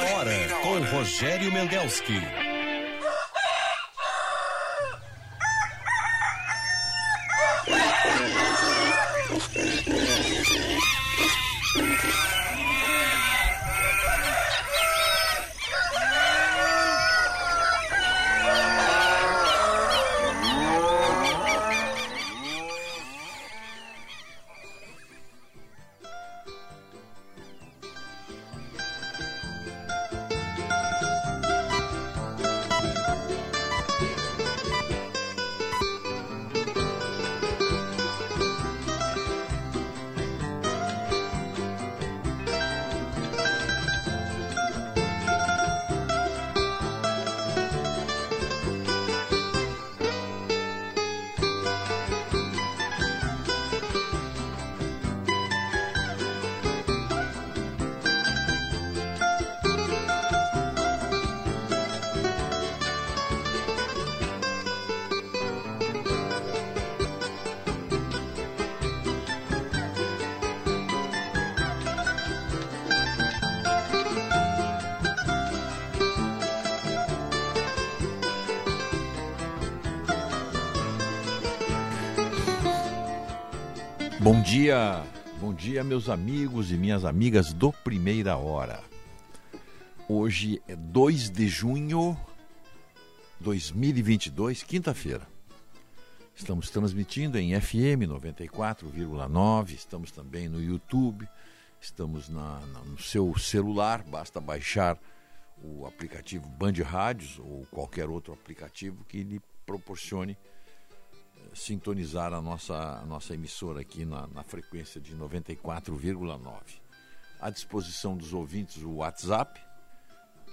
hora com Rogério Mendelski. Dia, meus amigos e minhas amigas do Primeira Hora. Hoje é 2 de junho de 2022, quinta-feira. Estamos transmitindo em FM 94,9, estamos também no YouTube, estamos na, na, no seu celular, basta baixar o aplicativo Band Rádios ou qualquer outro aplicativo que lhe proporcione sintonizar a nossa, a nossa emissora aqui na, na frequência de 94,9. À disposição dos ouvintes o WhatsApp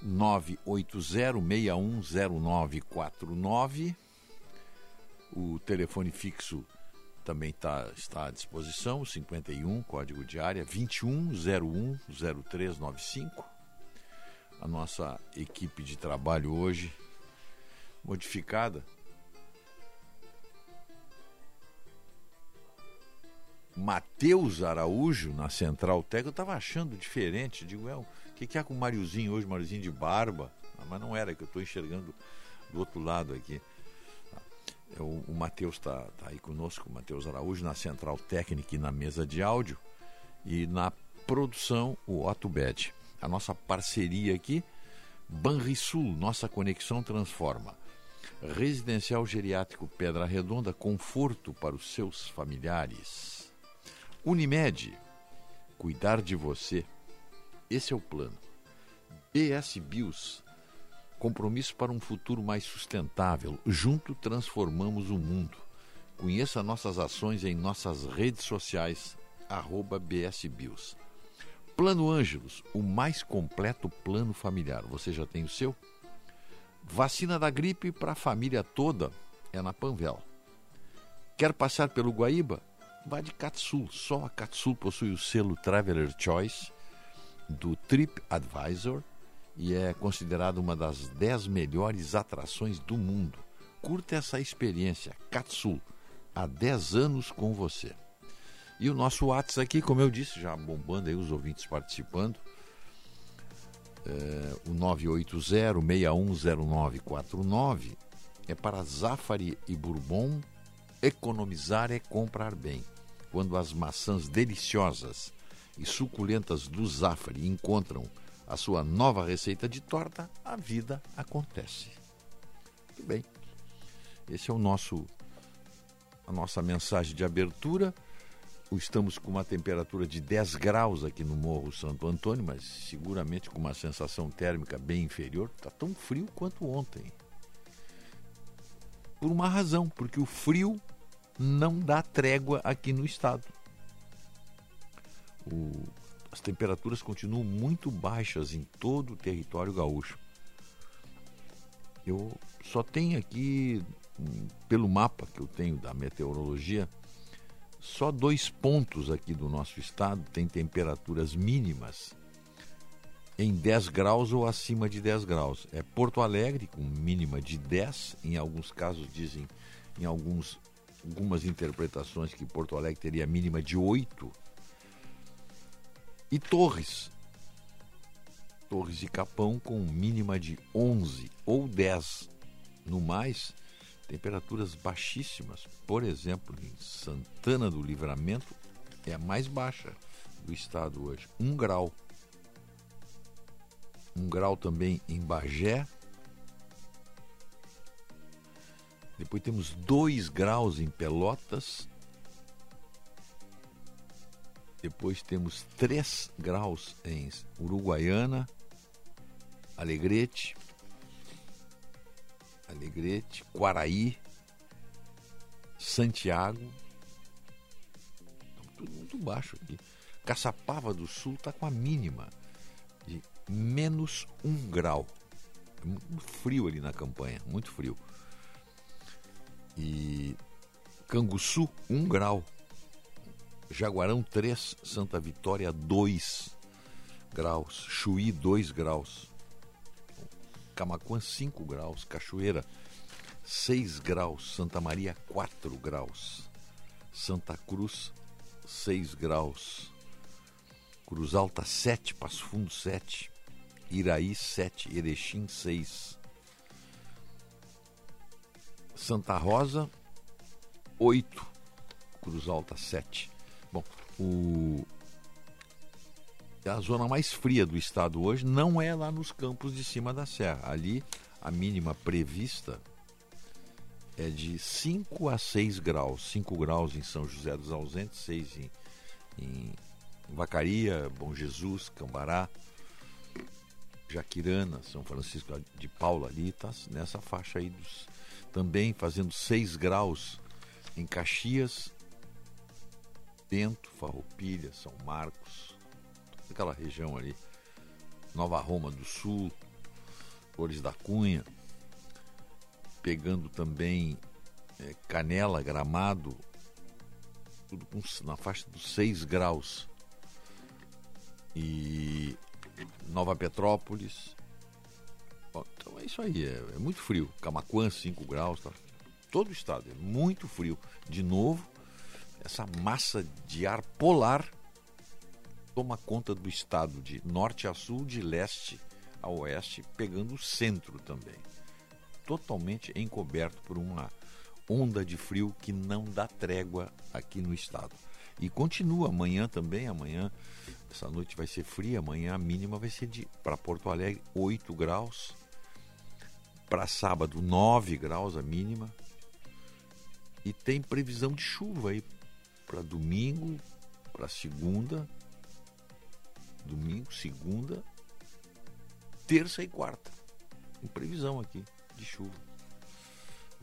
980610949. O telefone fixo também tá, está à disposição, 51, código de área 21010395. A nossa equipe de trabalho hoje modificada Matheus Araújo na Central Tec, eu estava achando diferente. Digo, é, o que, que há com o Mariozinho hoje, Mariozinho de barba? Ah, mas não era, que eu estou enxergando do outro lado aqui. É, o, o Matheus está tá aí conosco, Matheus Araújo, na Central Técnica e na mesa de áudio. E na produção, o Otto Bed. A nossa parceria aqui, Banrisul, nossa conexão transforma. Residencial Geriátrico Pedra Redonda, conforto para os seus familiares. Unimed, cuidar de você. Esse é o plano. BS Bios, compromisso para um futuro mais sustentável. Junto transformamos o mundo. Conheça nossas ações em nossas redes sociais, arroba BSBios. Plano Ângelos, o mais completo plano familiar. Você já tem o seu? Vacina da gripe para a família toda é na Panvel. Quer passar pelo Guaíba? Vá de Katsul. Só a Katsul possui o selo Traveler Choice do Trip Advisor e é considerada uma das 10 melhores atrações do mundo. Curta essa experiência. Katsul, há 10 anos com você. E o nosso WhatsApp aqui, como eu disse, já bombando aí os ouvintes participando. É, o 980-610949 é para Zafari e Bourbon. Economizar é comprar bem quando as maçãs deliciosas e suculentas do Zafari encontram a sua nova receita de torta, a vida acontece. Muito bem. Esse é o nosso a nossa mensagem de abertura. Estamos com uma temperatura de 10 graus aqui no Morro Santo Antônio, mas seguramente com uma sensação térmica bem inferior. Está tão frio quanto ontem. Por uma razão, porque o frio não dá trégua aqui no estado. O, as temperaturas continuam muito baixas em todo o território gaúcho. Eu só tenho aqui, pelo mapa que eu tenho da meteorologia, só dois pontos aqui do nosso estado têm temperaturas mínimas em 10 graus ou acima de 10 graus. É Porto Alegre, com mínima de 10, em alguns casos dizem, em alguns algumas interpretações que Porto Alegre teria mínima de 8. E Torres, Torres e Capão com mínima de 11 ou 10. No mais, temperaturas baixíssimas. Por exemplo, em Santana do Livramento é a mais baixa do estado hoje, 1 grau. 1 grau também em Bagé. Depois temos 2 graus em Pelotas. Depois temos 3 graus em Uruguaiana. Alegrete, Alegrete, Quaraí, Santiago. Tudo muito baixo aqui. Caçapava do Sul está com a mínima de menos um grau. É muito frio ali na campanha, muito frio. E Canguçu, um grau. Jaguarão 3, Santa Vitória 2 graus. Chuí 2 graus. Camacuã 5 graus, Cachoeira 6 graus, Santa Maria 4 graus, Santa Cruz 6 graus, Cruz Alta 7, Passo Fundo 7, Iraí 7, Erechim 6, Santa Rosa 8, Cruz Alta 7. Bom, o a zona mais fria do estado hoje não é lá nos campos de cima da serra. Ali a mínima prevista é de 5 a 6 graus. 5 graus em São José dos Ausentes, 6 em, em Vacaria, Bom Jesus, Cambará, Jaquirana, São Francisco de Paula ali, está nessa faixa aí dos, também fazendo 6 graus em Caxias, Bento, Farroupilha, São Marcos, aquela região ali, Nova Roma do Sul, Flores da Cunha, pegando também é, Canela, Gramado, tudo com, na faixa dos 6 graus. E Nova Petrópolis. Então é isso aí, é, é muito frio. Camacuã, 5 graus, tá? todo o estado é muito frio. De novo, essa massa de ar polar toma conta do estado de norte a sul, de leste a oeste, pegando o centro também. Totalmente encoberto por uma onda de frio que não dá trégua aqui no estado. E continua amanhã também, amanhã, essa noite vai ser fria, amanhã a mínima vai ser de para Porto Alegre 8 graus, para sábado 9 graus a mínima. E tem previsão de chuva aí para domingo, para segunda domingo, segunda, terça e quarta. Em previsão aqui de chuva.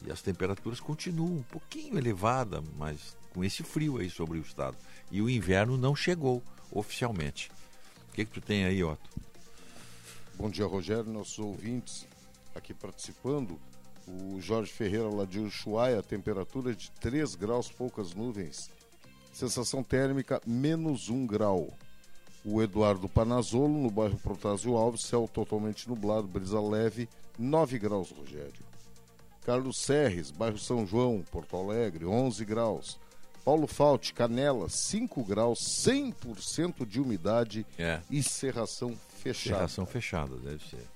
E as temperaturas continuam um pouquinho elevada, mas com esse frio aí sobre o estado. E o inverno não chegou oficialmente. O que, que tu tem aí, Otto? Bom dia, Rogério, nossos ouvintes aqui participando. O Jorge Ferreira lá de Ushuaia, temperatura de 3 graus, poucas nuvens. Sensação térmica menos 1 grau o Eduardo Panazolo, no bairro Protásio Alves, céu totalmente nublado, brisa leve, 9 graus, Rogério. Carlos Serres, bairro São João, Porto Alegre, 11 graus. Paulo Falte, Canela, 5 graus, 100% de umidade é. e serração fechada. Serração fechada, deve ser.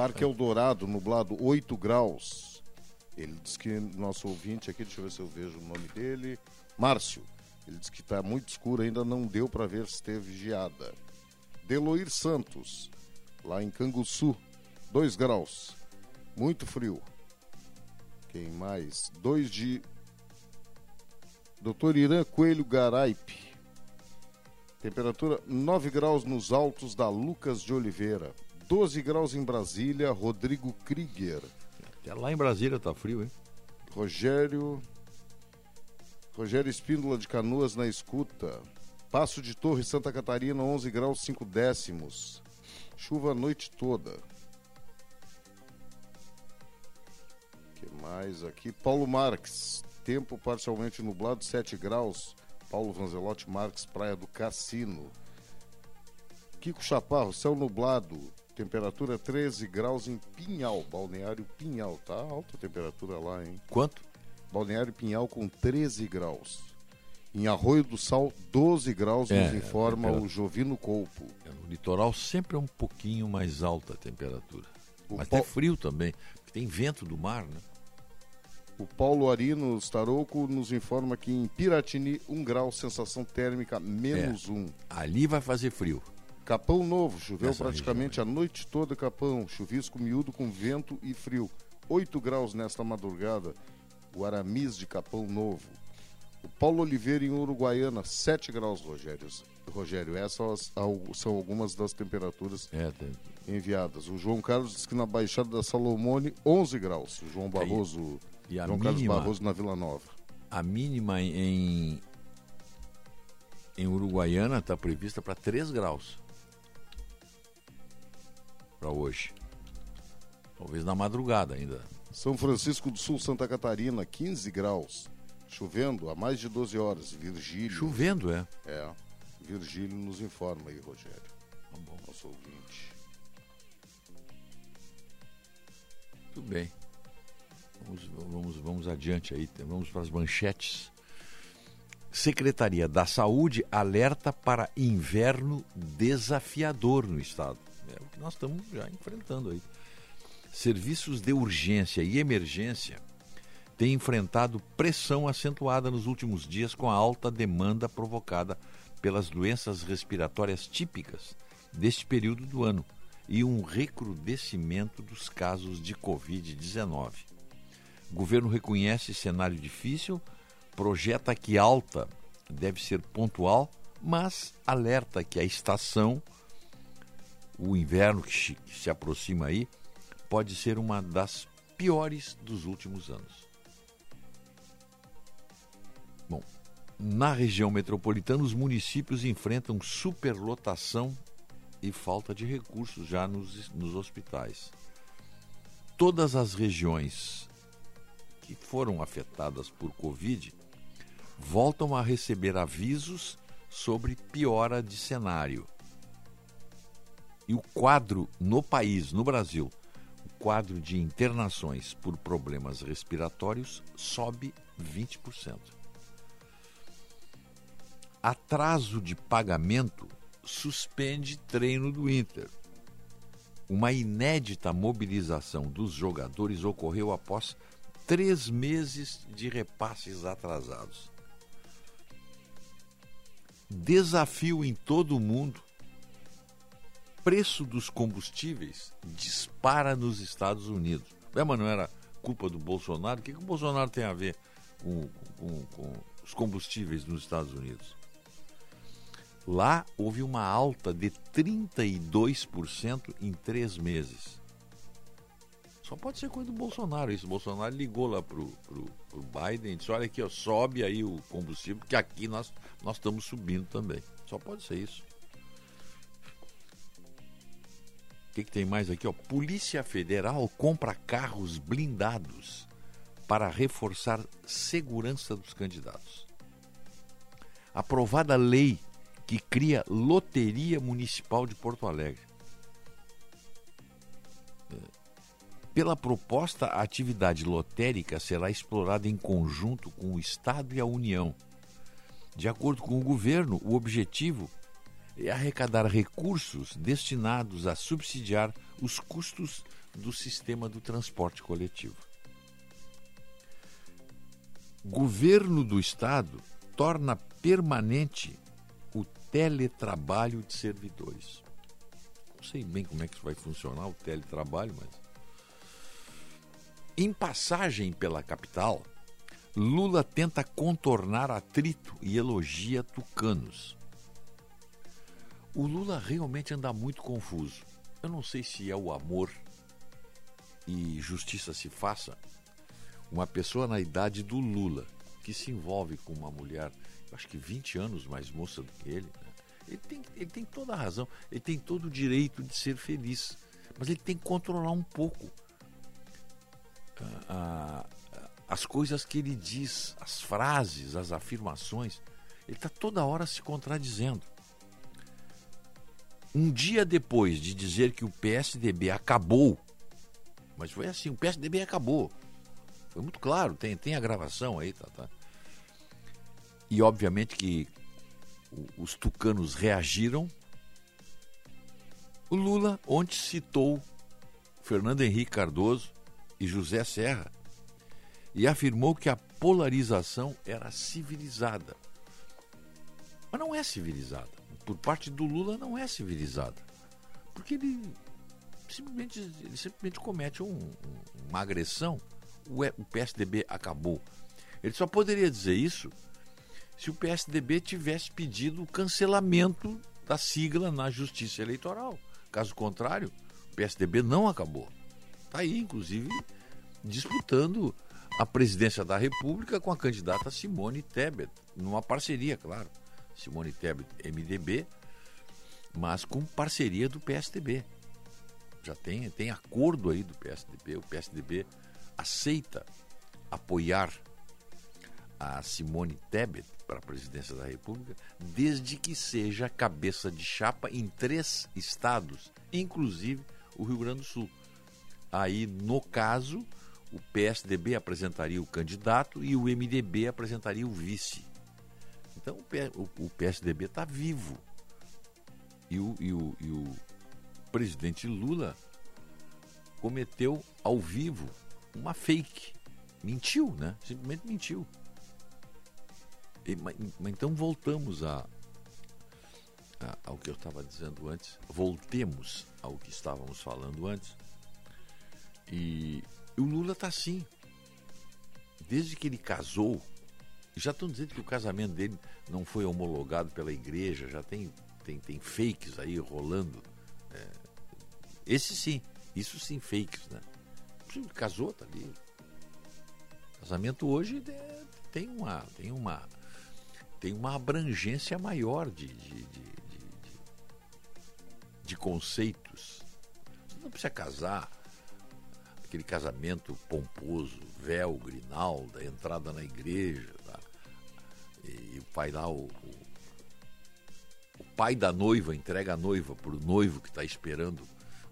Parque Eldorado, nublado, 8 graus. Ele diz que nosso ouvinte aqui, deixa eu ver se eu vejo o nome dele, Márcio. Ele diz que está muito escuro, ainda não deu para ver se teve geada. Deloir Santos, lá em Canguçu, 2 graus. Muito frio. Quem mais? 2 de. Doutor Irã Coelho Garaipe. Temperatura 9 graus nos altos da Lucas de Oliveira. 12 graus em Brasília, Rodrigo Krieger. Até lá em Brasília tá frio, hein? Rogério Rogério Espíndola de Canoas na escuta. Passo de Torre, Santa Catarina, 11 graus 5 décimos. Chuva a noite toda. que mais aqui? Paulo Marques. Tempo parcialmente nublado, 7 graus. Paulo Vanzelotti Marques, Praia do Cassino. Kiko Chaparro, céu nublado. Temperatura 13 graus em Pinhal, balneário Pinhal. Tá alta a temperatura lá, hein? Quanto? Balneário Pinhal com 13 graus. Em Arroio do Sal, 12 graus, É, nos informa é, o Jovino Colpo. No litoral sempre é um pouquinho mais alta a temperatura. O Mas pau- é frio também, porque tem vento do mar, né? O Paulo Arino Staroco nos informa que em Piratini, 1 grau, sensação térmica menos 1. Ali vai fazer frio. Capão Novo, choveu Nessa praticamente a noite toda Capão, chuvisco miúdo com vento e frio. 8 graus nesta madrugada, o Aramis de Capão Novo. O Paulo Oliveira em Uruguaiana, 7 graus, Rogério. Rogério, essas são algumas das temperaturas É, tem- enviadas. O João Carlos diz que na Baixada da Salomone, 11 graus. O João Barroso, E João Carlos mínima? Barroso na Vila Nova. A mínima em, em Uruguaiana está prevista para 3 graus. Para hoje. Talvez na madrugada ainda. São Francisco do Sul, Santa Catarina, 15 graus. Chovendo há mais de 12 horas. Virgílio. Chovendo, é. É. Virgílio nos informa aí, Rogério. Tá bom. Nosso ouvinte. Tudo bem. Vamos, vamos, vamos adiante aí, vamos para as manchetes. Secretaria da Saúde alerta para inverno desafiador no estado. É o que nós estamos já enfrentando aí. Serviços de urgência e emergência têm enfrentado pressão acentuada nos últimos dias com a alta demanda provocada pelas doenças respiratórias típicas deste período do ano e um recrudescimento dos casos de Covid-19. O governo reconhece cenário difícil, projeta que alta deve ser pontual, mas alerta que a estação, o inverno que se, aproxima aí, pode ser uma das piores dos últimos anos. Bom, na região metropolitana, os municípios enfrentam superlotação e falta de recursos já nos, nos hospitais. Todas as regiões que foram afetadas por Covid voltam a receber avisos sobre piora de cenário. E o quadro no país, no Brasil, o quadro de internações por problemas respiratórios sobe 20%. Atraso de pagamento suspende treino do Inter. Uma inédita mobilização dos jogadores ocorreu após três meses de repasses atrasados. Desafio em todo o mundo. Preço dos combustíveis dispara nos Estados Unidos. É, mas não era culpa do Bolsonaro? O que, que o Bolsonaro tem a ver com, com, com os combustíveis nos Estados Unidos? Lá houve uma alta de 32% em três meses. Só pode ser coisa do Bolsonaro isso. O Bolsonaro ligou lá pro, Biden e disse, olha aqui, ó, sobe aí o combustível, porque aqui nós, nós estamos subindo também. Só pode ser isso. O que, que tem mais aqui? Ó? Polícia Federal compra carros blindados para reforçar segurança dos candidatos. Aprovada lei que cria Loteria Municipal de Porto Alegre. Pela proposta, a atividade lotérica será explorada em conjunto com o Estado e a União. De acordo com o governo, o objetivo é arrecadar recursos destinados a subsidiar os custos do sistema do transporte coletivo. Governo do Estado torna permanente o teletrabalho de servidores. Não sei bem como é que isso vai funcionar o teletrabalho, mas em passagem pela capital, Lula tenta contornar atrito e elogia tucanos. O Lula realmente anda muito confuso. Eu não sei se é o amor e justiça se faça. Uma pessoa na idade do Lula que se envolve com uma mulher, acho que 20 anos mais moça do que ele, né? ele, tem, ele tem toda a razão, ele tem todo o direito de ser feliz, mas ele tem que controlar um pouco ah, as coisas que ele diz, as frases, as afirmações. Ele está toda hora se contradizendo. Um dia depois de dizer que o PSDB acabou, mas foi assim, o PSDB acabou. Foi muito claro, tem, tem a gravação aí, tá, tá? E obviamente que os tucanos reagiram. O Lula ontem citou Fernando Henrique Cardoso e José Serra e afirmou que a polarização era civilizada. Mas não é civilizada. Por parte do Lula não é civilizada. Porque ele simplesmente, ele simplesmente comete um, uma agressão. O, o PSDB acabou. Ele só poderia dizer isso se o PSDB tivesse pedido o cancelamento da sigla na Justiça Eleitoral. Caso contrário, o PSDB não acabou. Está aí, inclusive, disputando a presidência da República com a candidata Simone Tebet, numa parceria, claro. Simone Tebet, MDB, mas com parceria do PSDB. Já tem, tem acordo aí do PSDB, o PSDB aceita apoiar a Simone Tebet para a presidência da República, desde que seja cabeça de chapa em três estados, inclusive o Rio Grande do Sul. Aí, no caso, o PSDB apresentaria o candidato e o MDB apresentaria o vice. Então o, PSDB está vivo. E o, e, o, e o presidente Lula cometeu ao vivo uma fake. Mentiu, né? Simplesmente mentiu. E, mas, então voltamos a, a, ao que eu estava dizendo antes. Voltemos ao que estávamos falando antes. E o Lula está assim. Desde que ele casou, já estão dizendo que o casamento dele não foi homologado pela igreja, já tem, tem, tem fakes aí rolando. É, esse sim, isso sim, fakes, né? Casou, tá ali. Casamento hoje é, tem uma, tem uma, tem uma abrangência maior de, de, de, de, de conceitos. Você não precisa casar aquele casamento pomposo, véu, grinalda, entrada na igreja. Tá? Pai lá, o, o, o, pai da noiva entrega a noiva para o noivo que está esperando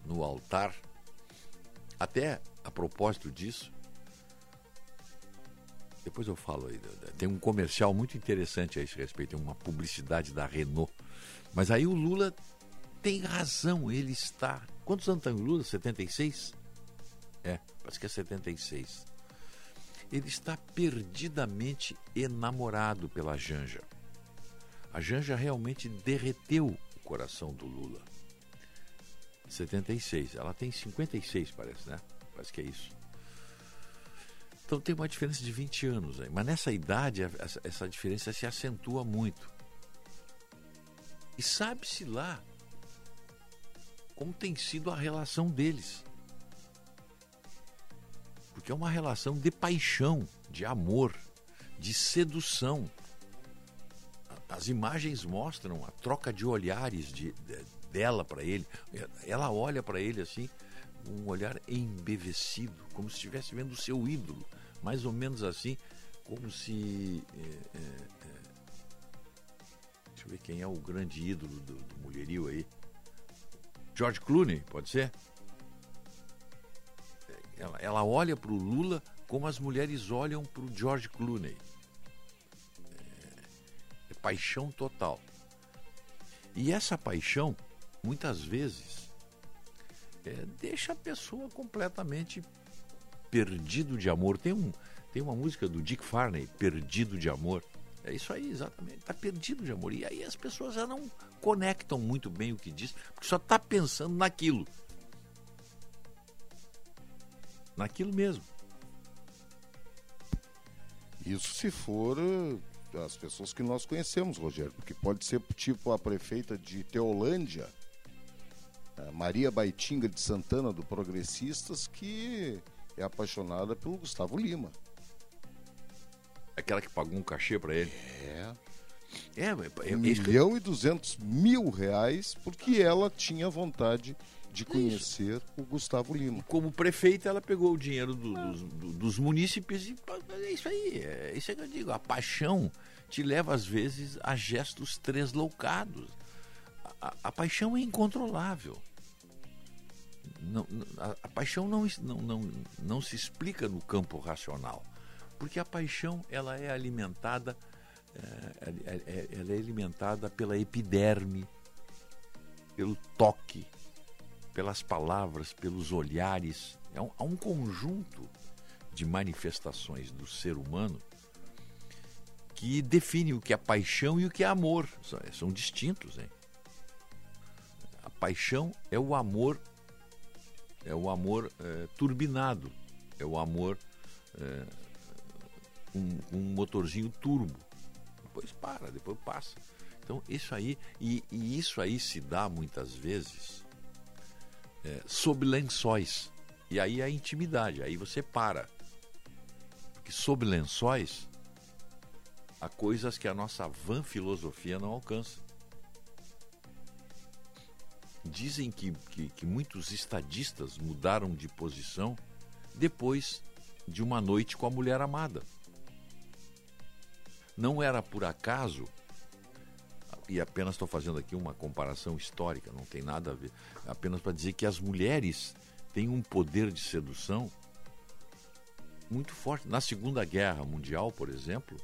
no altar. Até a propósito disso, depois eu falo aí, tem um comercial muito interessante a esse respeito, tem uma publicidade da Renault. Mas aí o Lula tem razão, ele está. Quantos anos tem o Lula? 76? É, parece que é 76. Ele está perdidamente enamorado pela Janja. A Janja realmente derreteu o coração do Lula. 76. Ela tem 56, parece, né? Parece que é isso. Então tem uma diferença de 20 anos aí. Mas nessa idade, essa, diferença se acentua muito. E sabe-se lá como tem sido a relação deles porque é uma relação de paixão, de amor, de sedução. As imagens mostram a troca de olhares de, de dela para ele. Ela olha para ele assim, um olhar embevecido, como se estivesse vendo o seu ídolo, mais ou menos assim, como se. É, é, é, deixa eu ver quem é o grande ídolo do, do mulherio aí. George Clooney, pode ser? Ela, ela olha para o Lula como as mulheres olham para o George Clooney. É, é paixão total. E essa paixão, muitas vezes, é, deixa a pessoa completamente perdido de amor. Tem, um, tem uma música do Dick Farney, Perdido de Amor. É isso aí, exatamente. Está perdido de amor. E aí as pessoas já não conectam muito bem o que diz, porque só está pensando naquilo naquilo mesmo. Isso se for eh, as pessoas que nós conhecemos, Rogério, porque pode ser tipo a prefeita de Teolândia, Maria Baitinga de Santana, do Progressistas, que é apaixonada pelo Gustavo Lima. Aquela que pagou um cachê para ele? É. É, é, é um milhão e duzentos mil reais porque ela tinha vontade de conhecer isso. o Gustavo Lima. Como prefeita, ela pegou o dinheiro do, dos, dos, munícipes e é isso aí. É isso que eu digo. A paixão te leva, às vezes, a gestos tresloucados. A, a, a paixão é incontrolável. Não, a, a, paixão não, não, não, não se explica no campo racional. Porque a paixão ela é alimentada é, ela é alimentada pela epiderme, pelo toque, pelas palavras, pelos olhares. É um, há um conjunto de manifestações do ser humano que define o que é paixão e o que é amor. São, são distintos, hein? A paixão é o amor, é o amor é, turbinado, é o amor é, um, um motorzinho turbo. Depois para, depois passa. Então isso aí e, e isso aí se dá muitas vezes é, sob lençóis. E aí a intimidade, aí você para. Porque sob lençóis há coisas que a nossa vã filosofia não alcança. Dizem que, que, que, muitos estadistas mudaram de posição depois de uma noite com a mulher amada. Não era por acaso, e apenas estou fazendo aqui uma comparação histórica, não tem nada a ver, apenas para dizer que as mulheres têm um poder de sedução muito forte. Na Segunda Guerra Mundial, por exemplo,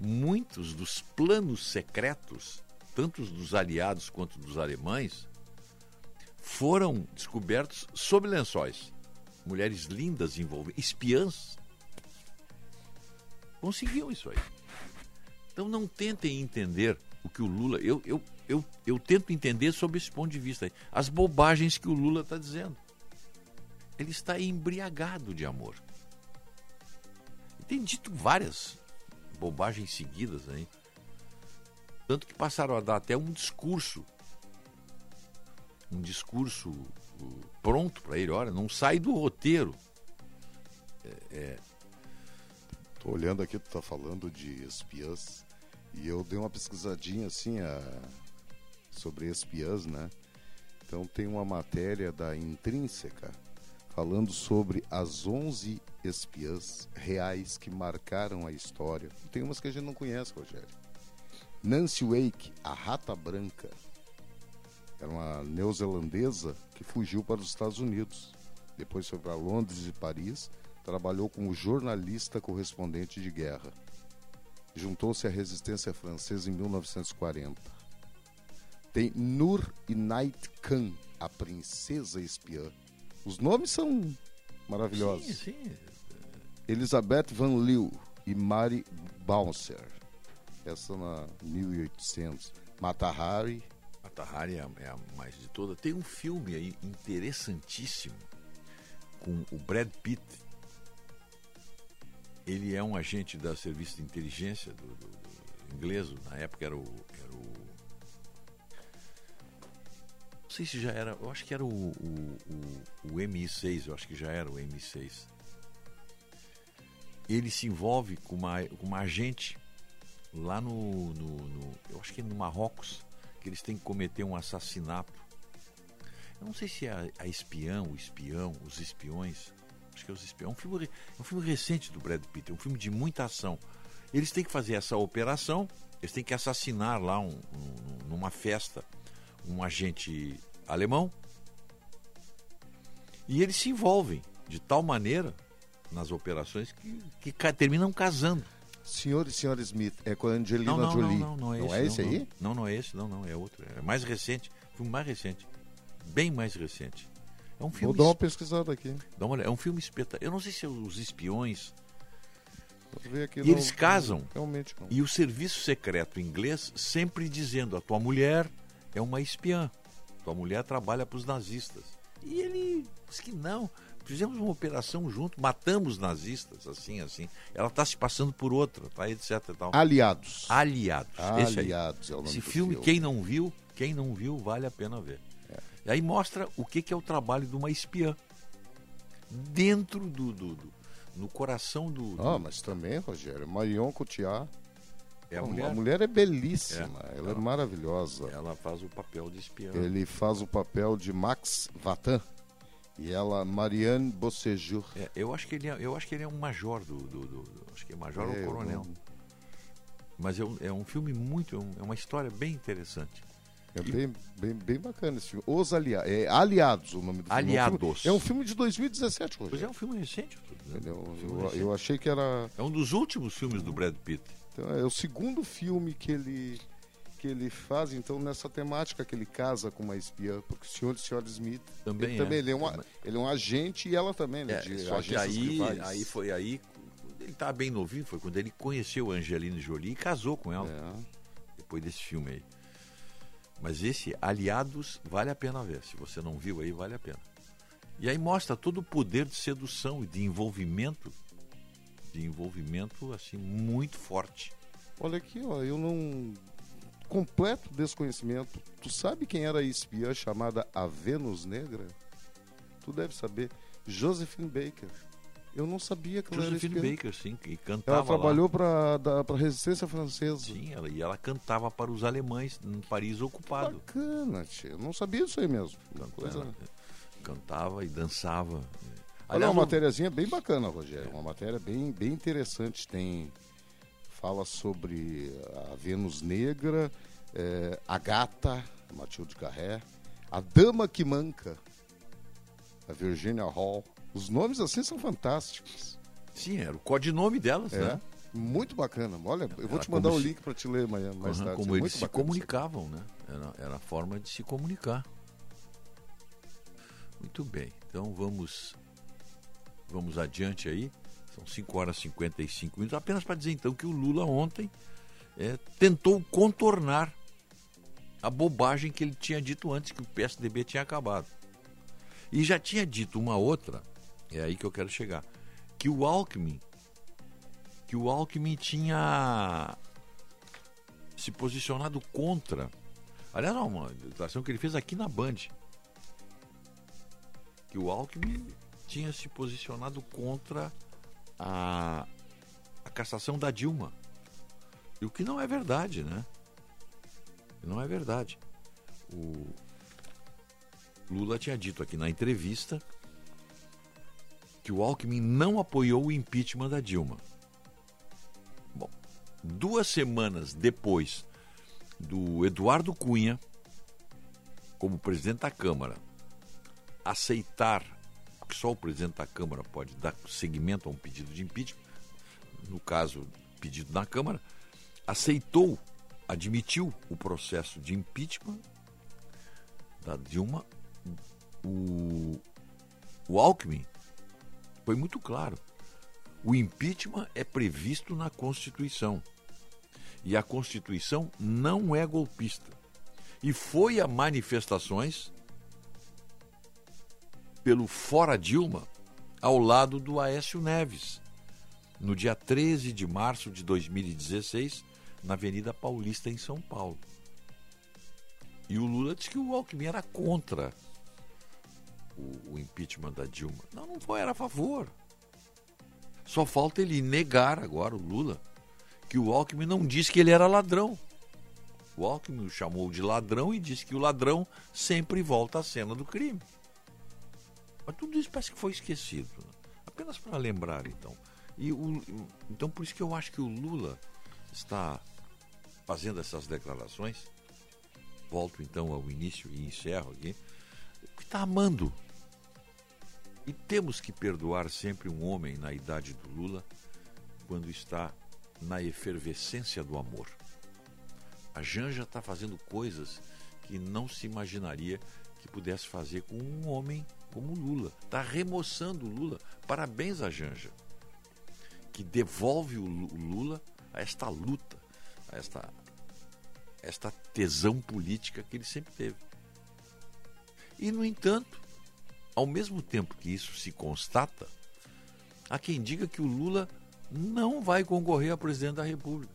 muitos dos planos secretos, tanto dos aliados quanto dos alemães, foram descobertos sob lençóis. Mulheres lindas envolvidas, espiãs. Conseguiam isso aí. Então não tentem entender o que o Lula. Eu, eu, eu, eu tento entender sob esse ponto de vista aí, as bobagens que o Lula está dizendo. Ele está embriagado de amor. Tem dito várias bobagens seguidas aí. Tanto que passaram a dar até um discurso. Um discurso uh, pronto para ele. Olha, não sai do roteiro. É, é... Tô olhando aqui, tu tá falando de espiãs. E eu dei uma pesquisadinha assim a... sobre espiãs, né? Então tem uma matéria da Intrínseca falando sobre as 11 espiãs reais que marcaram a história. Tem umas que a gente não conhece, Rogério. Nancy Wake, a Rata Branca, era uma neozelandesa que fugiu para os Estados Unidos. Depois foi para Londres e Paris, trabalhou como jornalista correspondente de guerra. Juntou-se à resistência francesa em 1940. Tem Nur Inait Khan, a princesa espiã, os nomes são maravilhosos. Sim, sim. Elizabeth Van Leeuw e Mary Bouncer. Essa na 1800. Matahari. Matahari é a, é a mais de toda. Tem um filme aí interessantíssimo com o Brad Pitt. Ele é um agente da serviço de inteligência do, do, do inglês, na época era o, era o não sei se já era. Eu acho que era o, o, o, o MI6, eu acho que já era o MI6. Ele se envolve com uma, com uma agente lá no, no, no, Eu acho que é no Marrocos, que eles têm que cometer um assassinato. Eu não sei se é a, a espião, o espião, os espiões. Acho que é os espiões. É um filme, é um filme recente do Brad Pitt, é um filme de muita ação. Eles têm que fazer essa operação, eles têm que assassinar lá um, um, numa festa um agente alemão. E eles se envolvem de tal maneira nas operações que, que terminam casando. Senhor e Senhora Smith, é com a Angelina não, não, Jolie. Não, não, não é, não esse, é esse aí? Não, não é esse, não, não, é outro. É mais recente, filme mais recente. Bem mais recente. É um filme. Vou dar uma pesquisada aqui. Dá uma olhada. É um filme espetacular. Eu não sei se é os espiões. Aqui, e não, eles casam. Realmente não. E o serviço secreto inglês sempre dizendo: a tua mulher é uma espiã. Tua mulher trabalha para os nazistas. E ele disse que não. Fizemos uma operação junto, matamos nazistas, assim, assim. Ela está se passando por outra, tá, etc. Tal. Aliados. Aliados. Aliados é o nome Esse do filme, quem não viu, quem não viu, vale a pena ver. É. E aí mostra o que, que é o trabalho de uma espiã. Dentro do, do, do no coração do, do... Ah, mas também, Rogério, Marion Cotillard é a, mulher? a mulher é belíssima, é, ela, ela, é maravilhosa. Ela faz o papel de espiã. Ele faz o papel de Max Vatan e ela Marianne Bossejur. É, eu acho que ele é, eu acho que ele é um major do, do, do, do acho que é major é, ou coronel. Não... Mas é um, é um filme muito, é, é uma história bem interessante. É bem, bem, bem bacana esse filme. Os Aliados. É Aliados o nome do Aliados. filme. É um filme, de 2017, Rogério. Pois é um filme recente. Né? Eu, eu, eu, achei que era. É um dos últimos filmes do Brad Pitt. Então, é o segundo filme que ele que ele faz, então, nessa temática que ele casa com uma espiã, porque o senhor e a senhora Smith Também ele, é. também, ele, é um, ele é um agente e ela também, né? É, de só que aí, aí foi aí, ele estava bem novinho, foi quando ele conheceu a Angelina Jolie e casou com ela, É. depois desse filme aí. Mas esse Aliados vale a pena ver, se você não viu aí, vale a pena. E aí mostra todo o poder de sedução e de envolvimento, de envolvimento assim muito forte. Olha aqui, ó, eu não. Completo desconhecimento. Tu sabe quem era a espiã chamada a Vênus Negra? Tu deve saber. Josephine Baker. Eu não sabia que ela era Josephine espiã. Baker, sim, que cantava Ela trabalhou para a resistência francesa. Sim, ela, e ela cantava para os alemães em Paris ocupado. Bacana, tia. Eu não sabia disso aí mesmo. Coisa... Ela cantava e dançava. Olha, Aliás, uma matériazinha bem bacana, Rogério. Uma matéria bem, bem interessante. Tem fala sobre a Vênus Negra, eh, a Gata, Matilde Carré, a Dama que Manca, a Virginia Hall. Os nomes assim são fantásticos. Sim, era o codinome delas, É. né? Muito bacana. Olha, eu vou Era te mandar o se- link para te ler amanhã mais Aham, tarde. como É eles se comunicavam, né? Era, era a forma de se comunicar. Muito bem, então vamos vamos adiante aí. São 5 horas e 55 minutos. Apenas para dizer então que o Lula ontem é, tentou contornar a bobagem que ele tinha dito antes, que o PSDB tinha acabado. E já tinha dito uma outra, é aí que eu quero chegar, que o Alckmin, que o Alckmin tinha se posicionado contra. Aliás, não, uma declaração que ele fez aqui na Band. Que o Alckmin tinha se posicionado contra a, a cassação da Dilma. E o que não é verdade, né? Não é verdade. O Lula tinha dito aqui na entrevista que o Alckmin não apoiou o impeachment da Dilma. Bom, duas semanas depois do Eduardo Cunha, como presidente da Câmara, aceitar que só o presidente da Câmara pode dar seguimento a um pedido de impeachment, no caso, pedido na Câmara, aceitou, admitiu o processo de impeachment da Dilma, o, o Alckmin foi muito claro. O impeachment é previsto na Constituição. E a Constituição não é golpista. E foi a manifestações pelo Fora Dilma ao lado do Aécio Neves, no dia 13 de março de 2016, na Avenida Paulista, em São Paulo. E o Lula disse que o Alckmin era contra o, o impeachment da Dilma. Não, não foi, era a favor. Só falta ele negar agora, o Lula, que o Alckmin não disse que ele era ladrão. O Alckmin o chamou de ladrão e disse que o ladrão sempre volta à cena do crime. Mas tudo isso parece que foi esquecido. né? Apenas para lembrar, então. E o, então, por isso que eu acho que o Lula está fazendo essas declarações. Volto então ao início e encerro aqui. Está amando. E temos que perdoar sempre um homem na idade do Lula quando está na efervescência do amor. A Janja está fazendo coisas que não se imaginaria que pudesse fazer com um homem como Lula. Está remoçando o Lula. Parabéns a Janja, que devolve o Lula a esta luta, a esta, esta tesão política que ele sempre teve. E, no entanto, ao mesmo tempo que isso se constata, há quem diga que o Lula não vai concorrer a presidente da República.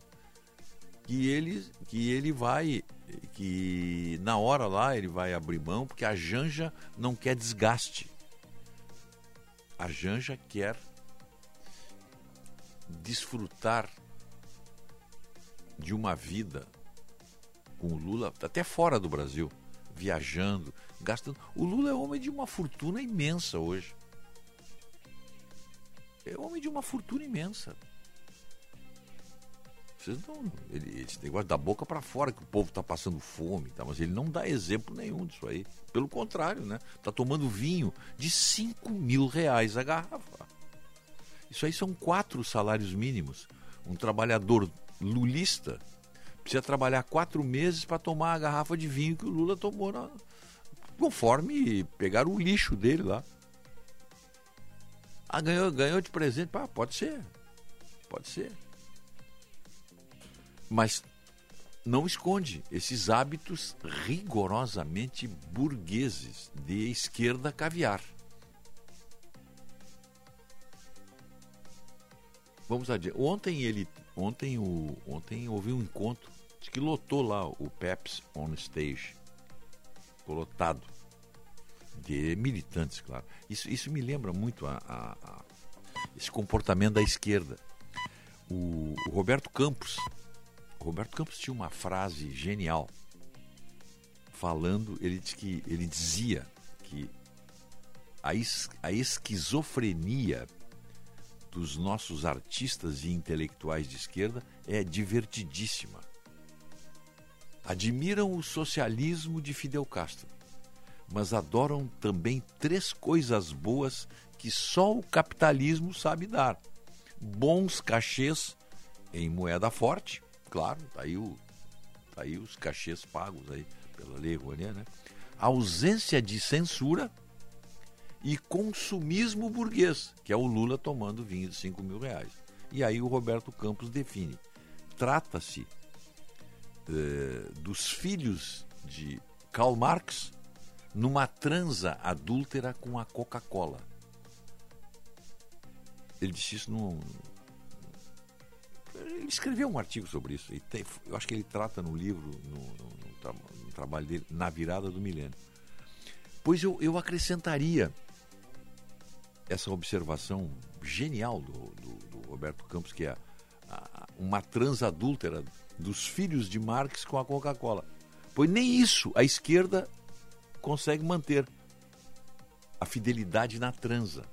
Que ele, que ele vai, que na hora lá ele vai abrir mão, porque a Janja não quer desgaste. A Janja quer desfrutar de uma vida com o Lula, até fora do Brasil, viajando, gastando. O Lula é homem de uma fortuna imensa hoje. É homem de uma fortuna imensa. Vocês não. Ele, esse negócio da boca para fora, que o povo está passando fome, tá? mas ele não dá exemplo nenhum disso aí. Pelo contrário, né? Está tomando vinho de 5 mil reais a garrafa. Isso aí são quatro salários mínimos. Um trabalhador lulista precisa trabalhar quatro meses para tomar a garrafa de vinho que o Lula tomou na, conforme pegaram o lixo dele lá. Ah, ganhou, ganhou de presente. Ah, pode ser. Pode ser. Mas não esconde esses hábitos rigorosamente burgueses de esquerda caviar. Vamos adiante. Ontem ele, ontem o, ontem houve um encontro, que lotou lá o Peps on stage, ficou lotado de militantes, claro. Isso, isso me lembra muito a, a, a esse comportamento da esquerda. O, o Roberto Campos, o Roberto Campos tinha uma frase genial falando, ele diz que ele dizia que a, es, a esquizofrenia dos nossos artistas e intelectuais de esquerda é divertidíssima. Admiram o socialismo de Fidel Castro, mas adoram também três coisas boas que só o capitalismo sabe dar: bons cachês em moeda forte, claro, tá aí, o, tá aí os cachês pagos aí pela lei Rouanet, né? ausência de censura e consumismo burguês, que é o Lula tomando vinho de 5 mil reais. E aí o Roberto Campos define: trata-se eh, dos filhos de Karl Marx numa transa adúltera com a Coca-Cola. Ele disse isso num. Ele escreveu um artigo sobre isso. Tem, eu acho que ele trata no livro, no, no, no, no trabalho dele, Na Virada do Milênio. Pois eu, eu acrescentaria essa observação genial do, do, do Roberto Campos, que é a, uma transadúltera dos filhos de Marx com a Coca-Cola. Pois nem isso a esquerda consegue manter. A fidelidade na transa.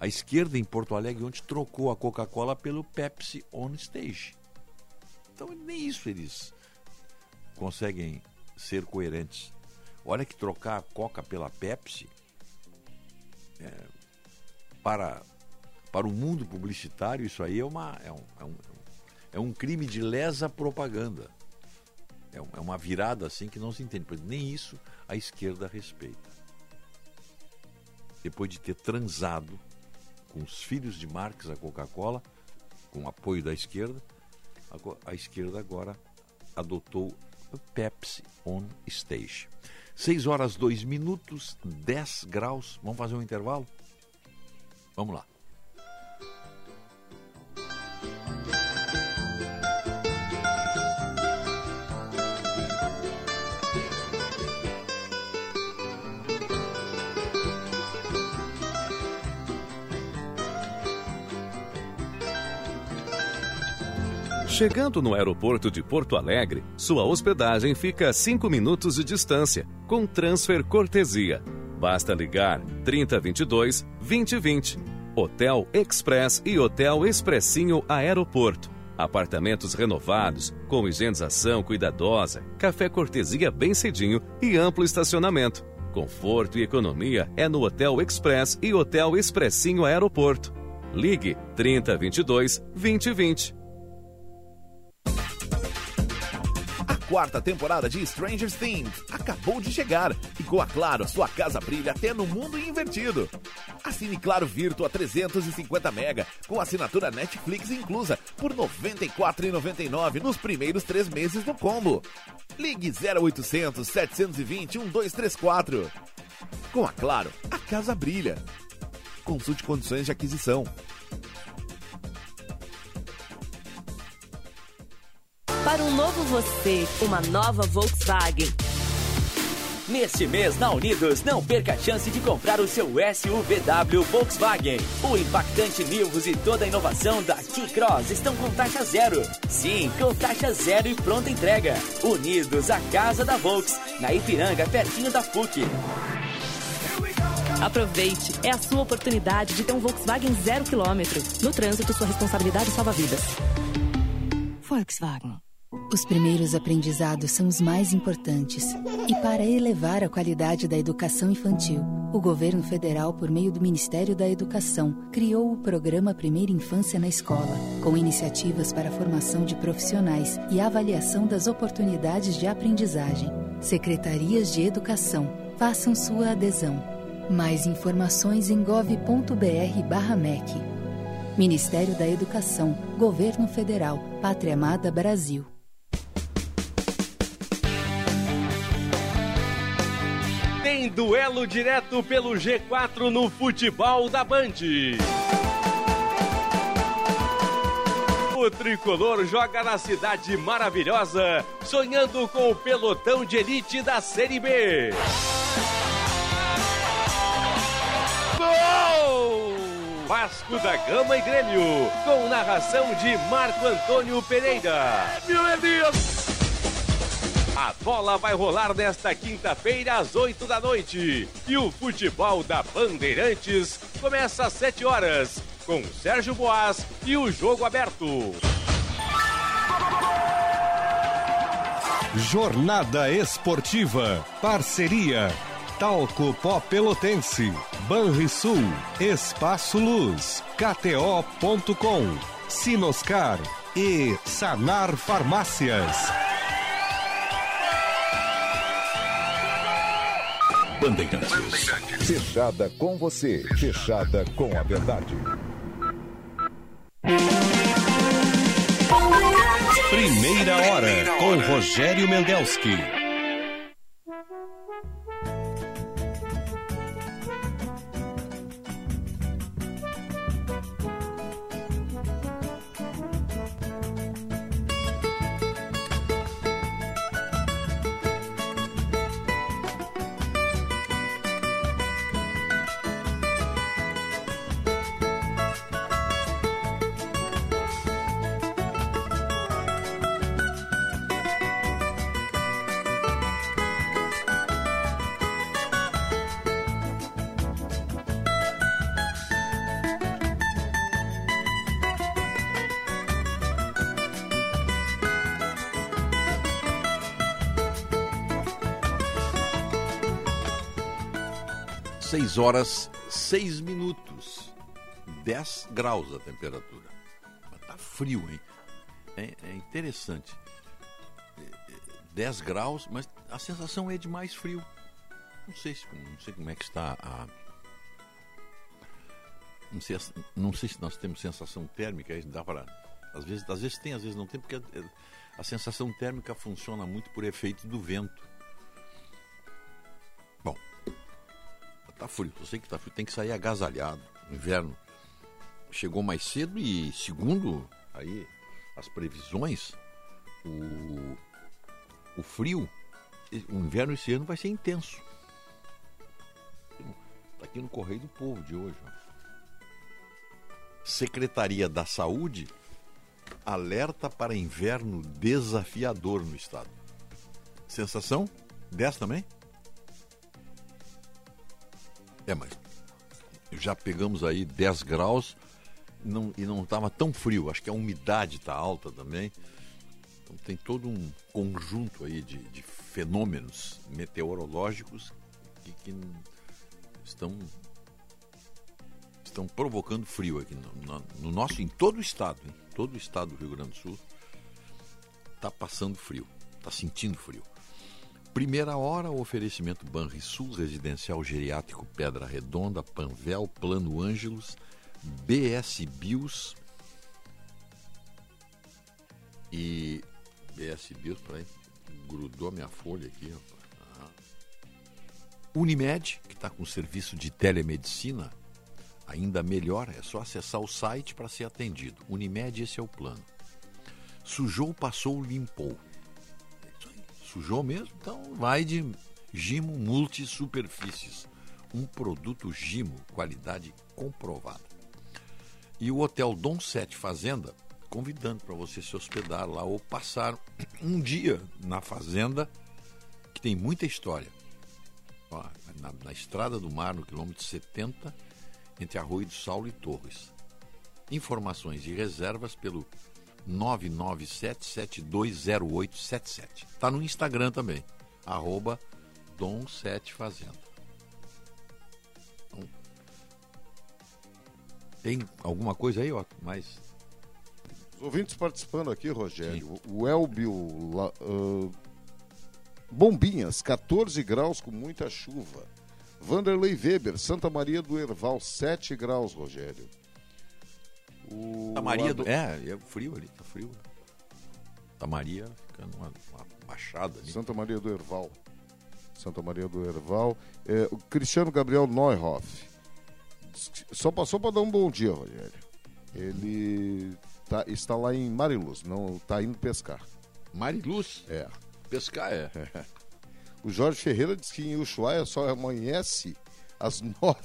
A esquerda em Porto Alegre ontem trocou a Coca-Cola pelo Pepsi on stage. Então nem isso eles conseguem ser coerentes. Olha que trocar a Coca pela Pepsi é, para, para o mundo publicitário, isso aí é, uma, é, um, é, um, é um crime de lesa propaganda. É, é uma virada assim que não se entende. Nem isso a esquerda respeita. Depois de ter transado com os filhos de Marx a Coca-Cola, com apoio da esquerda, a, esquerda agora adotou Pepsi on Stage. 6 horas 2 minutos, 10 graus. Vamos fazer um intervalo? Vamos lá. Chegando no aeroporto de Porto Alegre, sua hospedagem fica a 5 minutos de distância, com transfer cortesia Basta ligar 3022 2020. Hotel Express e Hotel Expressinho Aeroporto. Apartamentos renovados, com higienização cuidadosa, café cortesia bem cedinho e amplo estacionamento. Conforto e economia é no Hotel Express e Hotel Expressinho Aeroporto. Ligue 3022 2020. Quarta temporada de Stranger Things acabou de chegar e com a Claro, sua casa brilha até no mundo invertido. Assine Claro Virtua 350 mega com assinatura Netflix inclusa por R$ 94,99 nos primeiros três meses do combo. Ligue 0800 720 1234. Com a Claro, a casa brilha. Consulte condições de aquisição. Para um novo você, uma nova Volkswagen. Neste mês na Unidos, não perca a chance de comprar o seu SUVW Volkswagen. O impactante Nivus e toda a inovação da T-Cross estão com taxa zero. Sim, com taxa zero e pronta entrega. Unidos, a casa da Volks, na Ipiranga, pertinho da PUC. Aproveite, é a sua oportunidade de ter um Volkswagen zero quilômetro. No trânsito, sua responsabilidade salva vidas. Volkswagen. Os primeiros aprendizados são os mais importantes. E para elevar a qualidade da educação infantil, o governo federal, por meio do Ministério da Educação, criou o programa Primeira Infância na Escola, com iniciativas para a formação de profissionais e avaliação das oportunidades de aprendizagem. Secretarias de Educação, façam sua adesão. Mais informações em gov.br/mec. Ministério da Educação, Governo Federal, Pátria Amada Brasil. Tem duelo direto pelo G4 no futebol da Band. O tricolor joga na cidade maravilhosa, sonhando com o pelotão de elite da Série B. Gol! Vasco da Gama e Grêmio, com narração de Marco Antônio Pereira. Meu Elias! A bola vai rolar nesta quinta-feira às 8 da noite. E o futebol da Bandeirantes começa às 7 horas, com Sérgio Boas e o jogo aberto. Jornada Esportiva. Parceria. Talco Pó Pelotense. Banrisul. Espaço Luz. KTO.com. Sinoscar. E Sanar Farmácias. Bandeirantes. Fechada com você. Fechada com a verdade. Primeira hora com Rogério Mendelski. Seis horas, seis minutos. 10 graus a temperatura. Tá frio, hein? É, é interessante. É, é, 10 graus, mas a sensação é de mais frio. Não sei, se, não sei como é que está a. Não sei, não sei se nós temos sensação térmica, dá para. Às vezes, às vezes tem, às vezes não tem, porque a, a sensação térmica funciona muito por efeito do vento. Tá frio, eu sei que tá frio, tem que sair agasalhado. Inverno chegou mais cedo e segundo aí as previsões, o, o frio, o inverno esse ano vai ser intenso. Tá aqui no Correio do Povo de hoje. Ó. Secretaria da Saúde alerta para inverno desafiador no estado. Sensação? 10 também? É, mas já pegamos aí 10 graus não, e não estava tão frio. Acho que a umidade está alta também. Então tem todo um conjunto aí de, de fenômenos meteorológicos que, que, estão estão provocando frio aqui no, no, no nosso, em todo o estado, em todo o estado do Rio Grande do Sul está passando frio, está sentindo frio. Primeira hora, o oferecimento Banrisul, Residencial Geriátrico Pedra Redonda, Panvel, Plano Ângelos, BS Bios e BS Bios, peraí, grudou minha folha aqui, rapaz. Unimed, que está com serviço de telemedicina, ainda melhor, é só acessar o site para ser atendido. Unimed, esse é o plano. Sujou, passou, limpou. Sujou mesmo? Então vai de Gimo Multisuperfícies. Um produto Gimo, qualidade comprovada. E o Hotel Dom Sete Fazenda, convidando para você se hospedar lá ou passar um dia na fazenda, que tem muita história. Ó, na, na Estrada do Mar, no quilômetro 70, entre Arroio do Saulo e Torres. Informações e reservas pelo 997-720877. Tá no Instagram também, arroba Dom 7 Fazenda. Então, tem alguma coisa aí, ó, mais Os ouvintes participando aqui, Rogério. O Elbio ah, Bombinhas, 14 graus com muita chuva. Vanderlei Weber, Santa Maria do Herval, 7 graus, Rogério. O Santa Maria do. É, é frio ali, tá frio. Santa Maria ficando uma, uma baixada ali. Santa Maria do Herval. Santa Maria do Herval. É, o Cristiano Gabriel Neuhoff. Só passou para dar um bom dia, Rogério. Ele tá- está lá em Mariluz, não está indo pescar. Mariluz? É. Pescar é. O Jorge Ferreira diz que em Ushuaia só amanhece às 9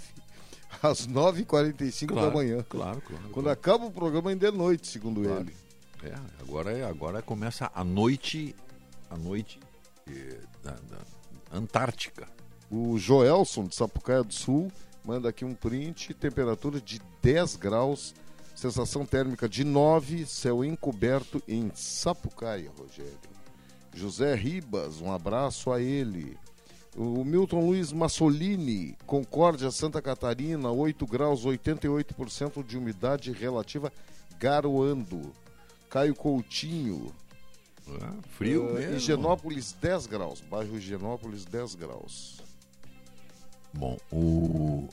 às 9h45 Claro, da manhã. claro, claro, Quando claro. acaba o programa ainda é noite, segundo Claro. ele. É, agora, é- agora começa a noite. A noite eh, da, da Antártica. O Joelson de Sapucaia do Sul manda aqui um print, temperatura de 10 graus, sensação térmica de 9, céu encoberto em Sapucaia, Rogério. José Ribas, um abraço a ele. O Milton Luiz Massolini, Concórdia, Santa Catarina, 8 graus, 88% de umidade relativa, garoando. Caio Coutinho, frio eh, mesmo. Higienópolis, 10 graus. Bairro Higienópolis, 10 graus. Bom, o.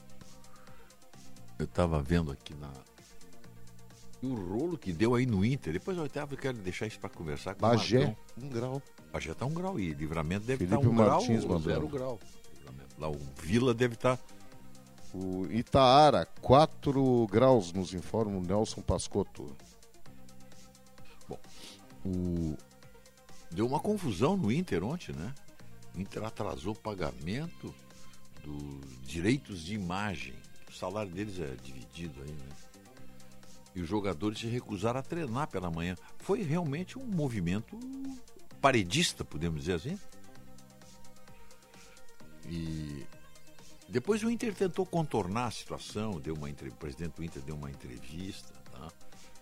Eu tava vendo aqui na. O rolo que deu aí no Inter. Depois eu até quero deixar isso para conversar com o Bagé, Marcão. um grau. Bagé tá um grau e livramento deve Felipe estar um Martins grau, zero grau. Lá o Vila deve tá estar. O Itaara, 4 graus, nos informa o Nelson Pascotto. O... Deu uma confusão no Inter ontem, né? O Inter atrasou o pagamento dos direitos de imagem. O salário deles é dividido aí, né? E os jogadores se recusaram a treinar pela manhã. Foi realmente um movimento paredista, podemos dizer assim. E depois o Inter tentou contornar a situação, deu uma o presidente do Inter deu uma entrevista, tá?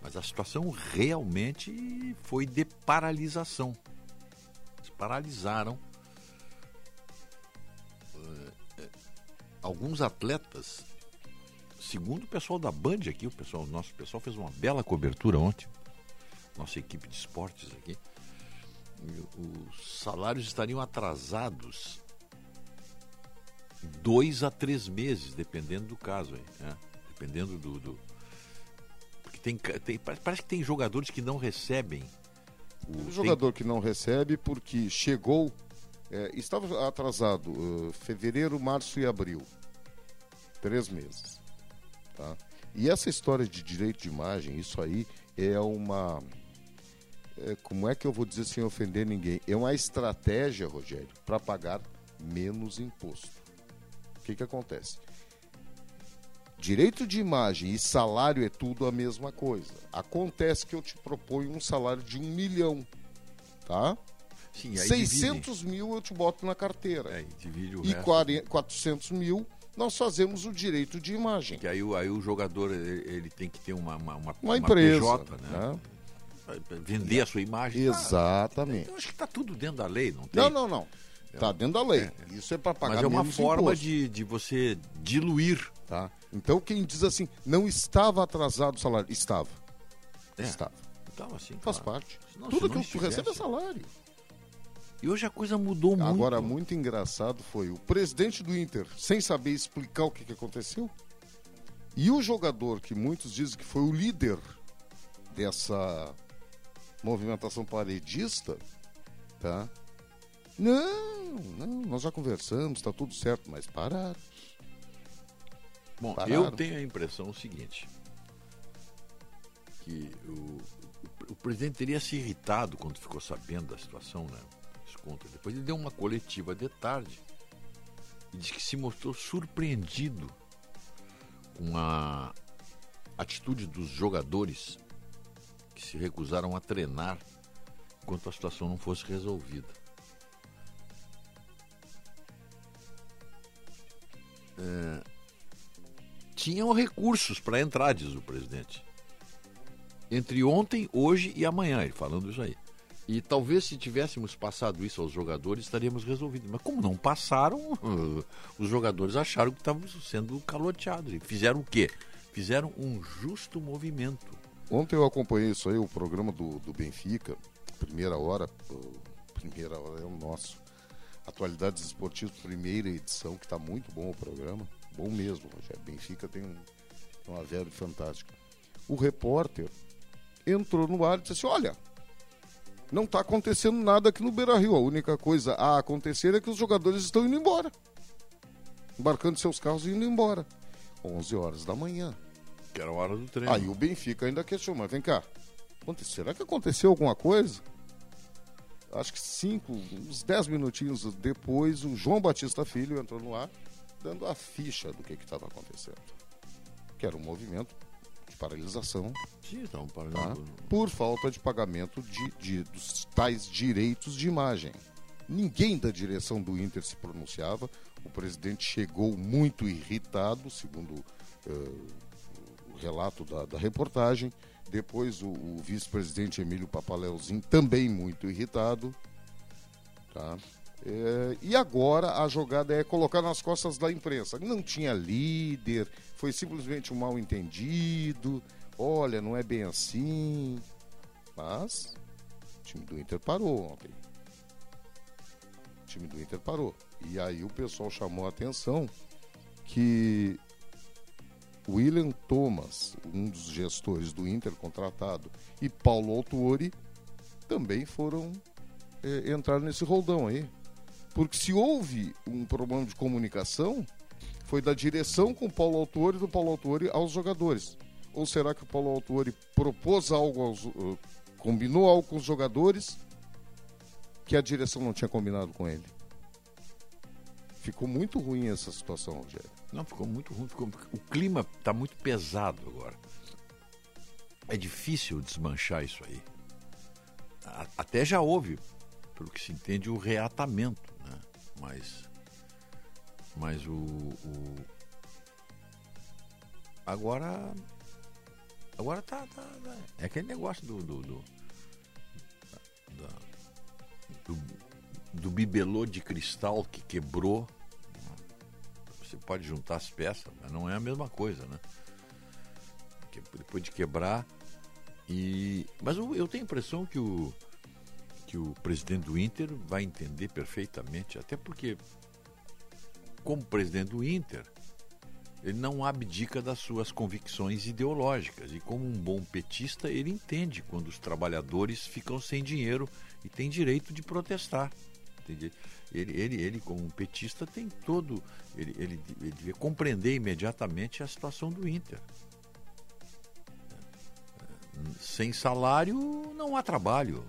mas a situação realmente foi de paralisação. Eles paralisaram. Eh, alguns atletas, segundo o pessoal da Band aqui, o pessoal, nosso pessoal fez uma bela cobertura ontem, nossa equipe de esportes aqui. Os salários estariam atrasados dois a três meses, dependendo do caso aí, né? dependendo do, do- porque tem, tem- parece que tem jogadores que não recebem o O jogador que não recebe porque chegou, é, estava atrasado eh, fevereiro, março e abril. Três meses. Tá? E essa história de direito de imagem, isso aí é uma. É, como é que eu vou dizer sem ofender ninguém? É uma estratégia, Rogério, para pagar menos imposto. O que, que acontece? Direito de imagem e salário é tudo a mesma coisa. Acontece que eu te proponho um salário de um milhão, tá? Sim, aí 600 mil eu te boto na carteira. É, divide o e resto. 40, 400 mil nós fazemos o direito de imagem. Que aí, o- aí o jogador ele, ele tem que ter uma, uma, uma, Uma empresa, PJ, né? né? Vender a sua imagem. Exatamente. Eu acho que está tudo dentro da lei, não tem? Não, não, não. Tá dentro da lei. Isso é para pagar Mas é uma forma imposto. de, de você diluir. Tá? Então quem diz assim, não estava atrasado o salário, estava. É. Estava. Então, assim, Faz claro. parte. Tudo que tu recebe é salário. E hoje a coisa mudou muito. Agora, muito engraçado foi o presidente do Inter, sem saber explicar o que, que aconteceu, e o jogador, que muitos dizem que foi o líder dessa movimentação paredista, tá? Não, não, nós já conversamos, está tudo certo, mas pararam. Bom, Pararam. eu tenho a impressão o seguinte: que o, o, presidente teria se irritado quando ficou sabendo da situação, né? Esse contra. Depois ele deu uma coletiva de tarde e disse que se mostrou surpreendido com a atitude dos jogadores que se recusaram a treinar enquanto a situação não fosse resolvida. É, tinham recursos para entrar, diz o presidente. Entre ontem, hoje e amanhã, ele falando isso aí. E talvez se tivéssemos passado isso aos jogadores, estaríamos resolvidos. Mas como não passaram, os jogadores acharam que estavam sendo caloteados. E fizeram o quê? Fizeram um justo movimento. Ontem eu acompanhei isso aí, o programa do, do Benfica, primeira hora. Primeira hora é o nosso. Atualidades Esportivas, primeira edição, que está muito bom o programa. Bom mesmo, Rogério. Benfica tem um, uma verve fantástica. O repórter entrou no ar e disse assim: Olha, não está acontecendo nada aqui no Beira Rio. A única coisa a acontecer é que os jogadores estão indo embora. Embarcando seus carros e indo embora. 11 horas da manhã. Que era a hora do treino. Aí o Benfica ainda questionou, mas vem cá. Será que aconteceu alguma coisa? Acho que cinco, uns 10 minutinhos depois, o João Batista Filho entrou no ar, dando a ficha do que estava acontecendo. Que era um movimento de paralisação. Sim, então, tá? Por falta de pagamento de, de, dos tais direitos de imagem. Ninguém da direção do Inter se pronunciava. O presidente chegou muito irritado, segundo uh, relato da, da reportagem. Depois o, o vice-presidente Emílio Papaleuzinho também muito irritado. Tá? É, e agora a jogada é colocar nas costas da imprensa. Não tinha líder, foi simplesmente um mal entendido. Olha, não é bem assim. Mas o time do Inter parou ontem. O time do Inter parou. E aí o pessoal chamou a atenção que William Thomas, um dos gestores do Inter contratado, e Paulo Autuori também foram é, entrar nesse roldão aí. Porque se houve um problema de comunicação, foi da direção com o Paulo Autuori do Paulo Autuori aos jogadores. Ou será que o Paulo Autuori propôs algo, aos, uh, combinou algo com os jogadores que a direção não tinha combinado com ele? Ficou muito ruim essa situação, Rogério. Não, ficou muito ruim. Ficou... O clima está muito pesado agora. É difícil desmanchar isso aí. Até já houve, pelo que se entende, o reatamento, né? Mas, mas o, o... agora, agora tá, tá, tá, é aquele negócio do do, do, do, do bibelô de cristal que quebrou. Você pode juntar as peças, mas não é a mesma coisa, né? Depois de quebrar. E... Mas eu tenho a impressão que o, que o presidente do Inter vai entender perfeitamente, até porque, como presidente do Inter, ele não abdica das suas convicções ideológicas. E como um bom petista, ele entende quando os trabalhadores ficam sem dinheiro e têm direito de protestar. Ele, ele, ele, como petista, tem todo. Ele, ele, ele devia compreender imediatamente a situação do Inter. Sem salário não há trabalho.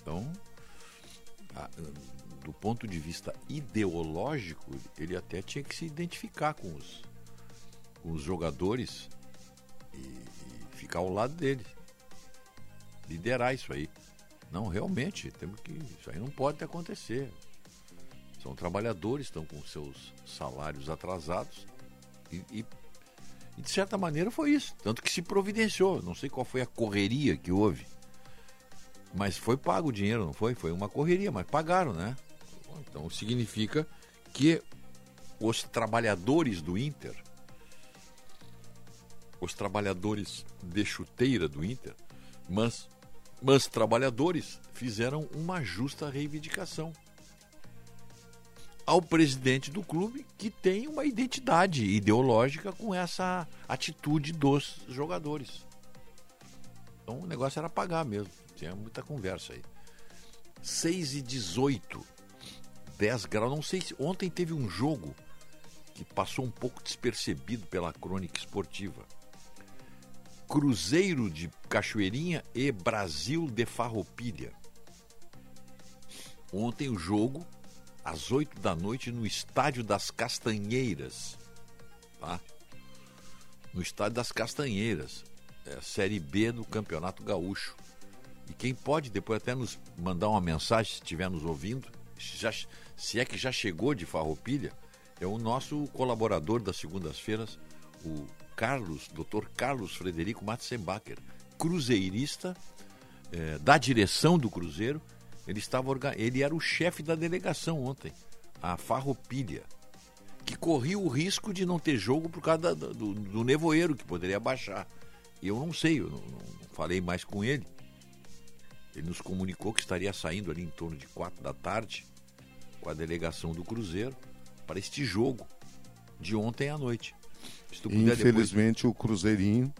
Então, do ponto de vista ideológico, ele até tinha que se identificar com os, com os jogadores e, e ficar ao lado deles. Liderar isso aí. Não, realmente, temos que. Isso aí não pode acontecer. São trabalhadores, estão com seus salários atrasados e, e, e, de certa maneira foi isso. Tanto que se providenciou. Não sei qual foi a correria que houve. Mas foi pago o dinheiro, não foi? Foi uma correria, mas pagaram, né? Então significa que os trabalhadores do Inter, os trabalhadores de chuteira do Inter, mas mas trabalhadores fizeram uma justa reivindicação ao presidente do clube que tem uma identidade ideológica com essa atitude dos jogadores. Então o negócio era pagar mesmo. Tinha muita conversa aí. 6 e 18, 10 graus. Não sei se. Ontem teve um jogo que passou um pouco despercebido pela crônica esportiva. Cruzeiro de Cachoeirinha e Brasil de Farroupilha. Ontem o jogo, às 8 da noite, no Estádio das Castanheiras. Tá? No Estádio das Castanheiras. É Série B do Campeonato Gaúcho. E quem pode depois até nos mandar uma mensagem, se estiver nos ouvindo, já, se é que já chegou de Farroupilha, é o nosso colaborador das segundas-feiras, o Carlos, Dr. Carlos Frederico Matzenbacher, cruzeirista eh, da direção do Cruzeiro. Ele, estava, ele era o chefe da delegação ontem, a Farroupilha, que corria o risco de não ter jogo por causa da, do, do, nevoeiro, que poderia baixar. E eu não sei, eu não, não falei mais com ele. Ele nos comunicou que estaria saindo ali em torno de quatro da tarde com a delegação do Cruzeiro para este jogo de ontem à noite. Infelizmente depois... o Cruzeirinho,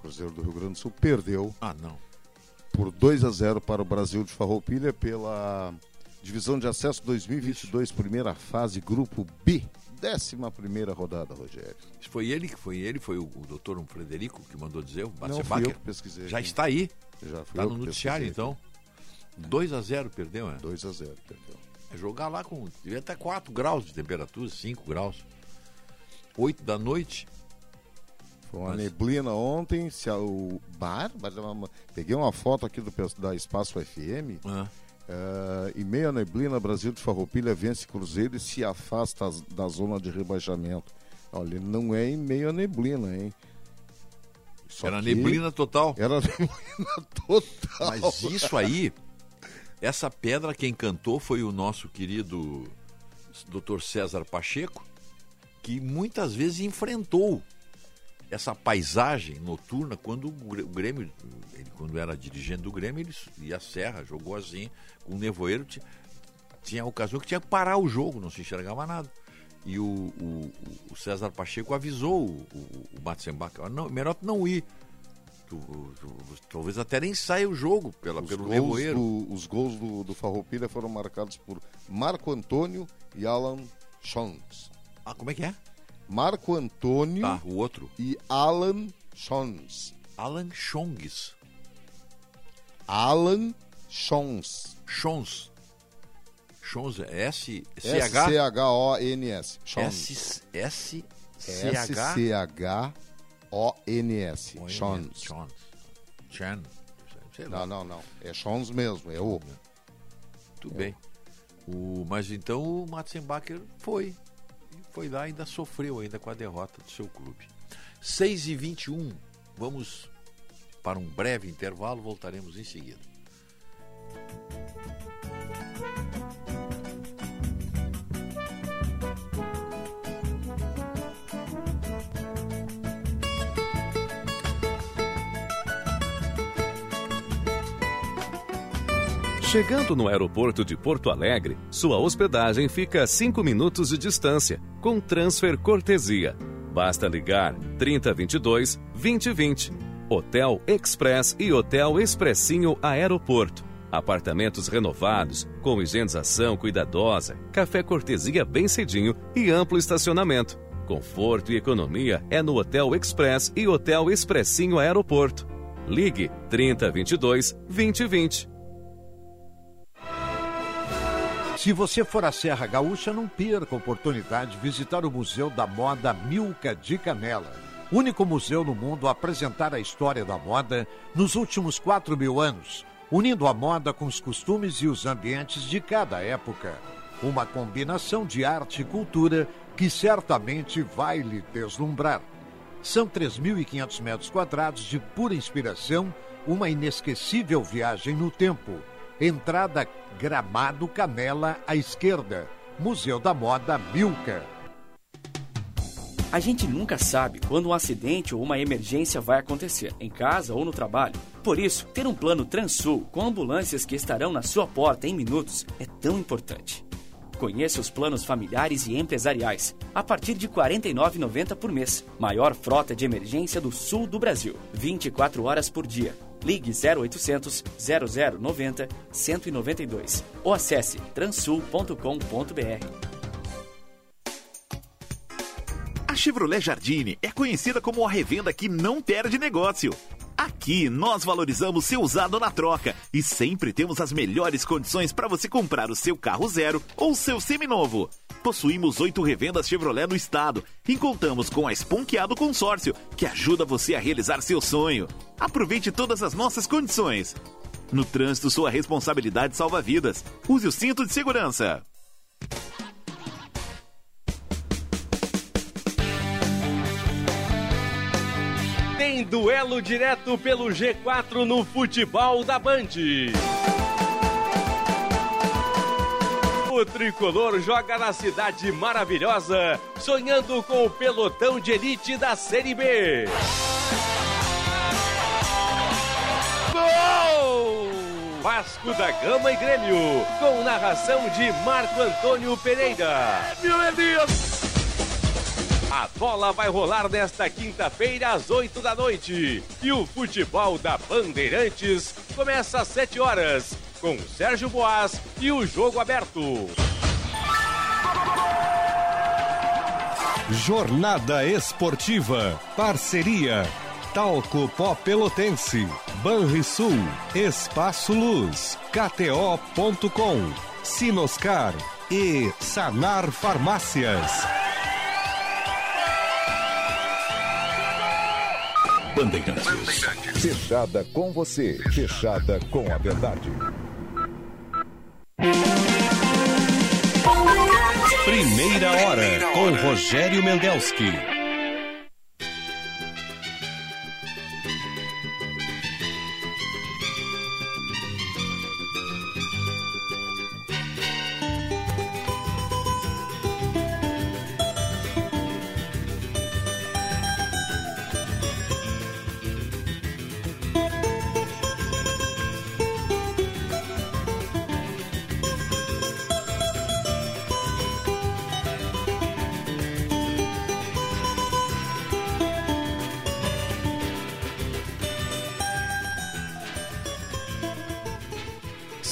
Cruzeiro do Rio Grande do Sul, perdeu. Ah, não. Por 2 a 0 para o Brasil de Farroupilha pela Divisão de Acesso 2022, Isso. primeira fase, grupo B. Décima primeira rodada, Rogério. Foi ele que foi ele, foi o, o doutor Frederico que mandou dizer, o Não, fui eu que pesquisei. Já está aí. Já Está no noticiário, então. 2 a 0 perdeu, é? 2 a 0 perdeu. É jogar lá com. Devia até 4 graus de temperatura, 5 graus. 8 da noite. Foi uma Mas... neblina ontem, se a, o bar, peguei uma foto aqui do, da Espaço FM. Ah. Uh, e meia neblina, Brasil de Farroupilha vence Cruzeiro e se afasta da zona de rebaixamento. Olha, não é em meio a neblina, hein? Só era neblina total. Era neblina total. Mas isso aí, essa pedra quem cantou foi o nosso querido Dr. César Pacheco, que muitas vezes enfrentou essa paisagem noturna quando o Grêmio, ele, quando era dirigente do Grêmio, ele ia à serra, jogou assim, com o nevoeiro, tinha, tinha ocasião que tinha que parar o jogo, não se enxergava nada. E o, o, o César Pacheco avisou o, o, o Matzenbach, não, melhor não ir. Tu, tu, talvez até nem saia o jogo pela, os pelo nevoeiro. Do, os gols do, do Farroupilha foram marcados por Marco Antônio e Alan Schons. Ah, como é que é? Marco Antônio. Ah, o outro. E Alan Schons. Alan Schongs. Alan Schons. Schons. Schons é S C H C H O N S. S S C H C H O N S. Schons. Schons. Chan. Não, não, não. É Schons mesmo, é o. Tudo bem. O, mas então o Matzenbacher foi foi lá e ainda sofreu ainda com a derrota do seu clube. 6 e 21 vamos para um breve intervalo, voltaremos em seguida. Chegando no aeroporto de Porto Alegre, sua hospedagem fica a 5 minutos de distância, com transfer cortesia. Basta ligar 3022 2020. Hotel Express e Hotel Expressinho Aeroporto. Apartamentos renovados, com higienização cuidadosa, café cortesia bem cedinho e amplo estacionamento. Conforto e economia é no Hotel Express e Hotel Expressinho Aeroporto. Ligue 3022 2020. Se você for à Serra Gaúcha, não perca a oportunidade de visitar o Museu da Moda Milka de Canela. Único museu no mundo a apresentar a história da moda nos últimos 4 mil anos, unindo a moda com os costumes e os ambientes de cada época. Uma combinação de arte e cultura que certamente vai lhe deslumbrar. São 3.500 metros quadrados de pura inspiração, uma inesquecível viagem no tempo. Entrada Gramado Canela à esquerda. Museu da Moda Milka. A gente nunca sabe quando um acidente ou uma emergência vai acontecer, em casa ou no trabalho. Por isso, ter um plano Transul com ambulâncias que estarão na sua porta em minutos é tão importante. Conheça os planos familiares e empresariais, a partir de R$ 49,90 por mês. Maior frota de emergência do sul do Brasil. 24 horas por dia. Ligue 0800 0090 192 ou acesse transul.com.br. A Chevrolet Jardine é conhecida como a revenda que não perde negócio. Aqui nós valorizamos seu usado na troca e sempre temos as melhores condições para você comprar o seu carro zero ou seu seminovo. Possuímos oito revendas Chevrolet no estado e contamos com a Esponqueado Consórcio, que ajuda você a realizar seu sonho. Aproveite todas as nossas condições. No trânsito, sua responsabilidade salva vidas. Use o cinto de segurança. Tem duelo direto pelo G4 no futebol da Band. O tricolor joga na cidade maravilhosa, sonhando com o pelotão de elite da Série B. Gol! Vasco da Gama e Grêmio, com narração de Marco Antônio Pereira. Meu Deus! A bola vai rolar nesta quinta-feira às 8 da noite. E o futebol da Bandeirantes começa às 7 horas, com Sérgio Boas e o jogo aberto. Jornada Esportiva. Parceria. Talco Pó Pelotense. Banrisul. Espaço Luz. KTO.com. Sinoscar. E Sanar Farmácias. Bandeirantes. Fechada com você. Fechada com a verdade. Primeira hora com Rogério Mendelski.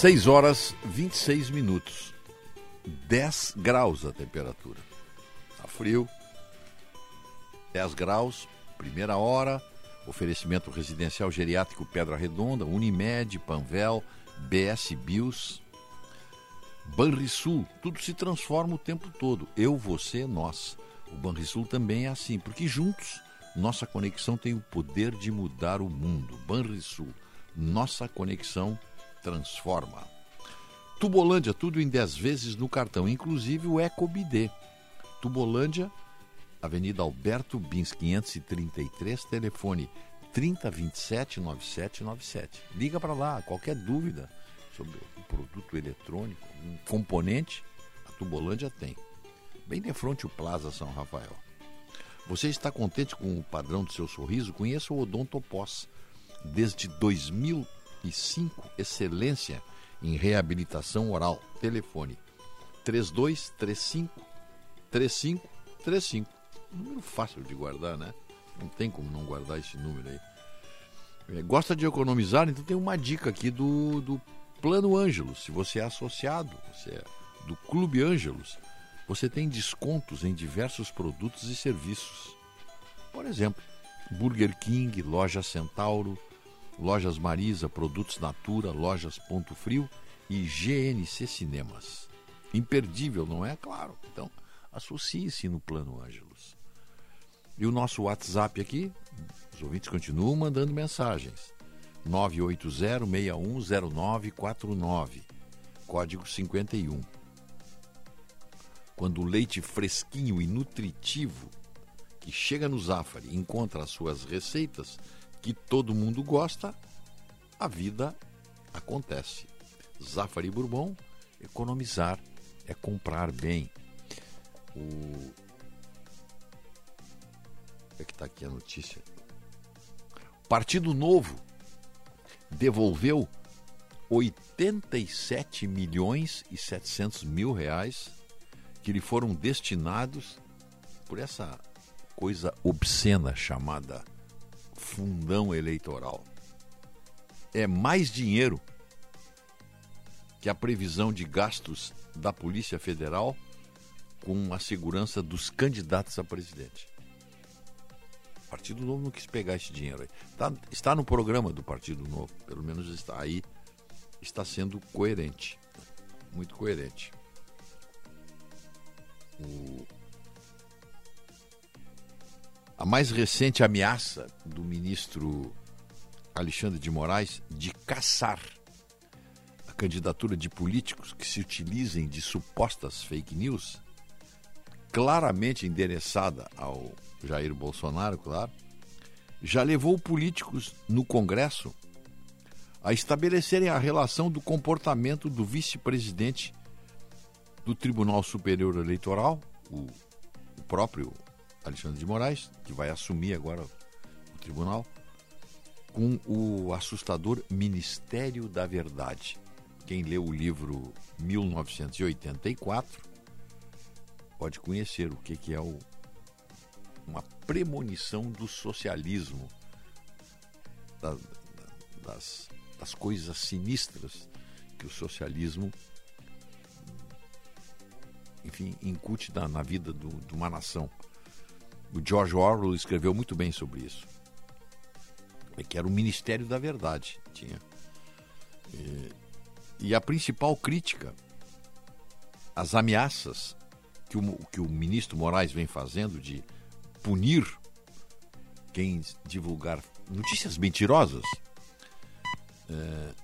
Seis horas 26 minutos. 10 graus a temperatura. Tá frio. 10 graus, primeira hora. Oferecimento residencial geriátrico Pedra Redonda, Unimed, Panvel, BS Bios, Banrisul. Tudo se transforma o tempo todo. Eu, você, nós. O Banrisul também é assim, porque juntos nossa conexão tem o poder de mudar o mundo. Banrisul. Nossa conexão transforma. Tubolândia, tudo em 10 vezes no cartão, inclusive o EcoBD. Tubolândia, Avenida Alberto Bins, 533, telefone 3027 9797. Liga para lá, qualquer dúvida sobre um produto eletrônico, um componente, a Tubolândia tem. Bem de frente o Plaza São Rafael. Você está contente com o padrão do seu sorriso? Conheça o Odontopós. Desde 2005, excelência em reabilitação oral. Telefone 3235 3535. Número fácil de guardar, né? Não tem como não guardar esse número aí. É, gosta de economizar? Então tem uma dica aqui do, do Plano Ângelos. Se você é associado, você é do Clube Ângelos, você tem descontos em diversos produtos e serviços. Por exemplo, Burger King, Loja Centauro, Lojas Marisa, Produtos Natura, Lojas Ponto Frio e GNC Cinemas. Imperdível, não é? Claro. Então, associe-se no Plano Ângelos. E o nosso WhatsApp aqui, os ouvintes continuam mandando mensagens. 980-610949, código 51. Quando o leite fresquinho e nutritivo que chega no Zafari encontra as suas receitas que todo mundo gosta, a vida acontece. Zafari Bourbon, economizar é comprar bem. O é que está aqui a notícia. Partido Novo devolveu 87 milhões e 700 mil reais que lhe foram destinados por essa coisa obscena chamada fundão eleitoral. É mais dinheiro que a previsão de gastos da Polícia Federal com a segurança dos candidatos a presidente. O Partido Novo não quis pegar esse dinheiro aí. Tá, está no programa do Partido Novo, pelo menos está aí, está sendo coerente. Muito coerente. O... A mais recente ameaça do ministro Alexandre de Moraes de caçar a candidatura de políticos que se utilizem de supostas fake news, claramente endereçada ao Jair Bolsonaro, claro, já levou políticos no Congresso a estabelecerem a relação do comportamento do vice-presidente do Tribunal Superior Eleitoral, o, próprio Alexandre de Moraes, que vai assumir agora o tribunal, com o assustador Ministério da Verdade. Quem leu o livro 1984 pode conhecer o que, que é o, uma premonição do socialismo, da, das, das coisas sinistras que o socialismo, enfim, incute na, na vida do, de uma nação. O George Orwell escreveu muito bem sobre isso. É que era o Ministério da Verdade. Tinha. E, e a principal crítica às ameaças que o, que o ministro Moraes vem fazendo de punir quem divulgar notícias mentirosas. É,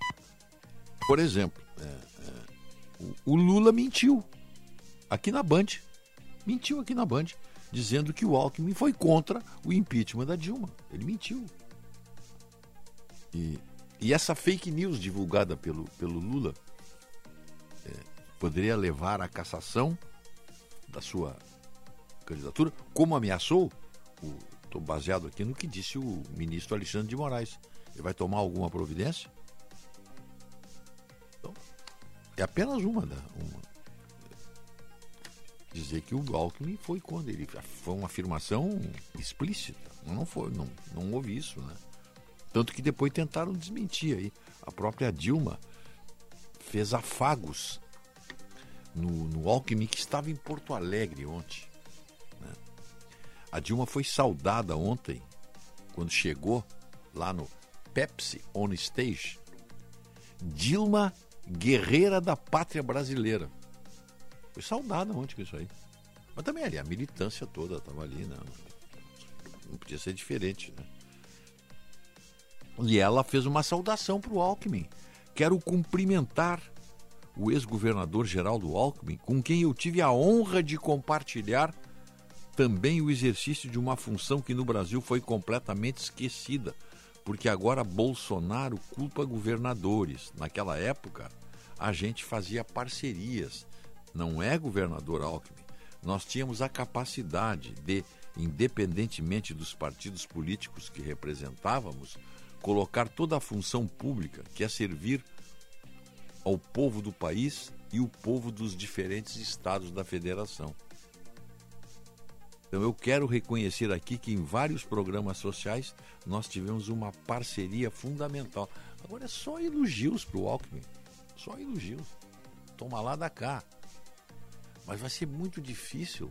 por exemplo, é, é, o, o Lula mentiu aqui na Band. Mentiu aqui na Band, dizendo que o Alckmin foi contra o impeachment da Dilma. Ele mentiu. E, e essa fake news divulgada pelo, pelo Lula é, poderia levar à cassação da sua candidatura, como ameaçou, estou baseado aqui no que disse o ministro Alexandre de Moraes. Ele vai tomar alguma providência? Então, é apenas uma, né? uma. Dizer que o Alckmin foi quando ele. Foi uma afirmação explícita. Não foi, não, não houve isso, né? Tanto que depois tentaram desmentir aí. A própria Dilma fez afagos no, no Alckmin, que estava em Porto Alegre ontem. Né? A Dilma foi saudada ontem, quando chegou lá no Pepsi On Stage. Dilma Guerreira da Pátria Brasileira. Foi saudada ontem com isso aí. Mas também ali, a militância toda estava ali, né? Não podia ser diferente, né? E ela fez uma saudação para o Alckmin. Quero cumprimentar o ex-governador Geraldo Alckmin, com quem eu tive a honra de compartilhar também o exercício de uma função que no Brasil foi completamente esquecida, porque agora Bolsonaro culpa governadores. Naquela época, a gente fazia parcerias. Não é governador Alckmin. Nós tínhamos a capacidade de, independentemente dos partidos políticos que representávamos, colocar toda a função pública, que é servir ao povo do país e o povo dos diferentes estados da federação. Então eu quero reconhecer aqui que em vários programas sociais nós tivemos uma parceria fundamental. Agora é só elogios para o Alckmin. Só elogios. Toma lá da cá. Mas vai ser muito difícil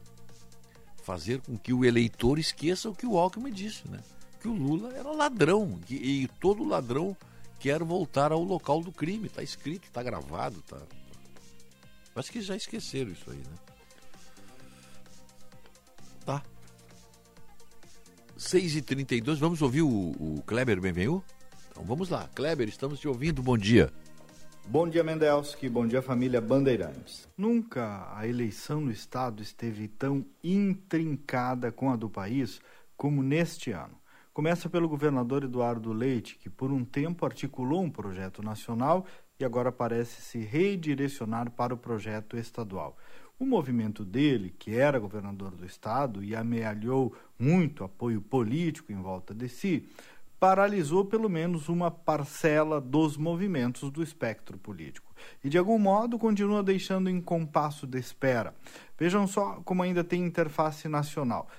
fazer com que o eleitor esqueça o que o Alckmin disse, né? Que o Lula era ladrão. e todo ladrão quer voltar ao local do crime. Está escrito, está gravado, tá. Acho que já esqueceram isso aí, né? Tá. 6h32, vamos ouvir o, o Kleber Benvenu? Então vamos lá. Kleber, estamos te ouvindo, bom dia. Bom dia, Mendelski. Bom dia, família Bandeirantes. Nunca a eleição no Estado esteve tão intrincada com a do país como neste ano. Começa pelo governador Eduardo Leite, que por um tempo articulou um projeto nacional e agora parece se redirecionar para o projeto estadual. O movimento dele, que era governador do estado e amealhou muito apoio político em volta de si, paralisou pelo menos uma parcela dos movimentos do espectro político. E de algum modo continua deixando em compasso de espera. Vejam só como ainda tem interface nacional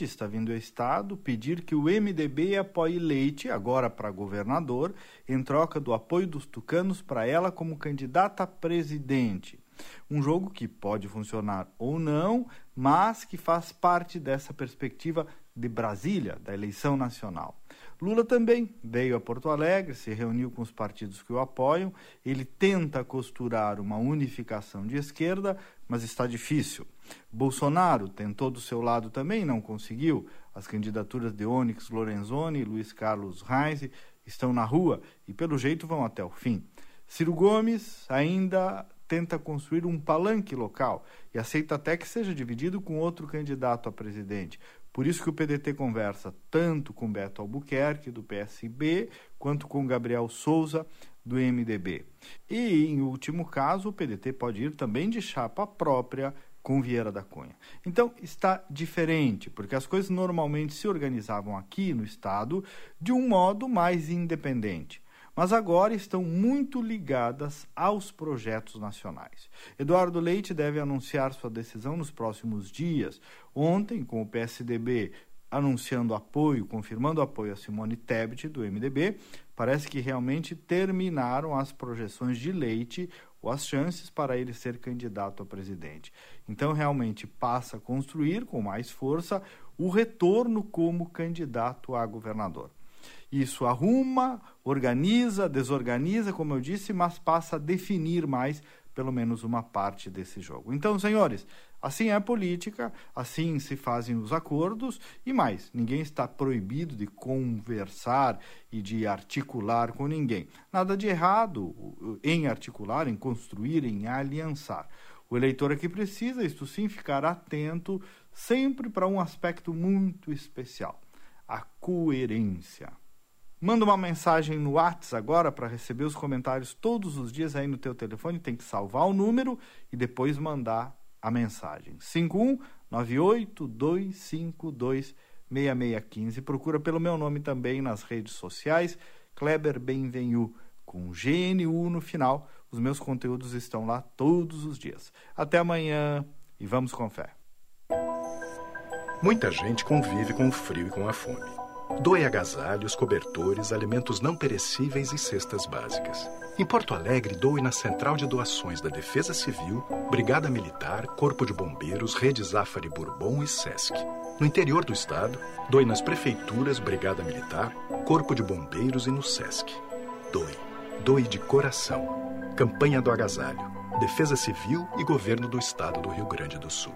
está vindo ao Estado pedir que o MDB apoie Leite, agora para governador, em troca do apoio dos tucanos para ela como candidata a presidente. Um jogo que pode funcionar ou não, mas que faz parte dessa perspectiva de Brasília, da eleição nacional. Lula também veio a Porto Alegre, se reuniu com os partidos que o apoiam. Ele tenta costurar uma unificação de esquerda, mas está difícil. Bolsonaro tentou do seu lado também, não conseguiu. As candidaturas de Onyx Lorenzoni e Luiz Carlos Reis estão na rua e, pelo jeito, vão até o fim. Ciro Gomes ainda tenta construir um palanque local e aceita até que seja dividido com outro candidato a presidente. Por isso que o PDT conversa tanto com Beto Albuquerque, do PSB, quanto com Gabriel Souza, do MDB. E, em último caso, o PDT pode ir também de chapa própria com Vieira da Cunha. Então está diferente, porque as coisas normalmente se organizavam aqui no estado de um modo mais independente, mas agora estão muito ligadas aos projetos nacionais. Eduardo Leite deve anunciar sua decisão nos próximos dias. Ontem, com o PSDB anunciando apoio, confirmando apoio a Simone Tebet do MDB, parece que realmente terminaram as projeções de Leite ou as chances para ele ser candidato a presidente. Então, realmente passa a construir com mais força o retorno como candidato a governador. Isso arruma, organiza, desorganiza, como eu disse, mas passa a definir mais pelo menos uma parte desse jogo. Então, senhores, assim é a política, assim se fazem os acordos e mais, ninguém está proibido de conversar e de articular com ninguém. Nada de errado em articular, em construir, em aliançar. O eleitor aqui precisa, isto sim, ficar atento sempre para um aspecto muito especial: a coerência. Manda uma mensagem no WhatsApp agora para receber os comentários todos os dias aí no teu telefone. Tem que salvar o número e depois mandar a mensagem. 51982526615. Procura pelo meu nome também nas redes sociais. Kleber Benvenu com GNU no final. Os meus conteúdos estão lá todos os dias. Até amanhã e vamos com fé. Muita gente convive com o frio e com a fome. Doe agasalhos, cobertores, alimentos não perecíveis e cestas básicas. Em Porto Alegre, doe na Central de Doações da Defesa Civil, Brigada Militar, Corpo de Bombeiros, Rede Zafari Bourbon e SESC. No interior do estado, doe nas prefeituras, Brigada Militar, Corpo de Bombeiros e no SESC. Doe. Doe de coração. Campanha do Agasalho. Defesa Civil e Governo do Estado do Rio Grande do Sul.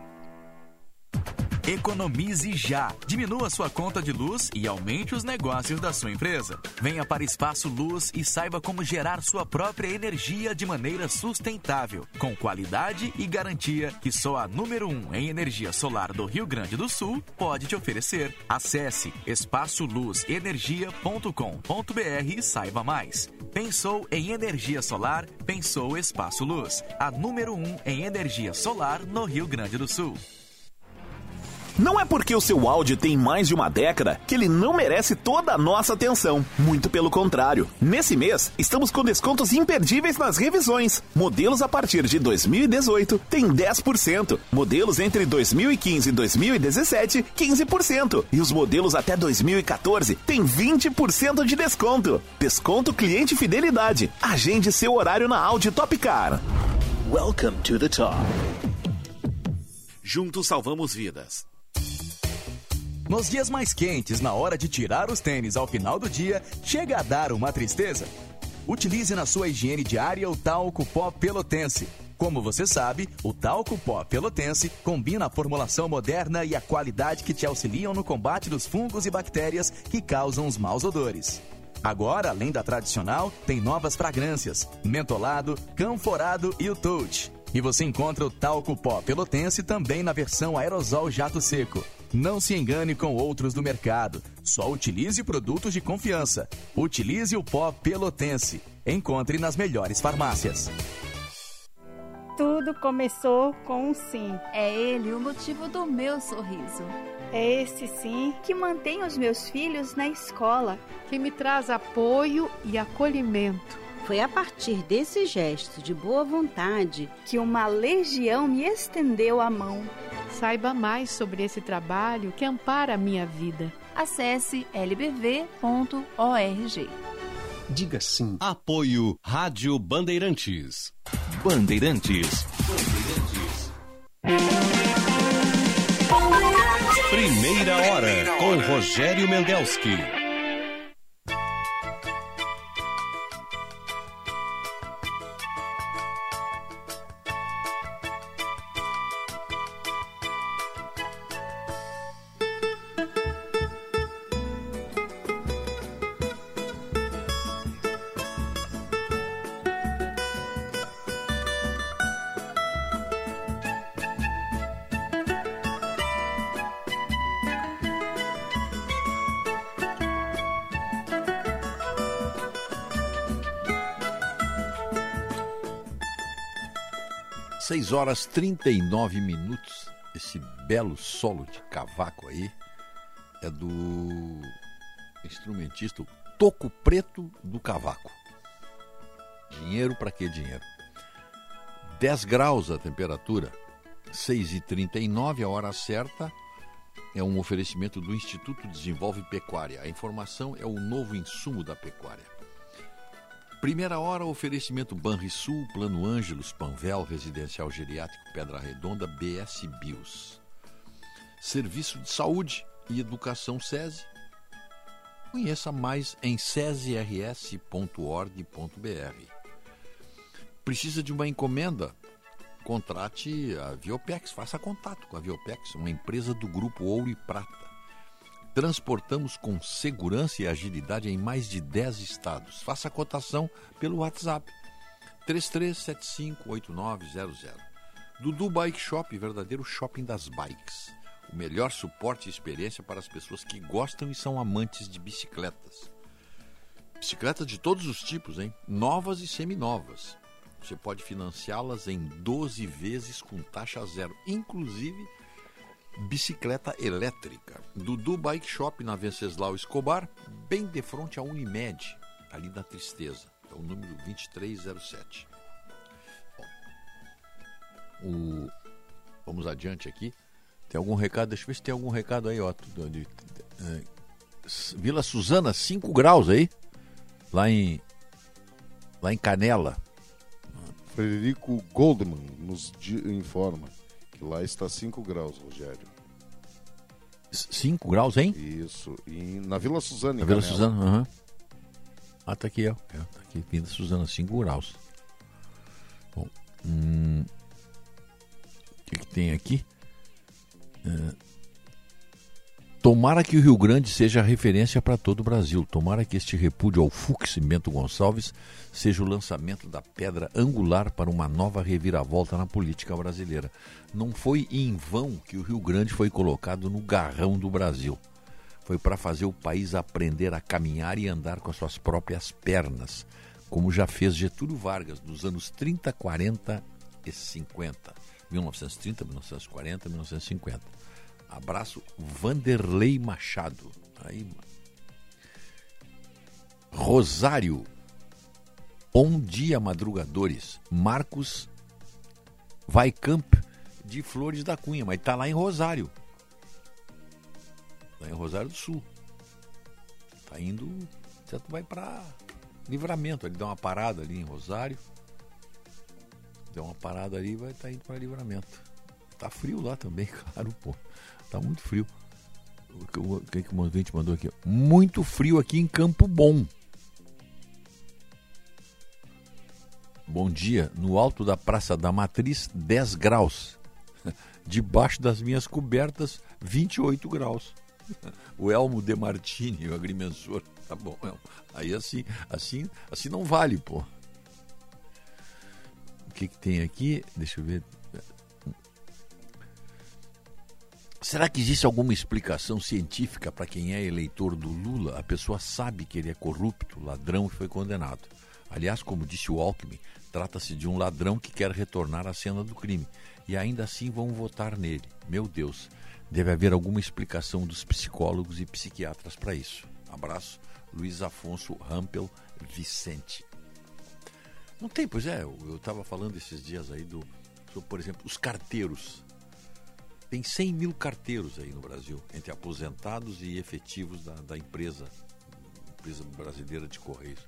Economize já. Diminua sua conta de luz e aumente os negócios da sua empresa. Venha para Espaço Luz e saiba como gerar sua própria energia de maneira sustentável, com qualidade e garantia que só a número 1 um em energia solar do Rio Grande do Sul pode te oferecer. Acesse espaçoluzenergia.com.br e saiba mais. Pensou em energia solar? Pensou Espaço Luz, a número 1 um em energia solar no Rio Grande do Sul. Não é porque o seu áudio tem mais de uma década que ele não merece toda a nossa atenção. Muito pelo contrário. Nesse mês, estamos com descontos imperdíveis nas revisões. Modelos a partir de 2018 tem 10%. Modelos entre 2015 e 2017, 15%. E os modelos até 2014 tem 20% de desconto. Desconto cliente fidelidade. Agende seu horário na Audi Top Car. Welcome to the top. Juntos salvamos vidas. Nos dias mais quentes, na hora de tirar os tênis ao final do dia, chega a dar uma tristeza? Utilize na sua higiene diária o talco pó pelotense. Como você sabe, o talco pó pelotense combina a formulação moderna e a qualidade que te auxiliam no combate dos fungos e bactérias que causam os maus odores. Agora, além da tradicional, tem novas fragrâncias: mentolado, canforado e o touch. E você encontra o talco pó pelotense também na versão aerosol jato seco. Não se engane com outros do mercado. Só utilize produtos de confiança. Utilize o pó pelotense. Encontre nas melhores farmácias. Tudo começou com um sim. É ele o motivo do meu sorriso. É esse sim que mantém os meus filhos na escola, que me traz apoio e acolhimento. Foi a partir desse gesto de boa vontade que uma legião me estendeu a mão. Saiba mais sobre esse trabalho que ampara a minha vida. Acesse lbv.org. Diga sim. Apoio Rádio Bandeirantes. Bandeirantes. Primeira hora com Rogério Mendelski. 6 horas 39 minutos. Esse belo solo de cavaco aí é do instrumentista Toco Preto do Cavaco. Dinheiro para que dinheiro? 10 graus a temperatura, 6h39 a hora certa. É um oferecimento do Instituto Desenvolve Pecuária. A informação é o novo insumo da pecuária. Primeira hora, oferecimento Banrisul, Plano Ângelos, Panvel, Residencial Geriátrico Pedra Redonda, BS Bios. Serviço de Saúde e Educação SESI. Conheça mais em sesirs.org.br. Precisa de uma encomenda? Contrate a Viopex, faça contato com a Viopex, uma empresa do grupo Ouro e Prata. Transportamos com segurança e agilidade em mais de 10 estados. Faça a cotação pelo WhatsApp 33758900. Dudu Bike Shop, verdadeiro shopping das bikes. O melhor suporte e experiência para as pessoas que gostam e são amantes de bicicletas. Bicicletas de todos os tipos, hein? Novas e seminovas. Você pode financiá-las em 12 vezes com taxa zero, inclusive bicicleta elétrica. Dudu Bike Shop na Venceslau Escobar, bem de frente à Unimed, ali na Tristeza. É o número 2307. Bom, o... Vamos adiante aqui. Tem algum recado? Deixa eu ver se tem algum recado aí, ó. É, Vila Suzana, 5 graus aí. Lá em. Lá em Canela. Frederico Goldman nos informa que lá está 5 graus, Rogério. 5 graus, hein? Isso. E na Vila Suzana, Na Vila Suzana, aham. Uhum. Ah, tá aqui, ó. É, tá aqui, Vila Suzana, 5 graus. Bom, hum, o que, que tem aqui? É, tomara que o Rio Grande seja referência para todo o Brasil. Tomara que este repúdio ao Fux Bento Gonçalves seja o lançamento da pedra angular para uma nova reviravolta na política brasileira. Não foi em vão que o Rio Grande foi colocado no garrão do Brasil. Foi para fazer o país aprender a caminhar e andar com as suas próprias pernas, como já fez Getúlio Vargas nos anos 30, 40 e 50. 1930, 1940, 1950. Abraço Vanderlei Machado. Aí, Rosário. Bom dia, madrugadores. Marcos Vaicamp de Flores da Cunha, mas tá lá em Rosário. Lá em Rosário do Sul. Tá indo. Certo, vai para livramento. Ele dá uma parada ali em Rosário. Deu uma parada ali vai estar tá indo para livramento. Tá frio lá também, claro, pô. Tá muito frio. O que, que o ouvinte mandou aqui? Muito frio aqui em Campo Bom. Bom dia. No alto da Praça da Matriz, 10 graus. Debaixo das minhas cobertas, 28 graus. O Elmo De Martini, o agrimensor. Tá bom, Elmo. Aí assim, assim, assim não vale, pô. O que, que tem aqui? Deixa eu ver. Será que existe alguma explicação científica para quem é eleitor do Lula? A pessoa sabe que ele é corrupto, ladrão e foi condenado. Aliás, como disse o Alckmin, trata-se de um ladrão que quer retornar à cena do crime. E ainda assim vão votar nele. Meu Deus, deve haver alguma explicação dos psicólogos e psiquiatras para isso. Abraço, Luiz Afonso Rampel Vicente. Não tem, pois é, eu estava falando esses dias aí do, por exemplo, os carteiros. Tem 100 mil carteiros aí no Brasil, entre aposentados e efetivos da, da empresa, empresa brasileira de Correios.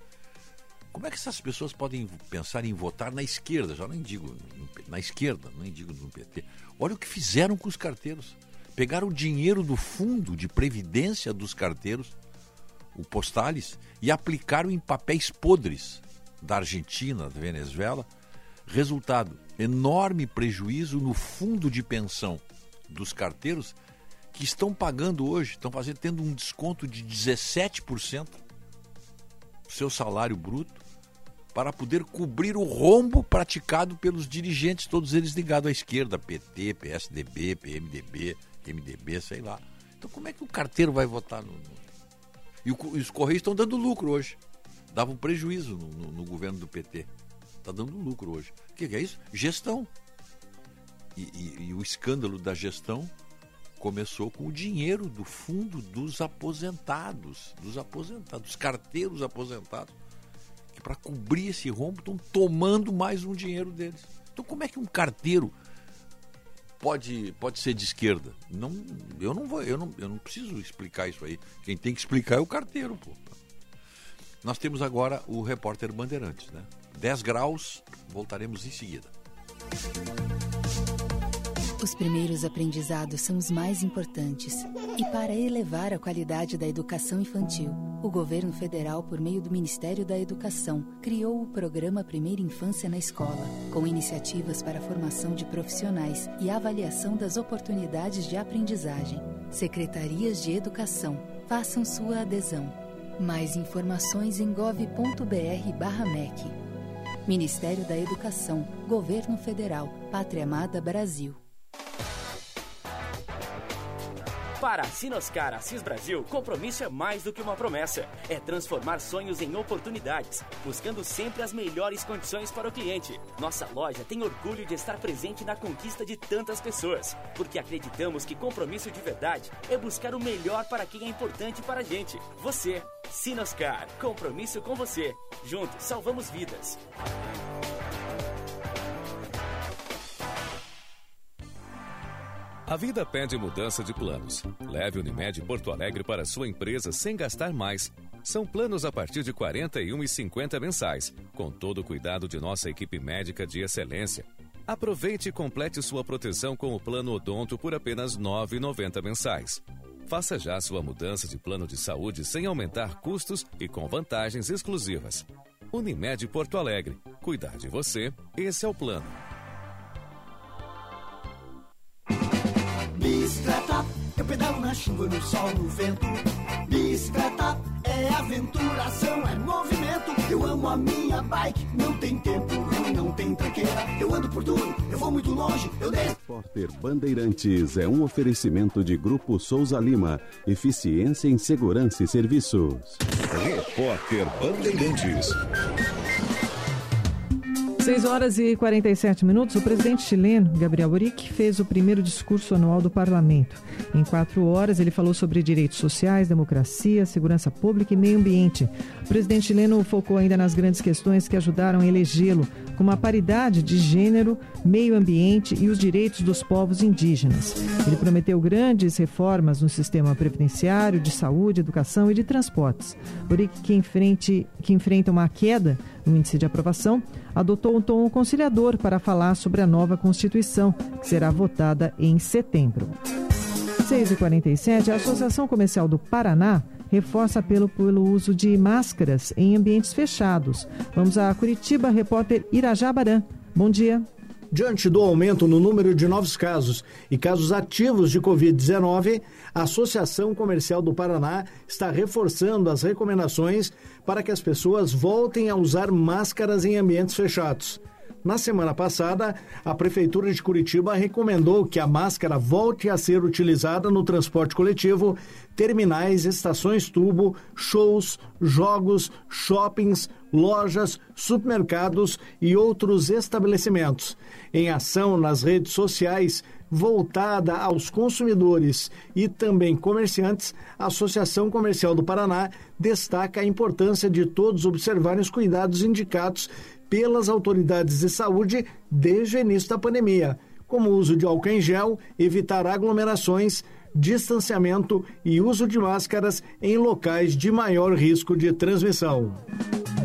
Como é que essas pessoas podem pensar em votar na esquerda? Já nem digo na esquerda, nem digo no PT. Olha o que fizeram com os carteiros. Pegaram o dinheiro do fundo de previdência dos carteiros, o Postales, e aplicaram em papéis podres da Argentina, da Venezuela. Resultado: enorme prejuízo no fundo de pensão dos carteiros que estão pagando hoje, estão fazendo tendo um desconto de 17% do seu salário bruto para poder cobrir o rombo praticado pelos dirigentes, todos eles ligados à esquerda, PT, PSDB, PMDB, MDB, sei lá. Então como é que o carteiro vai votar no. E, os Correios estão dando lucro hoje. Davam um prejuízo no, no, no, governo do PT. Está dando lucro hoje. O que, que é isso? Gestão. E, e, e o escândalo da gestão começou com o dinheiro do fundo dos aposentados, dos aposentados, dos carteiros aposentados, que para cobrir esse rombo estão tomando mais um dinheiro deles. Então como é que um carteiro pode, pode ser de esquerda? Não, eu não vou, eu não, eu não preciso explicar isso aí. Quem tem que explicar é o carteiro, pô. Nós temos agora o repórter Bandeirantes, né? 10 graus, voltaremos em seguida. Os primeiros aprendizados são os mais importantes. E para elevar a qualidade da educação infantil, o governo federal, por meio do Ministério da Educação, criou o programa Primeira Infância na Escola, com iniciativas para a formação de profissionais e avaliação das oportunidades de aprendizagem. Secretarias de Educação, façam sua adesão. Mais informações em gov.br/mec. Ministério da Educação, Governo Federal, Pátria Amada Brasil. Para a Sinoscar Assis Brasil, compromisso é mais do que uma promessa. É transformar sonhos em oportunidades, buscando sempre as melhores condições para o cliente. Nossa loja tem orgulho de estar presente na conquista de tantas pessoas, porque acreditamos que compromisso de verdade é buscar o melhor para quem é importante para a gente. Você, Sinoscar, compromisso com você. Juntos salvamos vidas. A vida pede mudança de planos. Leve Unimed Porto Alegre para sua empresa sem gastar mais. São planos a partir de R$ 41,50 mensais, com todo o cuidado de nossa equipe médica de excelência. Aproveite e complete sua proteção com o plano Odonto por apenas R$ 9,90 mensais. Faça já sua mudança de plano de saúde sem aumentar custos e com vantagens exclusivas. Unimed Porto Alegre. Cuidar de você, esse é o plano. Bicicleta, eu pedalo na chuva, no sol, no vento. Bicicleta é aventuração, é movimento. Eu amo a minha bike, não tem tempo ruim, não tem tranqueira. Eu ando por tudo, eu vou muito longe, eu desço. Repórter Bandeirantes é um oferecimento de Grupo Souza Lima. Eficiência em Segurança e Serviços. Repórter Bandeirantes. 6 horas e 47 minutos, o presidente chileno, Gabriel Boric, fez o primeiro discurso anual do parlamento. Em quatro horas, ele falou sobre direitos sociais, democracia, segurança pública e meio ambiente. O presidente chileno focou ainda nas grandes questões que ajudaram a elegê-lo, como a paridade de gênero, meio ambiente e os direitos dos povos indígenas. Ele prometeu grandes reformas no sistema previdenciário, de saúde, educação e de transportes. Boric, que, enfrente, que enfrenta uma queda no índice de aprovação, adotou um tom conciliador para falar sobre a nova Constituição, que será votada em setembro. 6h47, a Associação Comercial do Paraná reforça apelo pelo uso de máscaras em ambientes fechados. Vamos a Curitiba, repórter Irajá Baran. Bom dia. Diante do aumento no número de novos casos e casos ativos de Covid-19, a Associação Comercial do Paraná está reforçando as recomendações para que as pessoas voltem a usar máscaras em ambientes fechados. Na semana passada, a Prefeitura de Curitiba recomendou que a máscara volte a ser utilizada no transporte coletivo, terminais, estações tubo, shows, jogos, shoppings, lojas, supermercados e outros estabelecimentos. Em ação nas redes sociais, voltada aos consumidores e também comerciantes, a Associação Comercial do Paraná destaca a importância de todos observarem os cuidados indicados pelas autoridades de saúde desde o início da pandemia, como o uso de álcool em gel, evitar aglomerações, distanciamento e uso de máscaras em locais de maior risco de transmissão.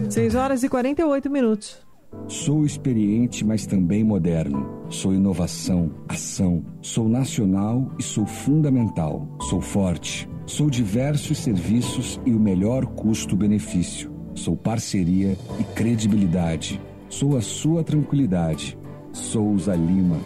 6 horas e 48 minutos. Sou experiente, mas também moderno. Sou inovação, ação. Sou nacional e sou fundamental. Sou forte. Sou diversos serviços e o melhor custo-benefício. Sou parceria e credibilidade. Sou a sua tranquilidade. Souza Lima.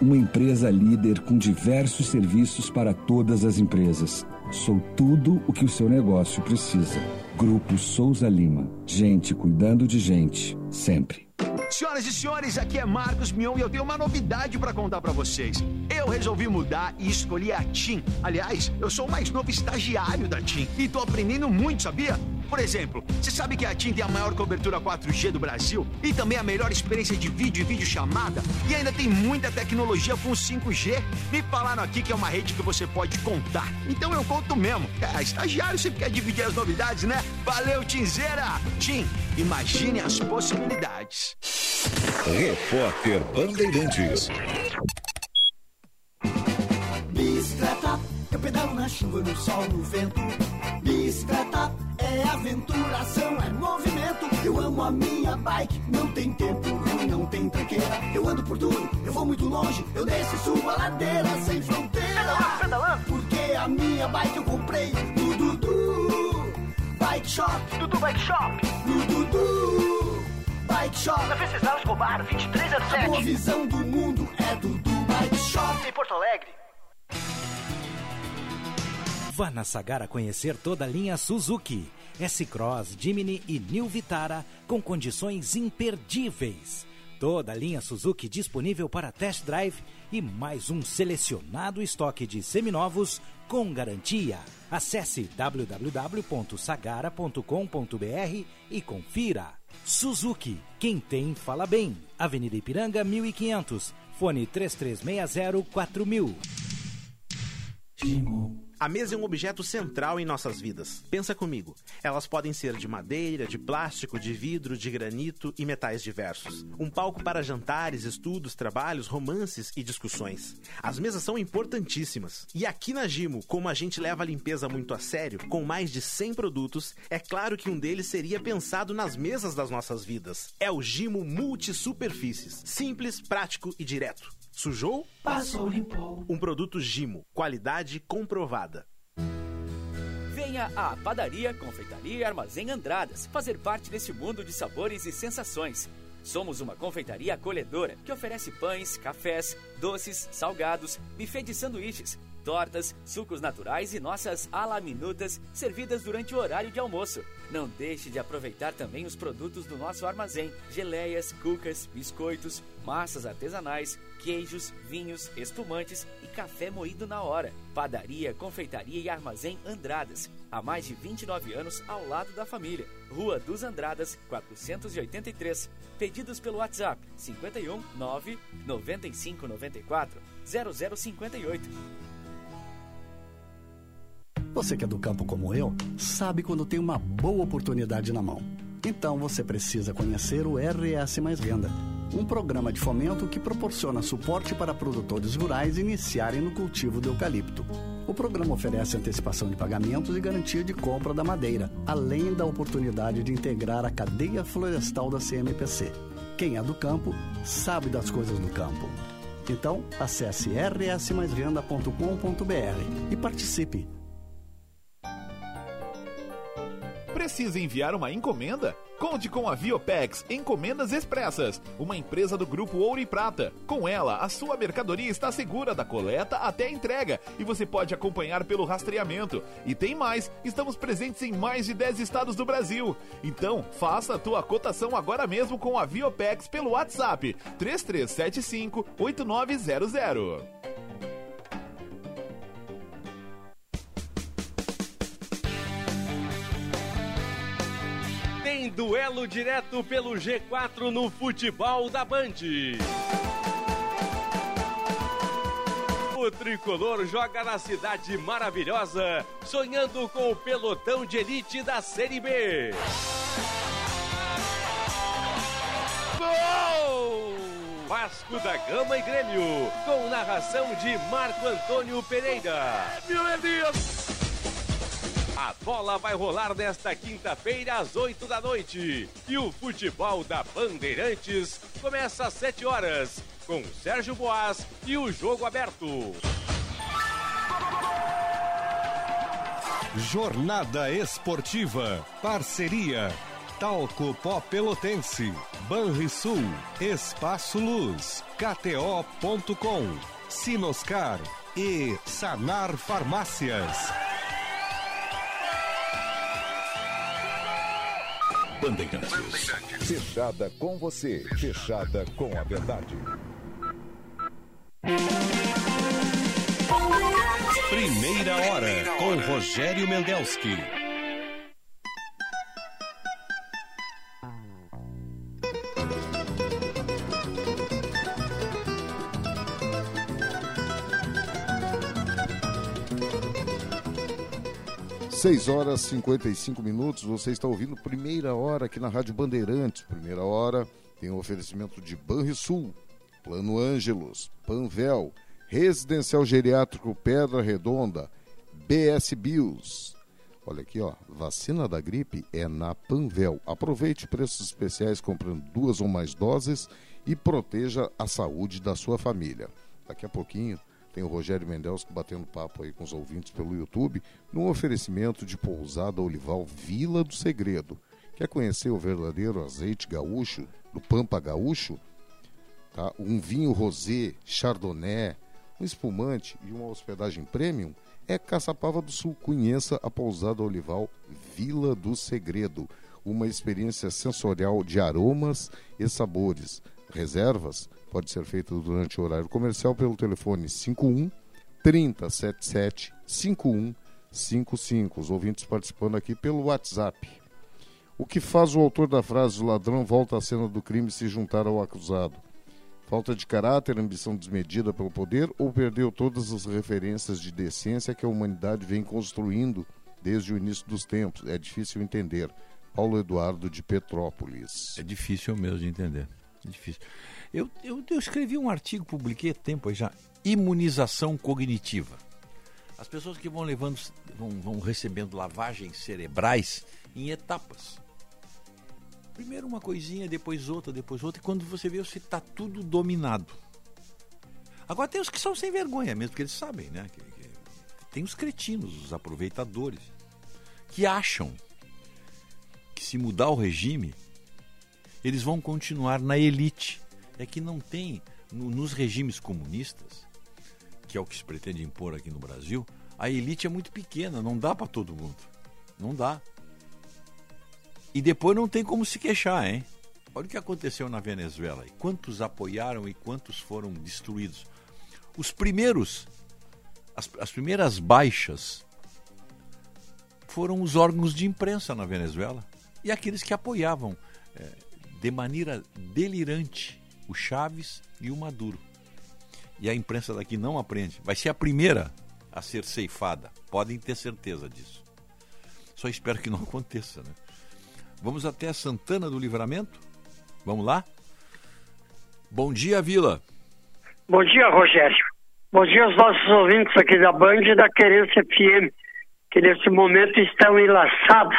Uma empresa líder com diversos serviços para todas as empresas. Sou tudo o que o seu negócio precisa. Grupo Souza Lima. Gente cuidando de gente. Sempre. Senhoras e senhores, aqui é Marcos Mion e eu tenho uma novidade para contar para vocês. Eu resolvi mudar e escolhi a TIM. Aliás, eu sou o mais novo estagiário da TIM e tô aprendendo muito, sabia? Por exemplo, você sabe que a TIM tem a maior cobertura 4G do Brasil e também a melhor experiência de vídeo e videochamada e ainda tem muita tecnologia com 5G? Me falaram aqui que é uma rede que você pode contar. Então eu conto mesmo. É, estagiário sempre quer dividir as novidades, né? Valeu, Tinzeira! TIM, imagine as possibilidades. Repórter Bandeirantes. Bicicleta, eu pedalo na chuva, no sol, no vento. Bicicleta é aventuração, é movimento. Eu amo a minha bike, não tem tempo ruim, não tem tranqueira. Eu ando por tudo, eu vou muito longe, eu desço e subo a ladeira sem fronteira. Pedalando. Porque a minha bike eu comprei no Dudu Bike Shop. Dudu Bike Shop. No Dudu Bike Shop. Na Venceslau Escobar, 2307. A boa visão do mundo é Dudu Bike Shop. Em Porto Alegre. Vá na Sagara conhecer toda a linha Suzuki, S-Cross, Jimny e New Vitara com condições imperdíveis. Toda a linha Suzuki disponível para test drive e mais um selecionado estoque de seminovos com garantia. Acesse www.sagara.com.br e confira. Suzuki, quem tem fala bem. Avenida Ipiranga 1500, fone 3360 4000. A mesa é um objeto central em nossas vidas. Pensa comigo. Elas podem ser de madeira, de plástico, de vidro, de granito e metais diversos. Um palco para jantares, estudos, trabalhos, romances e discussões. As mesas são importantíssimas. E aqui na Gimo, como a gente leva a limpeza muito a sério, com mais de 100 produtos, é claro que um deles seria pensado nas mesas das nossas vidas. É o Gimo Multisuperfícies. Simples, prático e direto. Sujou? Passou, limpou. Um produto Gimo. Qualidade comprovada. Venha à Padaria, Confeitaria e Armazém Andradas fazer parte desse mundo de sabores e sensações. Somos uma confeitaria acolhedora que oferece pães, cafés, doces, salgados, buffet de sanduíches, tortas, sucos naturais e nossas alaminutas servidas durante o horário de almoço. Não deixe de aproveitar também os produtos do nosso armazém: geleias, cucas, biscoitos, massas artesanais, queijos, vinhos, espumantes e café moído na hora. Padaria, confeitaria e armazém Andradas. Há mais de 29 anos ao lado da família. Rua dos Andradas, 483. Pedidos pelo WhatsApp 51 9 95 94 0058. Você que é do campo como eu, sabe quando tem uma boa oportunidade na mão. Então você precisa conhecer o RS Mais Renda, um programa de fomento que proporciona suporte para produtores rurais iniciarem no cultivo do eucalipto. O programa oferece antecipação de pagamentos e garantia de compra da madeira, além da oportunidade de integrar a cadeia florestal da CMPC. Quem é do campo sabe das coisas do campo. Então, acesse rsmaisvenda.com.br e participe. Precisa enviar uma encomenda? Conte com a Viopex Encomendas Expressas, uma empresa do grupo Ouro e Prata. Com ela, a sua mercadoria está segura da coleta até a entrega e você pode acompanhar pelo rastreamento. E tem mais, estamos presentes em mais de 10 estados do Brasil. Então, faça a tua cotação agora mesmo com a Viopex pelo WhatsApp 3375 8900. Tem duelo direto pelo G4 no futebol da Band. O tricolor joga na cidade maravilhosa, sonhando com o pelotão de elite da Série B. Gol! Vasco da Gama e Grêmio, com narração de Marco Antônio Pereira. Meu Deus! A bola vai rolar nesta quinta-feira às 8 da noite. E o futebol da Bandeirantes começa às 7 horas, com Sérgio Boas e o jogo aberto. Jornada Esportiva. Parceria. Talco Pó Pelotense. Banrisul. Espaço Luz. KTO.com. Sinoscar. E Sanar Farmácias. Bandeirantes. Fechada com você. Fechada com a verdade. Primeira hora com Rogério Mendelski. 6 horas e 55 minutos, você está ouvindo primeira hora aqui na Rádio Bandeirantes. Primeira hora tem o oferecimento de Banrisul, Plano Ângelos, Panvel, Residencial Geriátrico Pedra Redonda, BS Bios. Olha aqui, ó, vacina da gripe é na Panvel. Aproveite preços especiais comprando duas ou mais doses e proteja a saúde da sua família. Daqui a pouquinho tem o Rogério Mendelski batendo papo aí com os ouvintes pelo YouTube, num oferecimento de pousada Olival Vila do Segredo. Quer conhecer o verdadeiro azeite gaúcho, do Pampa Gaúcho? Tá? Um vinho rosé, chardonnay, um espumante e uma hospedagem premium? É Caçapava do Sul. Conheça a pousada Olival Vila do Segredo. Uma experiência sensorial de aromas e sabores. Reservas pode ser feita durante o horário comercial pelo telefone 51 3077 5155. Os ouvintes participando aqui pelo WhatsApp. O que faz o autor da frase o ladrão volta à cena do crime se juntar ao acusado? Falta de caráter, ambição desmedida pelo poder ou perdeu todas as referências de decência que a humanidade vem construindo desde o início dos tempos? É difícil entender. Paulo Eduardo de Petrópolis. É difícil mesmo de entender. É difícil. Eu, eu, eu escrevi um artigo, publiquei há tempo já. Imunização cognitiva. As pessoas que vão levando, vão, vão recebendo lavagens cerebrais em etapas. Primeiro uma coisinha, depois outra, depois outra, e quando você vê, você está tudo dominado. Agora tem os que são sem vergonha mesmo, porque eles sabem, né? Que, que, tem os cretinos, os aproveitadores, que acham que se mudar o regime, eles vão continuar na elite. É que não tem, no, nos regimes comunistas, que é o que se pretende impor aqui no Brasil, a elite é muito pequena, não dá para todo mundo. Não dá. E depois não tem como se queixar, hein? Olha o que aconteceu na Venezuela. Quantos apoiaram e quantos foram destruídos. Os primeiros, as, as primeiras baixas foram os órgãos de imprensa na Venezuela e aqueles que apoiavam é, de maneira delirante o Chaves e o Maduro. E a imprensa daqui não aprende. Vai ser a primeira a ser ceifada. Podem ter certeza disso. Só espero que não aconteça, né? Vamos até Santana do Livramento? Vamos lá? Bom dia, Vila. Bom dia, Rogério. Bom dia aos nossos ouvintes aqui da Band e da Querência FM, que nesse momento estão enlaçados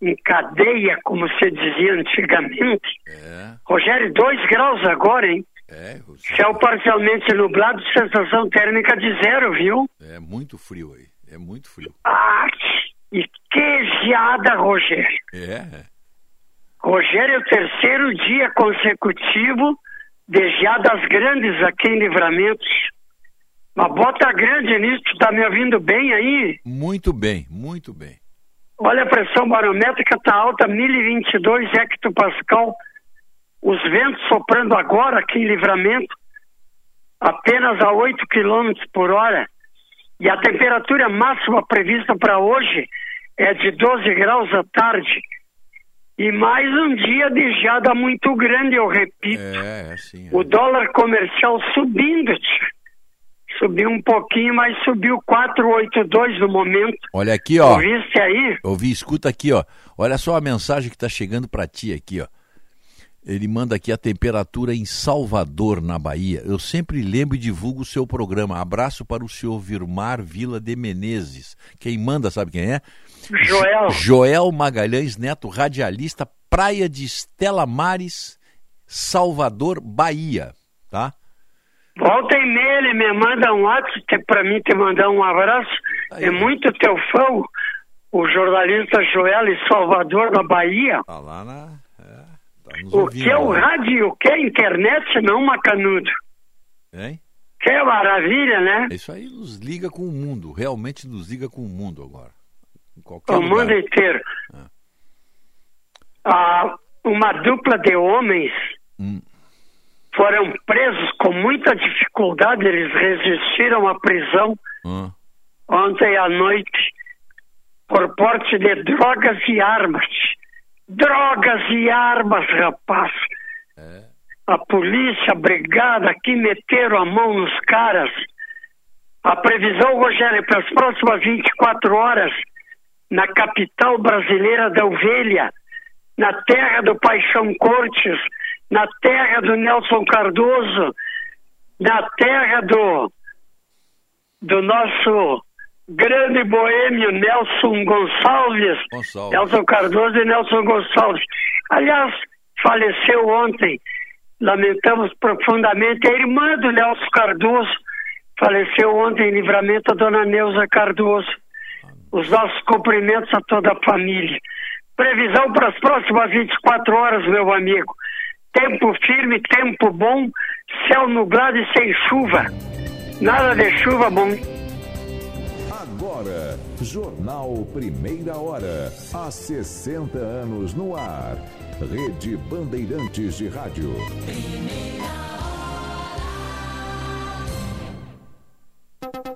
em cadeia, como se dizia antigamente. É. Rogério, 2 graus agora, hein? É, Céu parcialmente nublado, sensação térmica de zero, viu? É muito frio aí. É muito frio. Ah, e que geada, Rogério. É. Rogério, é o terceiro dia consecutivo de geadas grandes aqui em Livramentos. Uma bota grande nisso, tu tá me ouvindo bem aí? Muito bem, muito bem. Olha, a pressão barométrica tá alta, 1022 hectopascal. Os ventos soprando agora aqui em Livramento, apenas a 8 km por hora. E a temperatura máxima prevista para hoje é de 12 graus à tarde. E mais um dia de geada muito grande, eu repito. É, é sim. O dólar comercial subindo, tio. Subiu um pouquinho, mas subiu 482 no momento. Olha aqui, ó. Ouviste aí? Ouvi, escuta aqui, ó. Olha só a mensagem que está chegando para ti aqui, ó. Ele manda aqui a temperatura em Salvador, na Bahia. Eu sempre lembro e divulgo o seu programa. Abraço para o senhor Virmar Vila de Menezes. Quem manda, sabe quem é? Joel. Joel Magalhães Neto, radialista, Praia de Estela Mares, Salvador, Bahia. Tá? Volta e meia, ele me manda um WhatsApp para mim te mandar um abraço. é muito teu fã, o jornalista Joel em Salvador, na Bahia. Tá lá na. É, tá O ouvindo, que é o rádio, o que é a internet, não macanudo. Hein? Que é maravilha, né? Isso aí nos liga com o mundo. Realmente nos liga com o mundo agora. O lugar. mundo inteiro. Ah, uma dupla de homens foram presos com muita dificuldade, eles resistiram à prisão Hum. ontem à noite por porte de drogas e armas. Drogas e armas, rapaz. A polícia, a brigada aqui meteram a mão nos caras. A previsão, Rogério, para as próximas 24 horas na capital brasileira da ovelha, na terra do Paixão Cortes, na terra do Nelson Cardoso, na terra do, do nosso grande boêmio Nelson Gonçalves, Gonçalves. Nelson Cardoso e Nelson Gonçalves. Aliás, faleceu ontem, lamentamos profundamente, a irmã do Nelson Cardoso, faleceu ontem em livramento a dona Neuza Cardoso. Os nossos cumprimentos a toda a família. Previsão para as próximas 24 horas, meu amigo. Tempo firme, tempo bom, céu nublado e sem chuva. Nada de chuva bom. Agora, Jornal Primeira Hora. Há 60 anos no ar. Rede Bandeirantes de Rádio.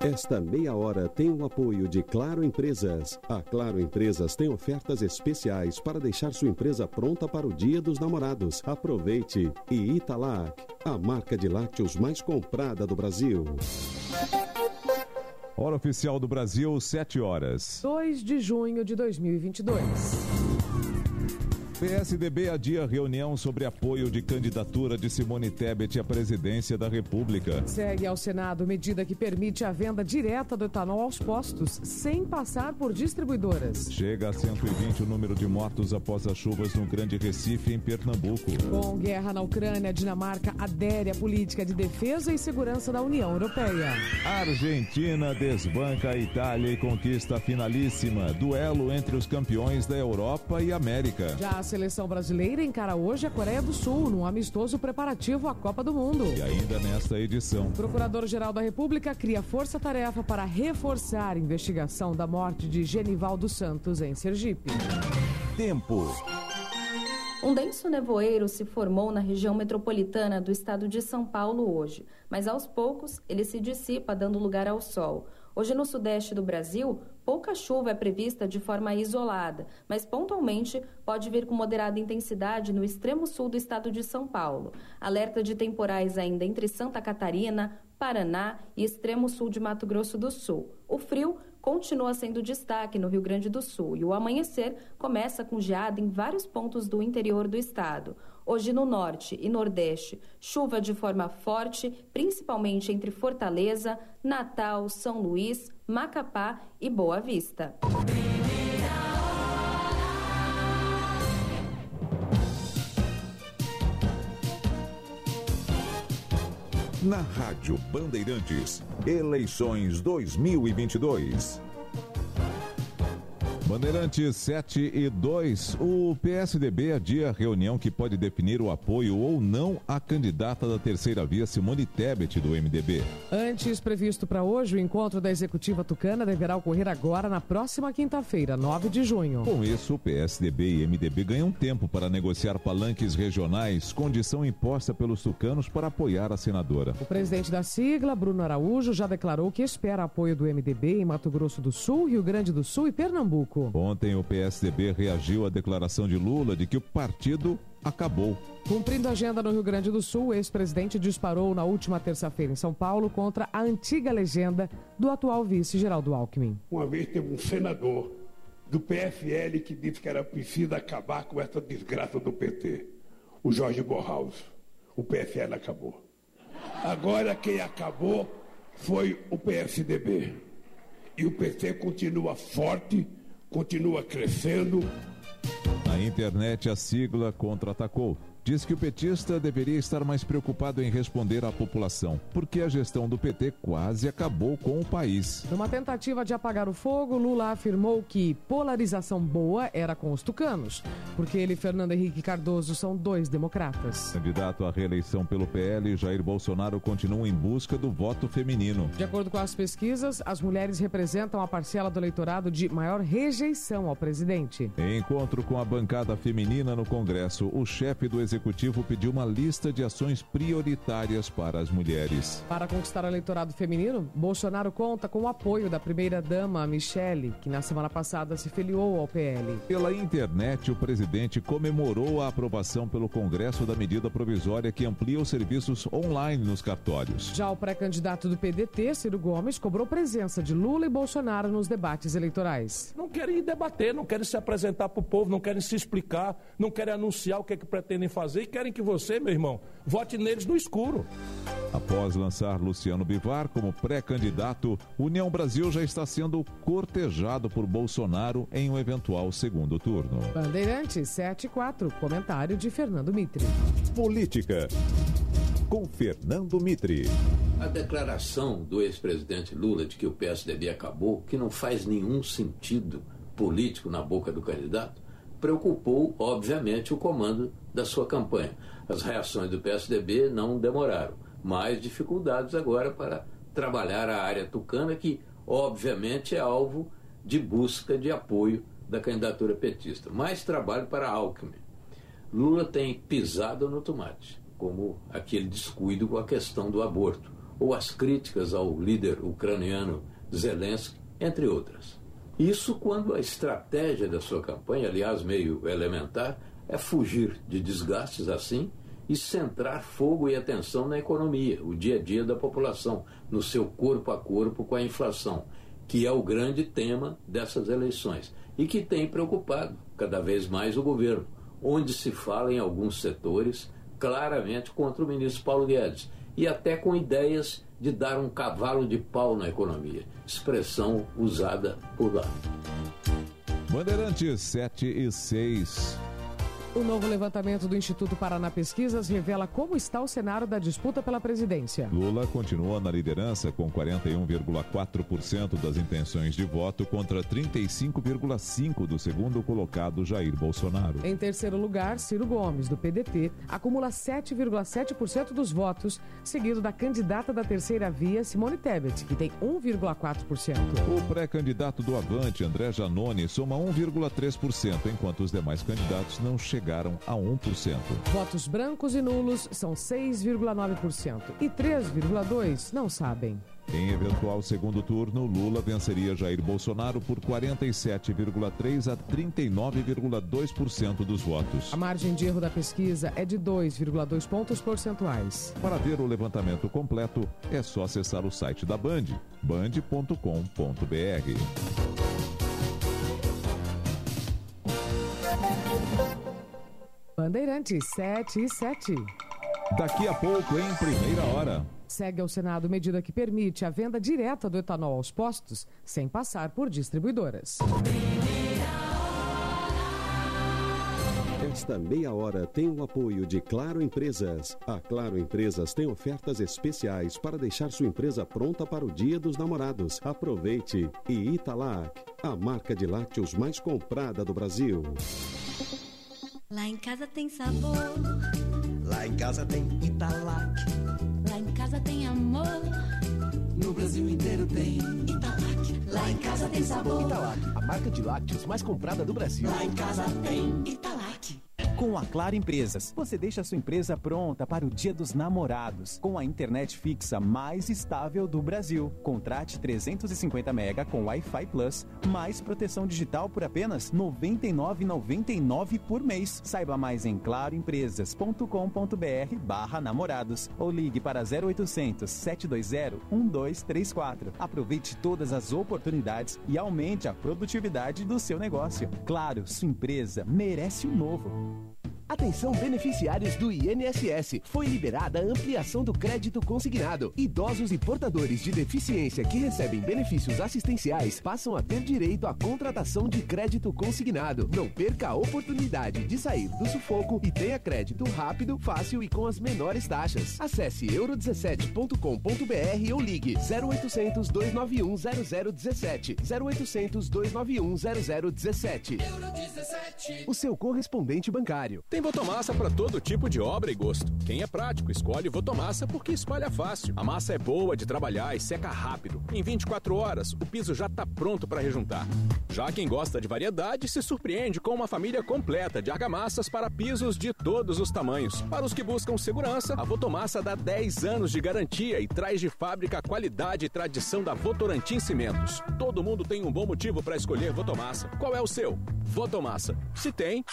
Esta meia hora tem o apoio de Claro Empresas. A Claro Empresas tem ofertas especiais para deixar sua empresa pronta para o Dia dos Namorados. Aproveite! E Italac, a marca de lácteos mais comprada do Brasil. Hora oficial do Brasil, 7 horas. 2 de junho de 2022. PSDB adia reunião sobre apoio de candidatura de Simone Tebet à presidência da República. Segue ao Senado medida que permite a venda direta do etanol aos postos, sem passar por distribuidoras. Chega a 120 o número de mortos após as chuvas no Grande Recife, em Pernambuco. Com guerra na Ucrânia, a Dinamarca adere à política de defesa e segurança da União Europeia. Argentina desbanca a Itália e conquista a finalíssima. Duelo entre os campeões da Europa e América. Já seleção brasileira encara hoje a Coreia do Sul num amistoso preparativo à Copa do Mundo. E ainda nesta edição. O Procurador-Geral da República cria força-tarefa para reforçar a investigação da morte de Genival dos Santos em Sergipe. Tempo. Um denso nevoeiro se formou na região metropolitana do estado de São Paulo hoje, mas aos poucos ele se dissipa, dando lugar ao sol. Hoje, no sudeste do Brasil, pouca chuva é prevista de forma isolada, mas pontualmente pode vir com moderada intensidade no extremo sul do estado de São Paulo. Alerta de temporais ainda entre Santa Catarina, Paraná e extremo sul de Mato Grosso do Sul. O frio continua sendo destaque no Rio Grande do Sul e o amanhecer começa com geada em vários pontos do interior do estado. Hoje no norte e nordeste, chuva de forma forte, principalmente entre Fortaleza, Natal, São Luís, Macapá e Boa Vista. Na Rádio Bandeirantes, eleições 2022. Bandeirantes 7 e 2. O PSDB adia a reunião que pode definir o apoio ou não à candidata da terceira via Simone Tebet do MDB. Antes previsto para hoje, o encontro da executiva tucana deverá ocorrer agora na próxima quinta-feira, 9 de junho. Com isso, o PSDB e MDB ganham tempo para negociar palanques regionais, condição imposta pelos tucanos para apoiar a senadora. O presidente da sigla, Bruno Araújo, já declarou que espera apoio do MDB em Mato Grosso do Sul, Rio Grande do Sul e Pernambuco. Ontem, o PSDB reagiu à declaração de Lula de que o partido acabou. Cumprindo a agenda no Rio Grande do Sul, o ex-presidente disparou na última terça-feira em São Paulo contra a antiga legenda do atual vice Geraldo Alckmin. Uma vez teve um senador do PFL que disse que era preciso acabar com essa desgraça do PT, o Jorge Borhaus. O PFL acabou. Agora quem acabou foi o PSDB. E o PT continua forte, continua crescendo. Na internet, a sigla contra-atacou. Diz que o petista deveria estar mais preocupado em responder à população, porque a gestão do PT quase acabou com o país. Numa tentativa de apagar o fogo, Lula afirmou que polarização boa era com os tucanos, porque ele e Fernando Henrique Cardoso são dois democratas. Candidato à reeleição pelo PL, Jair Bolsonaro continua em busca do voto feminino. De acordo com as pesquisas, as mulheres representam a parcela do eleitorado de maior rejeição ao presidente. Em encontro com a bancada feminina no Congresso, o chefe do executivo Executivo pediu uma lista de ações prioritárias para as mulheres. Para conquistar o eleitorado feminino, Bolsonaro conta com o apoio da primeira-dama Michele, que na semana passada se filiou ao PL. Pela internet, o presidente comemorou a aprovação pelo Congresso da medida provisória que amplia os serviços online nos cartórios. Já o pré-candidato do PDT, Ciro Gomes, cobrou presença de Lula e Bolsonaro nos debates eleitorais. Não querem debater, não querem se apresentar para o povo, não querem se explicar, não querem anunciar o que, é que pretendem fazer e querem que você, meu irmão, vote neles no escuro. Após lançar Luciano Bivar como pré-candidato, União Brasil já está sendo cortejado por Bolsonaro em um eventual segundo turno. Bandeirantes 7 e 4, comentário de Fernando Mitre. Política. Com Fernando Mitre. A declaração do ex-presidente Lula de que o PSDB acabou, que não faz nenhum sentido político na boca do candidato, preocupou, obviamente, o comando da sua campanha. As reações do PSDB não demoraram. Mais dificuldades agora para trabalhar a área tucana, que, obviamente, é alvo de busca de apoio da candidatura petista. Mais trabalho para Alckmin. Lula tem pisado no tomate, como aquele descuido com a questão do aborto, ou as críticas ao líder ucraniano Zelensky, entre outras. Isso quando a estratégia da sua campanha, aliás, meio elementar, é fugir de desgastes assim e centrar fogo e atenção na economia, o dia a dia da população, no seu corpo a corpo com a inflação, que é o grande tema dessas eleições e que tem preocupado cada vez mais o governo, onde se fala em alguns setores claramente contra o ministro Paulo Guedes e até com ideias de dar um cavalo de pau na economia, expressão usada por lá. Bandeirantes 7 e 6. O novo levantamento do Instituto Paraná Pesquisas revela como está o cenário da disputa pela presidência. Lula continua na liderança com 41,4% das intenções de voto contra 35,5% do segundo colocado Jair Bolsonaro. Em terceiro lugar, Ciro Gomes, do PDT, acumula 7,7% dos votos, seguido da candidata da terceira via, Simone Tebet, que tem 1,4%. O pré-candidato do Avante, André Janone, soma 1,3%, enquanto os demais candidatos não chegaram a 1%. Votos brancos e nulos são 6,9% e 3,2% não sabem. Em eventual segundo turno, Lula venceria Jair Bolsonaro por 47,3% a 39,2% dos votos. A margem de erro da pesquisa é de 2,2 pontos percentuais. Para ver o levantamento completo, é só acessar o site da Band, band.com.br. Bandeirantes 7 e 7. Daqui a pouco, em primeira hora. Segue ao Senado medida que permite a venda direta do etanol aos postos sem passar por distribuidoras. Esta meia hora tem o apoio de Claro Empresas. A Claro Empresas tem ofertas especiais para deixar sua empresa pronta para o Dia dos Namorados. Aproveite! E Italac, a marca de lácteos mais comprada do Brasil. Lá em casa tem sabor. Lá em casa tem Italac. Lá em casa tem amor. No Brasil inteiro tem Italac. Lá em casa tem sabor. Italac, a marca de lácteos mais comprada do Brasil. Lá em casa tem Italac. Com a Claro Empresas, você deixa sua empresa pronta para o Dia dos Namorados, com a internet fixa mais estável do Brasil. Contrate 350 mega com Wi-Fi Plus, mais proteção digital por apenas R$ 99,99 por mês. Saiba mais em claroempresas.com.br barra namorados ou ligue para 0800 720 1234. Aproveite todas as oportunidades e aumente a produtividade do seu negócio. Claro, sua empresa merece o um novo. Atenção beneficiários do INSS. Foi liberada a ampliação do crédito consignado. Idosos e portadores de deficiência que recebem benefícios assistenciais passam a ter direito à contratação de crédito consignado. Não perca a oportunidade de sair do sufoco e tenha crédito rápido, fácil e com as menores taxas. Acesse euro17.com.br ou ligue 0800 291 0017. 0800 291 0017. O seu correspondente bancário. Tem Votomassa para todo tipo de obra e gosto. Quem é prático, escolhe Votomassa porque espalha fácil. A massa é boa de trabalhar e seca rápido. Em 24 horas, o piso já está pronto para rejuntar. Já quem gosta de variedade se surpreende com uma família completa de argamassas para pisos de todos os tamanhos. Para os que buscam segurança, a Votomassa dá 10 anos de garantia e traz de fábrica a qualidade e tradição da Votorantim Cimentos. Todo mundo tem um bom motivo para escolher Votomassa. Qual é o seu? Votomassa. Se tem,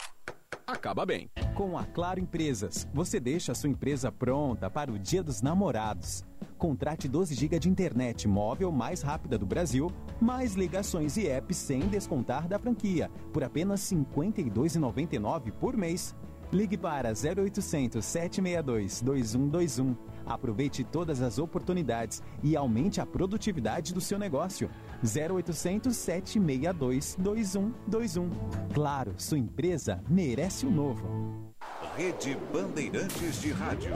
acaba bem. Com a Claro Empresas, você deixa a sua empresa pronta para o Dia dos Namorados. Contrate 12 GB de internet móvel mais rápida do Brasil, mais ligações e apps sem descontar da franquia, por apenas R$ 52,99 por mês. Ligue para 0800 762 2121. Aproveite todas as oportunidades e aumente a produtividade do seu negócio. 0800 762 2121. Claro, sua empresa merece o novo. Rede Bandeirantes de Rádio.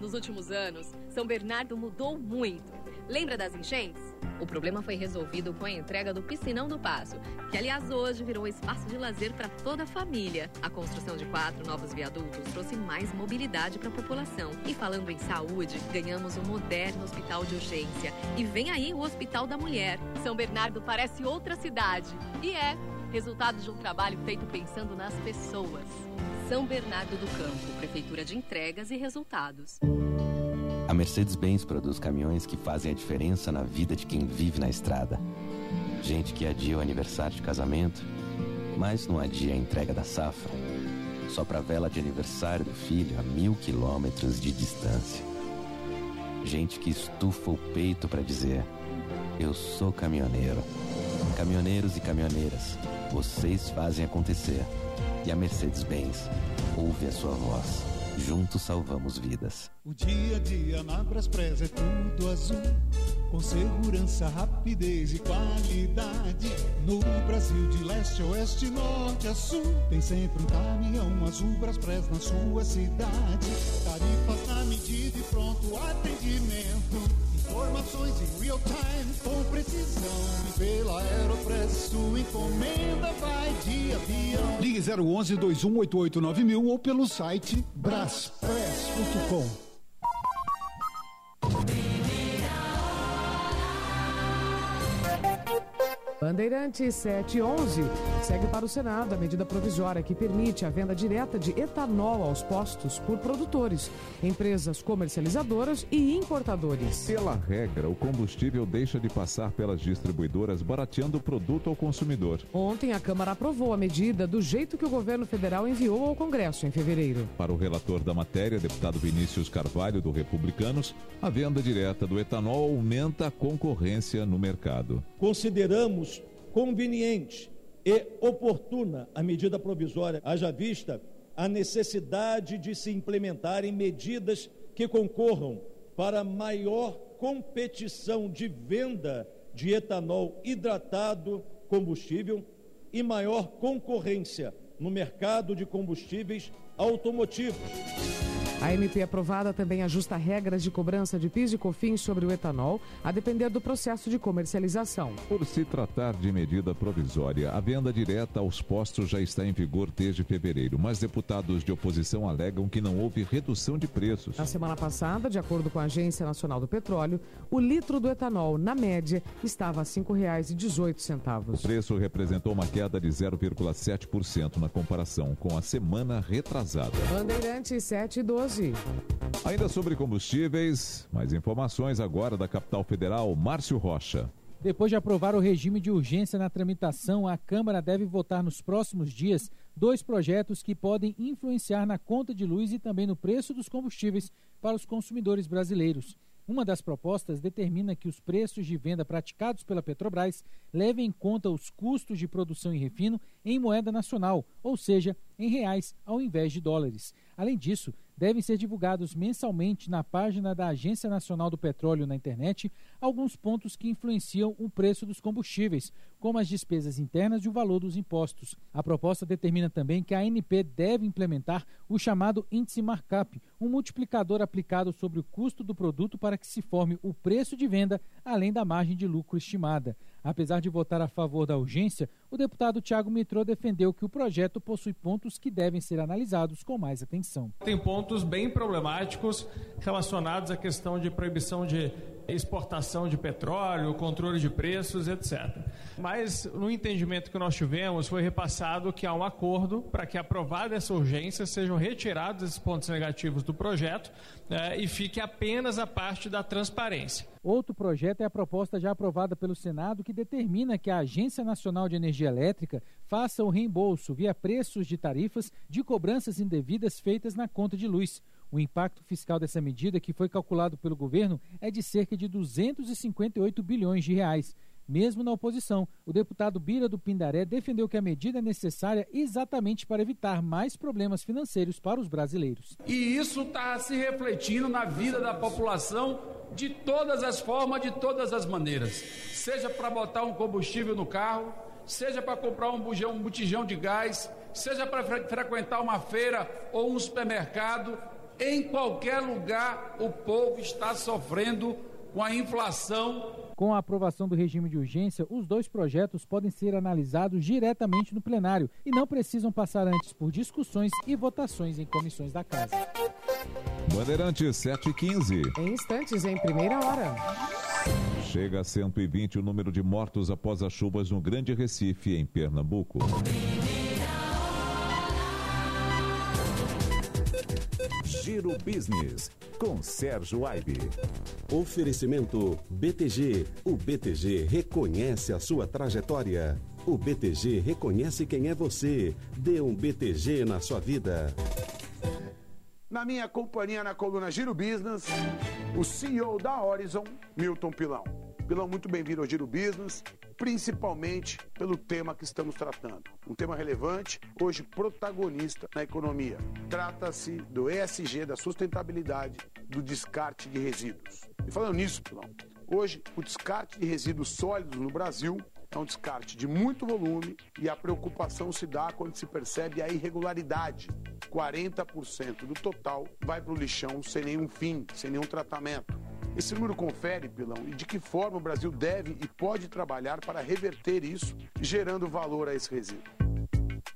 Nos últimos anos, São Bernardo mudou muito. Lembra das enchentes? O problema foi resolvido com a entrega do Piscinão do Passo, que aliás hoje virou espaço de lazer para toda a família. A construção de quatro novos viadutos trouxe mais mobilidade para a população. E falando em saúde, ganhamos um moderno hospital de urgência. E vem aí o Hospital da Mulher. São Bernardo parece outra cidade. E é resultado de um trabalho feito pensando nas pessoas. São Bernardo do Campo, Prefeitura de Entregas e Resultados. A Mercedes-Benz produz caminhões que fazem a diferença na vida de quem vive na estrada. Gente que adia o aniversário de casamento, mas não adia a entrega da safra. Só para vela de aniversário do filho a mil quilômetros de distância. Gente que estufa o peito para dizer: Eu sou caminhoneiro. Caminhoneiros e caminhoneiras, vocês fazem acontecer. E a Mercedes-Benz ouve a sua voz. Juntos salvamos vidas. O dia a dia na Braspress é tudo azul. Com segurança, rapidez e qualidade. No Brasil, de leste a oeste, norte a sul. Tem sempre um caminhão azul Braspress na sua cidade. Tarifas na medida e pronto atendimento. Informações em real time com precisão. E pela Aeropress, sua encomenda vai de avião. Ligue 011 2188 9000 ou pelo site braspress.com. Bandeirantes 711 segue para o Senado a medida provisória que permite a venda direta de etanol aos postos por produtores, empresas comercializadoras e importadores. Pela regra, o combustível deixa de passar pelas distribuidoras barateando o produto ao consumidor. Ontem a Câmara aprovou a medida do jeito que o governo federal enviou ao Congresso em fevereiro. Para o relator da matéria, deputado Vinícius Carvalho, do Republicanos, a venda direta do etanol aumenta a concorrência no mercado. Consideramos conveniente e oportuna a medida provisória, haja vista a necessidade de se implementarem medidas que concorram para maior competição de venda de etanol hidratado combustível e maior concorrência no mercado de combustíveis automotivos. A MP aprovada também ajusta regras de cobrança de PIS e COFINS sobre o etanol, a depender do processo de comercialização. Por se tratar de medida provisória, a venda direta aos postos já está em vigor desde fevereiro, mas deputados de oposição alegam que não houve redução de preços. Na semana passada, de acordo com a Agência Nacional do Petróleo, o litro do etanol, na média, estava a R$ 5,18. O preço representou uma queda de 0,7% na comparação com a semana retrasada. Bandeirantes 7 e 12. Ainda sobre combustíveis, mais informações agora da capital federal, Márcio Rocha. Depois de aprovar o regime de urgência na tramitação, a Câmara deve votar nos próximos dias dois projetos que podem influenciar na conta de luz e também no preço dos combustíveis para os consumidores brasileiros. Uma das propostas determina que os preços de venda praticados pela Petrobras levem em conta os custos de produção e refino em moeda nacional, ou seja, em reais, ao invés de dólares. Além disso, devem ser divulgados mensalmente na página da Agência Nacional do Petróleo na internet alguns pontos que influenciam o preço dos combustíveis, como as despesas internas e o valor dos impostos. A proposta determina também que a ANP deve implementar o chamado índice markup, um multiplicador aplicado sobre o custo do produto para que se forme o preço de venda além da margem de lucro estimada. Apesar de votar a favor da urgência, o deputado Tiago Mitrô defendeu que o projeto possui pontos que devem ser analisados com mais atenção. Tem pontos bem problemáticos relacionados à questão de proibição de exportação de petróleo, controle de preços, etc. Mas no entendimento que nós tivemos foi repassado que há um acordo para que aprovada essa urgência sejam retirados esses pontos negativos do projeto eh, e fique apenas a parte da transparência. Outro projeto é a proposta já aprovada pelo Senado que determina que a Agência Nacional de Energia Elétrica faça o reembolso via preços de tarifas de cobranças indevidas feitas na conta de luz. O impacto fiscal dessa medida, que foi calculado pelo governo, é de cerca de 258 bilhões de reais. Mesmo na oposição, o deputado Bira do Pindaré defendeu que a medida é necessária exatamente para evitar mais problemas financeiros para os brasileiros. E isso está se refletindo na vida da população de todas as formas, de todas as maneiras. Seja para botar um combustível no carro, seja para comprar um bujão, um botijão de gás, seja para fre frequentar uma feira ou um supermercado, em qualquer lugar o povo está sofrendo com a inflação. Com a aprovação do regime de urgência, os dois projetos podem ser analisados diretamente no plenário e não precisam passar antes por discussões e votações em comissões da Casa. Bandeirantes 7 e 15. Em instantes, em primeira hora. Chega a 120 o número de mortos após as chuvas no Grande Recife, em Pernambuco. Giro Business, com Sérgio Aibe. Oferecimento BTG. O BTG reconhece a sua trajetória. O BTG reconhece quem é você. Dê um BTG na sua vida. Na minha companhia na coluna Giro Business, o CEO da Horizon, Milton Pilão. Pilão, muito bem-vindo ao Giro Business, principalmente pelo tema que estamos tratando. Um tema relevante, hoje protagonista na economia. Trata-se do ESG, da sustentabilidade, do descarte de resíduos. E falando nisso, Pilão, hoje o descarte de resíduos sólidos no Brasil é um descarte de muito volume e a preocupação se dá quando se percebe a irregularidade. 40% do total vai para o lixão sem nenhum fim, sem nenhum tratamento. Esse número confere, Pilão, e de que forma o Brasil deve e pode trabalhar para reverter isso, gerando valor a esse resíduo?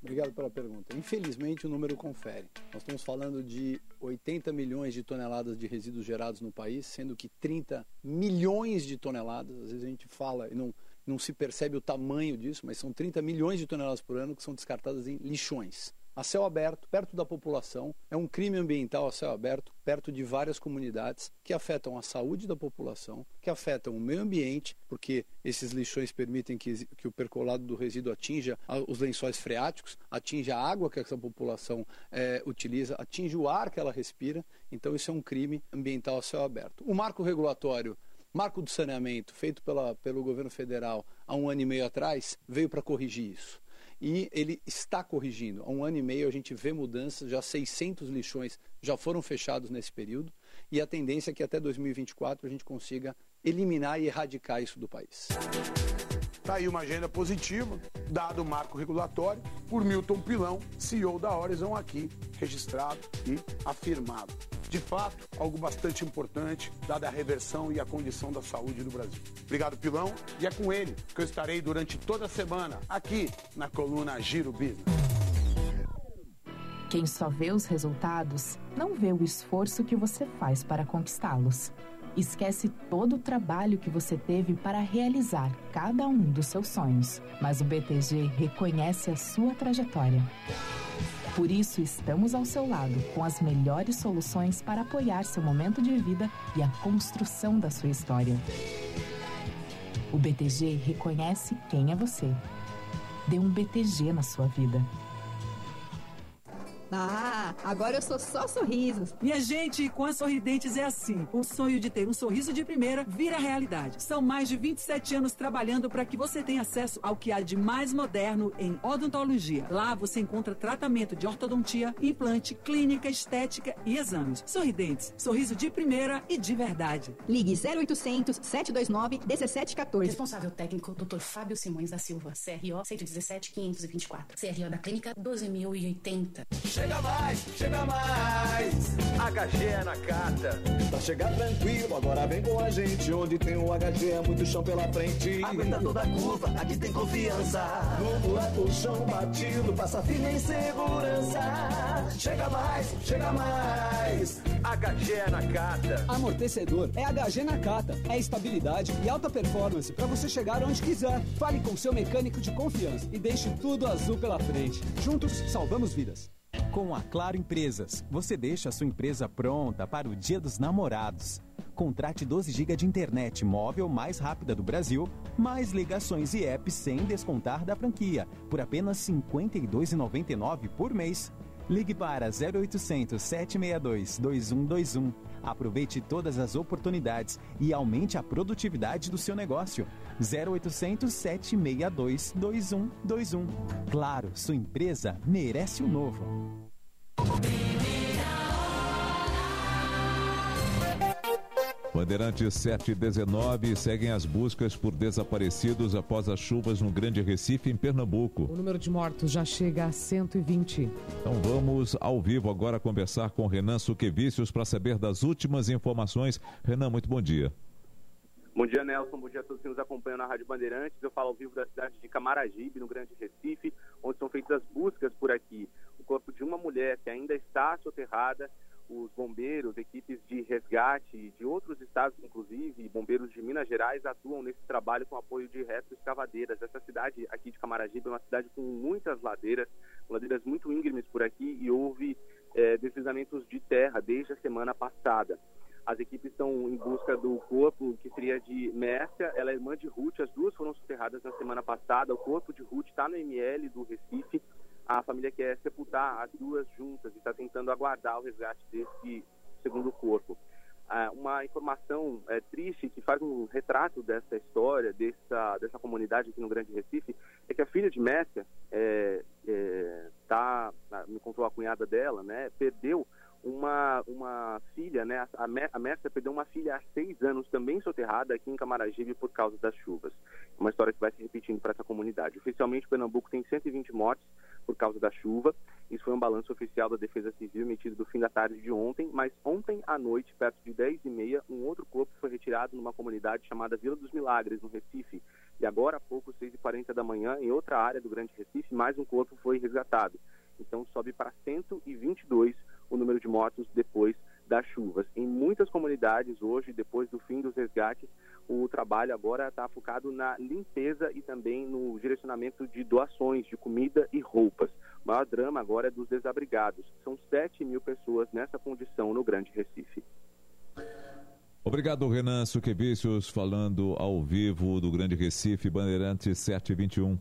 Obrigado pela pergunta. Infelizmente, o número confere. Nós estamos falando de 80 milhões de toneladas de resíduos gerados no país, sendo que 30 milhões de toneladas, às vezes a gente fala e não, não se percebe o tamanho disso, mas são 30 milhões de toneladas por ano que são descartadas em lixões a céu aberto, perto da população. É um crime ambiental a céu aberto, perto de várias comunidades que afetam a saúde da população, que afetam o meio ambiente, porque esses lixões permitem que, que o percolado do resíduo atinja os lençóis freáticos, atinja a água que essa população é, utiliza, atinge o ar que ela respira. Então, isso é um crime ambiental a céu aberto. O marco regulatório Marco do Saneamento, feito pela, pelo governo federal há um ano e meio atrás, veio para corrigir isso e ele está corrigindo. Há um ano e meio a gente vê mudanças, já 600 lixões já foram fechados nesse período e a tendência é que até 2024 a gente consiga eliminar e erradicar isso do país. Está aí uma agenda positiva, dado o marco regulatório, por Milton Pilão, CEO da Horizon, aqui registrado e afirmado. De fato, algo bastante importante, dada a reversão e a condição da saúde do Brasil. Obrigado, Pilão, e é com ele que eu estarei durante toda a semana aqui na coluna Giro Business. Quem só vê os resultados não vê o esforço que você faz para conquistá-los. Esquece todo o trabalho que você teve para realizar cada um dos seus sonhos, mas o BTG reconhece a sua trajetória. Por isso, estamos ao seu lado com as melhores soluções para apoiar seu momento de vida e a construção da sua história. O BTG reconhece quem é você. Dê um BTG na sua vida. Ah, agora eu sou só sorrisos. Minha gente, com a Sorridentes é assim. O sonho de ter um sorriso de primeira vira realidade. São mais de 27 anos trabalhando para que você tenha acesso ao que há de mais moderno em odontologia. Lá você encontra tratamento de ortodontia, implante, clínica, estética e exames. Sorridentes, sorriso de primeira e de verdade. Ligue 0800 729 1714. Responsável técnico Dr. Fábio Simões da Silva, CRO 117 524. CRO da clínica 12080. Chega mais, chega mais. HG é na carta. Pra chegar tranquilo, agora vem com a gente. Onde tem um HG é muito chão pela frente. Aguenta toda a curva, aqui tem confiança. No buraco, chão batido, passa firme em segurança. Chega mais, chega mais. HG é na carta. Amortecedor é HG na cata. É estabilidade e alta performance para você chegar onde quiser. Fale com seu mecânico de confiança e deixe tudo azul pela frente. Juntos, salvamos vidas. Com a Claro Empresas, você deixa a sua empresa pronta para o Dia dos Namorados. Contrate 12 GB de internet móvel mais rápida do Brasil, mais ligações e apps sem descontar da franquia, por apenas R$ 52,99 por mês. Ligue para 0800 762 2121. Aproveite todas as oportunidades e aumente a produtividade do seu negócio. 0800 762 2121. Claro, sua empresa merece o novo. Bandeirantes 719 seguem as buscas por desaparecidos após as chuvas no Grande Recife, em Pernambuco. O número de mortos já chega a 120. Então vamos ao vivo agora conversar com Renan Suquevicius para saber das últimas informações. Renan, muito bom dia. Bom dia, Nelson. Bom dia a todos que nos acompanham na Rádio Bandeirantes. Eu falo ao vivo da cidade de Camaragibe, no Grande Recife, onde são feitas as buscas por aqui. O corpo de uma mulher que ainda está soterrada os bombeiros, equipes de resgate de outros estados, inclusive, bombeiros de Minas Gerais, atuam nesse trabalho com apoio de retroescavadeiras. Essa cidade aqui de Camaragibe é uma cidade com muitas ladeiras, ladeiras muito íngremes por aqui, e houve é, deslizamentos de terra desde a semana passada. As equipes estão em busca do corpo, que seria de Mércia, ela é irmã de Ruth, as duas foram soterradas na semana passada. O corpo de Ruth está no ML do Recife, a família quer sepultar as duas juntas e está tentando aguardar o resgate desse segundo corpo. Ah, uma informação é, triste que faz um retrato dessa história, dessa, dessa comunidade aqui no Grande Recife, é que a filha de Mércia, é, é, tá, me contou a cunhada dela, né, perdeu uma, uma filha, né, a, a Mércia perdeu uma filha há seis anos, também soterrada aqui em Camaragibe por causa das chuvas. Uma história que vai se repetindo para essa comunidade. Oficialmente, Pernambuco tem 120 mortes por causa da chuva. Isso foi um balanço oficial da Defesa Civil emitido do fim da tarde de ontem, mas ontem à noite, perto de 10 e meia, um outro corpo foi retirado numa comunidade chamada Vila dos Milagres, no Recife. E agora há pouco, 6h40 da manhã, em outra área do Grande Recife, mais um corpo foi resgatado. Então sobe para 122 o número de mortos depois das chuvas. Em muitas comunidades hoje, depois do fim dos resgates, o trabalho agora está focado na limpeza e também no direcionamento de doações de comida e roupas. O maior drama agora é dos desabrigados. São 7 mil pessoas nessa condição no Grande Recife. Obrigado, Renan Suquevicius, falando ao vivo do Grande Recife, Bandeirantes 721.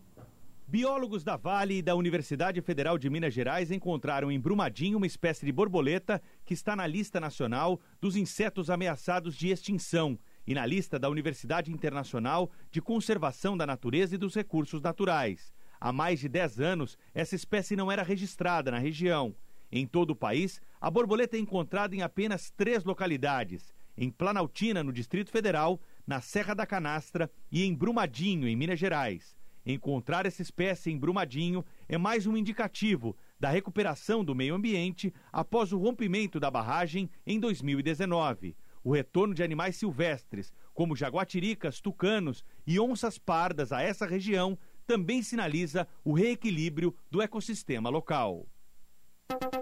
Biólogos da Vale e da Universidade Federal de Minas Gerais encontraram em Brumadinho uma espécie de borboleta que está na lista nacional dos insetos ameaçados de extinção e na lista da Universidade Internacional de Conservação da Natureza e dos Recursos Naturais. Há mais de 10 anos, essa espécie não era registrada na região. Em todo o país, a borboleta é encontrada em apenas três localidades: em Planaltina, no Distrito Federal, na Serra da Canastra e em Brumadinho, em Minas Gerais. Encontrar essa espécie em Brumadinho é mais um indicativo da recuperação do meio ambiente após o rompimento da barragem em 2019. O retorno de animais silvestres, como jaguatiricas, tucanos e onças pardas a essa região, também sinaliza o reequilíbrio do ecossistema local.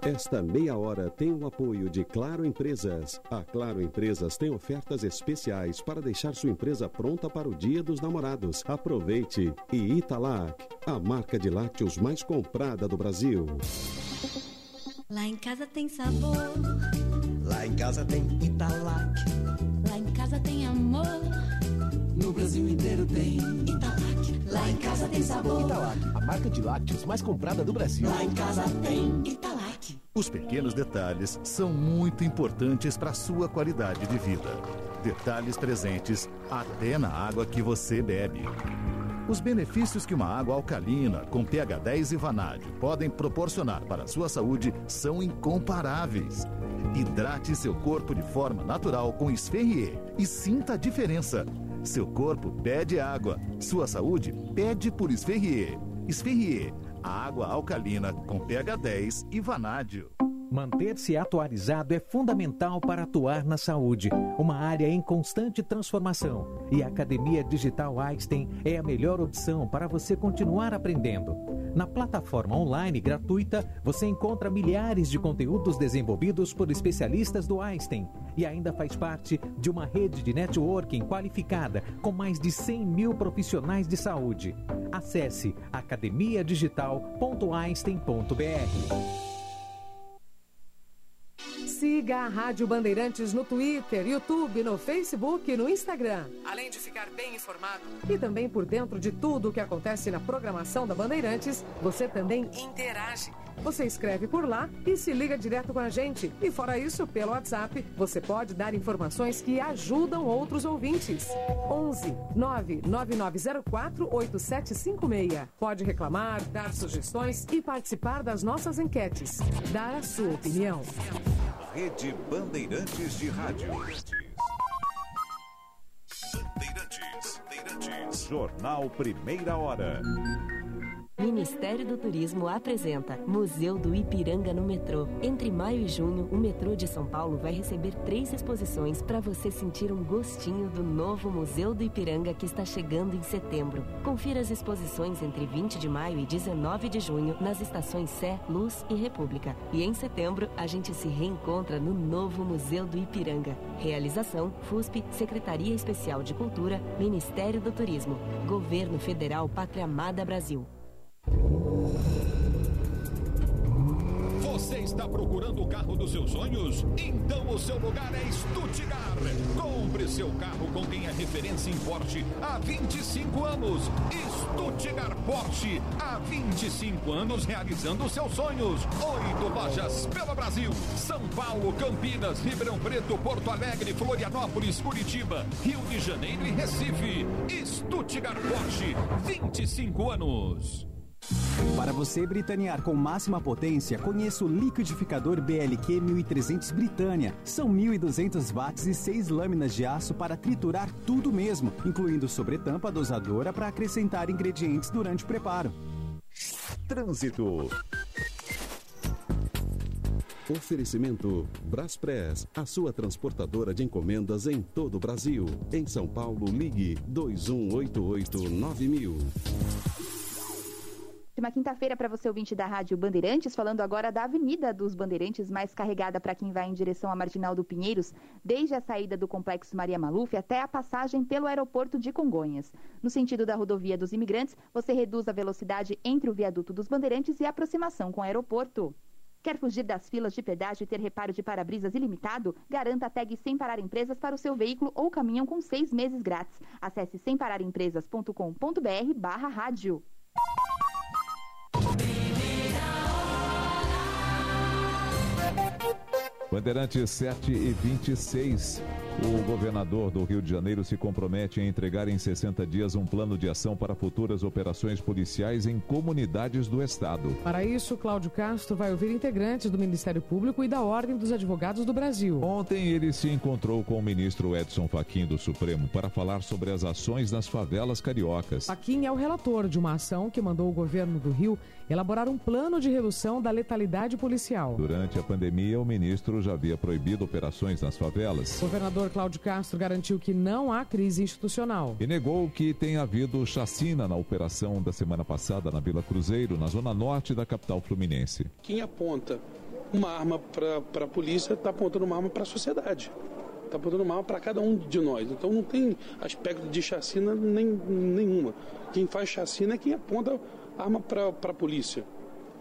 Esta meia hora tem o apoio de Claro Empresas. A Claro Empresas tem ofertas especiais para deixar sua empresa pronta para o Dia dos Namorados. Aproveite! E Italac, a marca de lácteos mais comprada do Brasil. Lá em casa tem sabor. Lá em casa tem Italac. Lá em casa tem amor. No Brasil inteiro tem Italac. Lá em casa tem sabor. Italac, a marca de lácteos mais comprada do Brasil. Lá em casa tem Italac. Os pequenos detalhes são muito importantes para a sua qualidade de vida. Detalhes presentes até na água que você bebe. Os benefícios que uma água alcalina com pH 10 e vanádio podem proporcionar para a sua saúde são incomparáveis. Hidrate seu corpo de forma natural com Esferrier e sinta a diferença. Seu corpo pede água, sua saúde pede por Esferrier. Esferrier, a água alcalina com pH 10 e vanádio. Manter-se atualizado é fundamental para atuar na saúde, uma área em constante transformação. E a Academia Digital Einstein é a melhor opção para você continuar aprendendo. Na plataforma online gratuita, você encontra milhares de conteúdos desenvolvidos por especialistas do Einstein e ainda faz parte de uma rede de networking qualificada com mais de 100 mil profissionais de saúde. Acesse academiadigital.einstein.br. Siga a Rádio Bandeirantes no Twitter, YouTube, no Facebook e no Instagram. Além de ficar bem informado e também por dentro de tudo o que acontece na programação da Bandeirantes, você também interage. Você escreve por lá e se liga direto com a gente. E fora isso, pelo WhatsApp, você pode dar informações que ajudam outros ouvintes. 11 99904 8756. Pode reclamar, dar sugestões e participar das nossas enquetes. Dar a sua opinião. Rede Bandeirantes de Rádio. Bandeirantes. Jornal Primeira Hora. Ministério do Turismo apresenta Museu do Ipiranga no metrô. Entre maio e junho, o metrô de São Paulo vai receber três exposições para você sentir um gostinho do novo Museu do Ipiranga que está chegando em setembro. Confira as exposições entre 20 de maio e 19 de junho nas estações Sé, Luz e República. E em setembro, a gente se reencontra no novo Museu do Ipiranga. Realização: FUSP, Secretaria Especial de Cultura, Ministério do Turismo, Governo Federal Pátria Amada Brasil. Você está procurando o carro dos seus sonhos? Então o seu lugar é Stuttgart. Compre seu carro com quem é referência em Porsche há 25 anos. Stuttgart Porsche, há 25 anos realizando seus sonhos. Oito lojas pelo Brasil: São Paulo, Campinas, Ribeirão Preto, Porto Alegre, Florianópolis, Curitiba, Rio de Janeiro e Recife. Stuttgart Porsche, 25 anos. Para você britanear com máxima potência, conheça o liquidificador BLQ 1300 Britânia. São 1200 watts e 6 lâminas de aço para triturar tudo mesmo, incluindo sobretampa dosadora para acrescentar ingredientes durante o preparo. Trânsito. Oferecimento Braspress, a sua transportadora de encomendas em todo o Brasil. Em São Paulo, ligue 2188-9000. Última quinta-feira para você ouvinte da Rádio Bandeirantes, falando agora da Avenida dos Bandeirantes, mais carregada para quem vai em direção à Marginal do Pinheiros, desde a saída do Complexo Maria Maluf até a passagem pelo aeroporto de Congonhas. No sentido da rodovia dos imigrantes, você reduz a velocidade entre o viaduto dos Bandeirantes e a aproximação com o aeroporto. Quer fugir das filas de pedágio e ter reparo de para-brisas ilimitado? Garanta a tag Sem Parar Empresas para o seu veículo ou caminhão com seis meses grátis. Acesse sempararempresas.com.br barra rádio. Bandeirantes 7 e 26. O governador do Rio de Janeiro se compromete a entregar em 60 dias um plano de ação para futuras operações policiais em comunidades do Estado. Para isso, Cláudio Castro vai ouvir integrantes do Ministério Público e da Ordem dos Advogados do Brasil. Ontem ele se encontrou com o ministro Edson Fachin do Supremo para falar sobre as ações nas favelas cariocas. Fachin é o relator de uma ação que mandou o governo do Rio elaborar um plano de redução da letalidade policial. Durante a pandemia, o ministro já havia proibido operações nas favelas. O governador Cláudio Castro garantiu que não há crise institucional. E negou que tenha havido chacina na operação da semana passada na Vila Cruzeiro, na zona norte da capital fluminense. Quem aponta uma arma para a polícia está apontando uma arma para a sociedade. Está apontando uma arma para cada um de nós. Então não tem aspecto de chacina nem, nenhuma. Quem faz chacina é quem aponta arma para a polícia.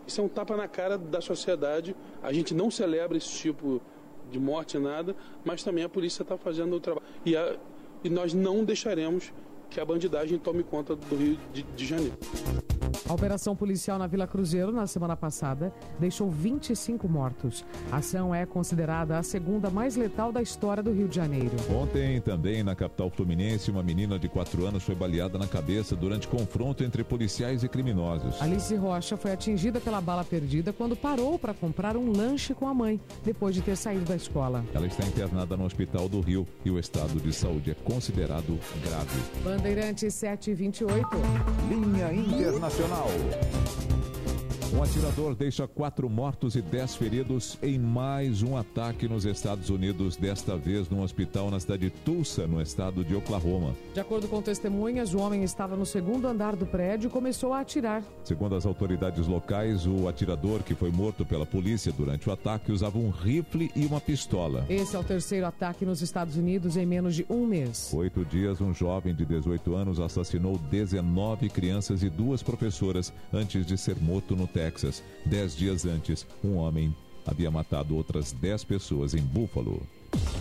Isso é um tapa na cara da sociedade. A gente não celebra esse tipo de morte, nada, mas também a polícia está fazendo o trabalho. E, a, e nós não deixaremos que a bandidagem tome conta do Rio de, de Janeiro. A operação policial na Vila Cruzeiro, na semana passada, deixou 25 mortos. A ação é considerada a segunda mais letal da história do Rio de Janeiro. Ontem, também na capital fluminense, uma menina de 4 anos foi baleada na cabeça durante confronto entre policiais e criminosos. Alice Rocha foi atingida pela bala perdida quando parou para comprar um lanche com a mãe, depois de ter saído da escola. Ela está internada no Hospital do Rio e o estado de saúde é considerado grave. Bandeirantes 728. Linha Internacional. Um atirador deixa quatro mortos e dez feridos em mais um ataque nos Estados Unidos, desta vez num hospital na cidade de Tulsa, no estado de Oklahoma. De acordo com testemunhas, o homem estava no segundo andar do prédio e começou a atirar. Segundo as autoridades locais, o atirador que foi morto pela polícia durante o ataque usava um rifle e uma pistola. Esse é o terceiro ataque nos Estados Unidos em menos de um mês. Oito dias, um jovem de 18 anos assassinou 19 crianças e duas professoras antes de ser morto no Texas. Dez dias antes, um homem havia matado outras 10 pessoas em Buffalo.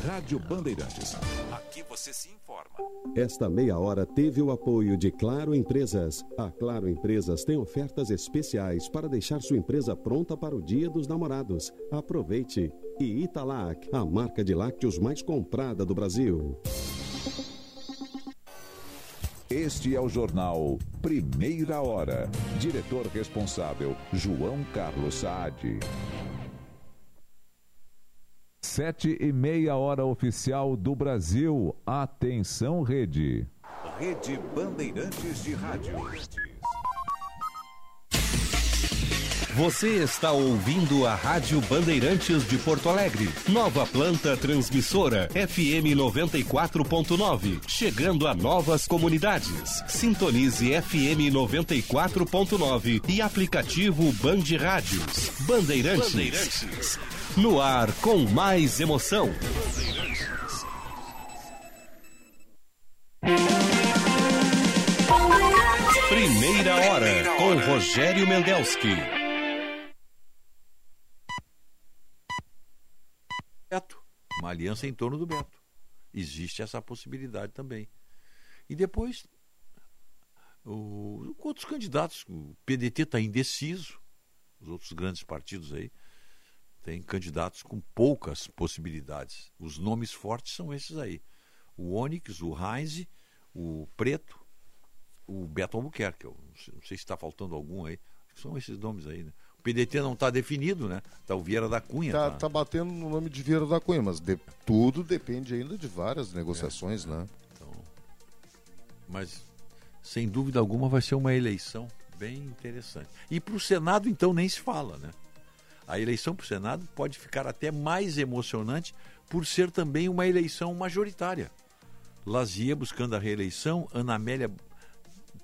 Rádio Bandeirantes. Aqui você se informa. Esta meia hora teve o apoio de Claro Empresas. A Claro Empresas tem ofertas especiais para deixar sua empresa pronta para o Dia dos Namorados. Aproveite! E Italac, a marca de lácteos mais comprada do Brasil. Este é o jornal Primeira Hora. Diretor responsável, João Carlos Saad. Sete e meia hora oficial do Brasil. Atenção, rede. Rede Bandeirantes de Rádio. Você está ouvindo a Rádio Bandeirantes de Porto Alegre. Nova planta transmissora FM 94.9. Chegando a novas comunidades. Sintonize FM 94.9 e aplicativo Band Rádios. Bandeirantes. Bandeirantes. No ar com mais emoção. Primeira hora com Rogério Mendelski. Uma aliança em torno do Beto. Existe essa possibilidade também. E depois, o, outros candidatos, o PDT está indeciso, os outros grandes partidos aí têm candidatos com poucas possibilidades. Os nomes fortes são esses aí: o Onyx, o Heinz, o Preto, o Beto Albuquerque. Eu não sei se está faltando algum aí. São esses nomes aí, né? PDT não está definido, né? Está o Vieira da Cunha. Está tá. tá batendo no nome de Vieira da Cunha, mas de, tudo depende ainda de várias negociações, é, né? Então, mas, sem dúvida alguma, vai ser uma eleição bem interessante. E para o Senado, então, nem se fala, né? A eleição para o Senado pode ficar até mais emocionante por ser também uma eleição majoritária. Lazia buscando a reeleição, Ana Amélia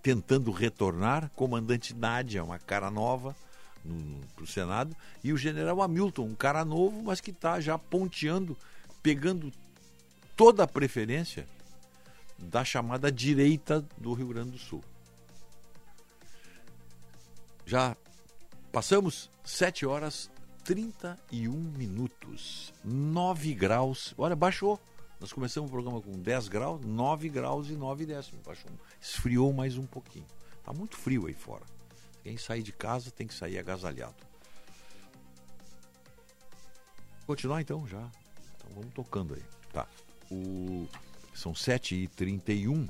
tentando retornar, comandante Nádia, uma cara nova para o Senado, e o general Hamilton, um cara novo, mas que está já ponteando, pegando toda a preferência da chamada direita do Rio Grande do Sul. Já passamos 7 horas 31 minutos, 9 graus. Olha, baixou. Nós começamos o programa com 10 graus, 9 graus e 9 décimos. Baixou, esfriou mais um pouquinho. Está muito frio aí fora. Quem sair de casa tem que sair agasalhado. Continuar então já. Então vamos tocando aí. Tá. O... São 7h31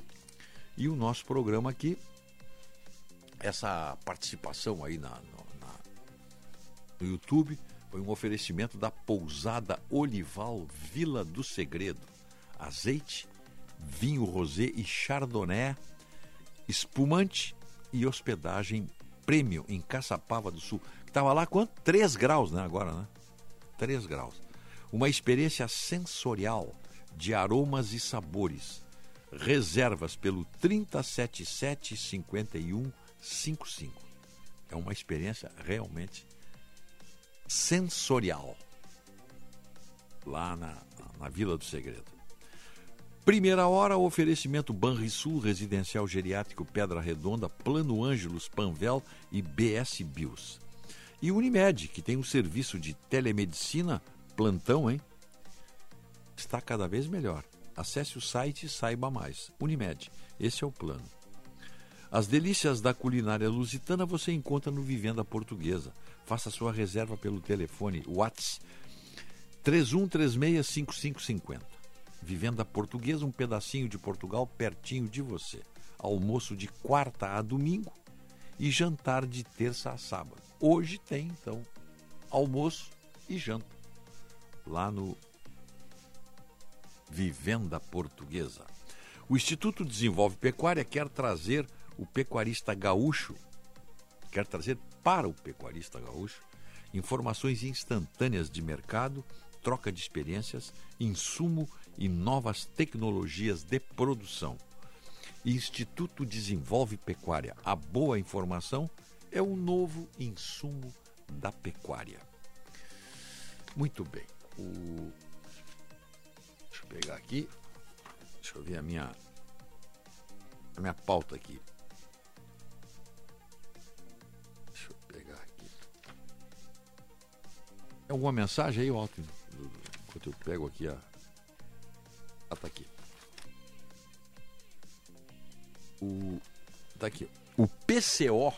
e o nosso programa aqui, essa participação aí na, na, no YouTube, foi um oferecimento da pousada Olival Vila do Segredo. Azeite, vinho rosé e chardonnay, espumante e hospedagem prêmio em Caçapava do Sul. Estava lá quanto? 3 graus, né? Agora, né? 3 graus. Uma experiência sensorial de aromas e sabores. Reservas pelo 377 5155. É uma experiência realmente sensorial. Lá na, na Vila do Segredo. Primeira hora, oferecimento Banrisul, Residencial Geriátrico Pedra Redonda, Plano Ângelos, Panvel e BS Bios. E Unimed, que tem um serviço de telemedicina, plantão, hein? Está cada vez melhor. Acesse o site e saiba mais. Unimed, esse é o plano. As delícias da culinária lusitana você encontra no Vivenda Portuguesa. Faça sua reserva pelo telefone WhatsApp 31365550. Vivenda Portuguesa, um pedacinho de Portugal pertinho de você. Almoço de quarta a domingo e jantar de terça a sábado. Hoje tem, então, almoço e janta lá no Vivenda Portuguesa. O Instituto Desenvolve Pecuária quer trazer o pecuarista gaúcho quer trazer para o pecuarista gaúcho informações instantâneas de mercado, troca de experiências, insumo e novas tecnologias de produção. Instituto Desenvolve Pecuária. A boa informação é o novo insumo da pecuária. Muito bem. O... Deixa eu pegar aqui. Deixa eu ver a minha, a minha pauta aqui. Deixa eu pegar aqui. Alguma mensagem aí, Walter? Enquanto eu pego aqui a. Ah, tá aqui. O. Tá aqui. O PCO.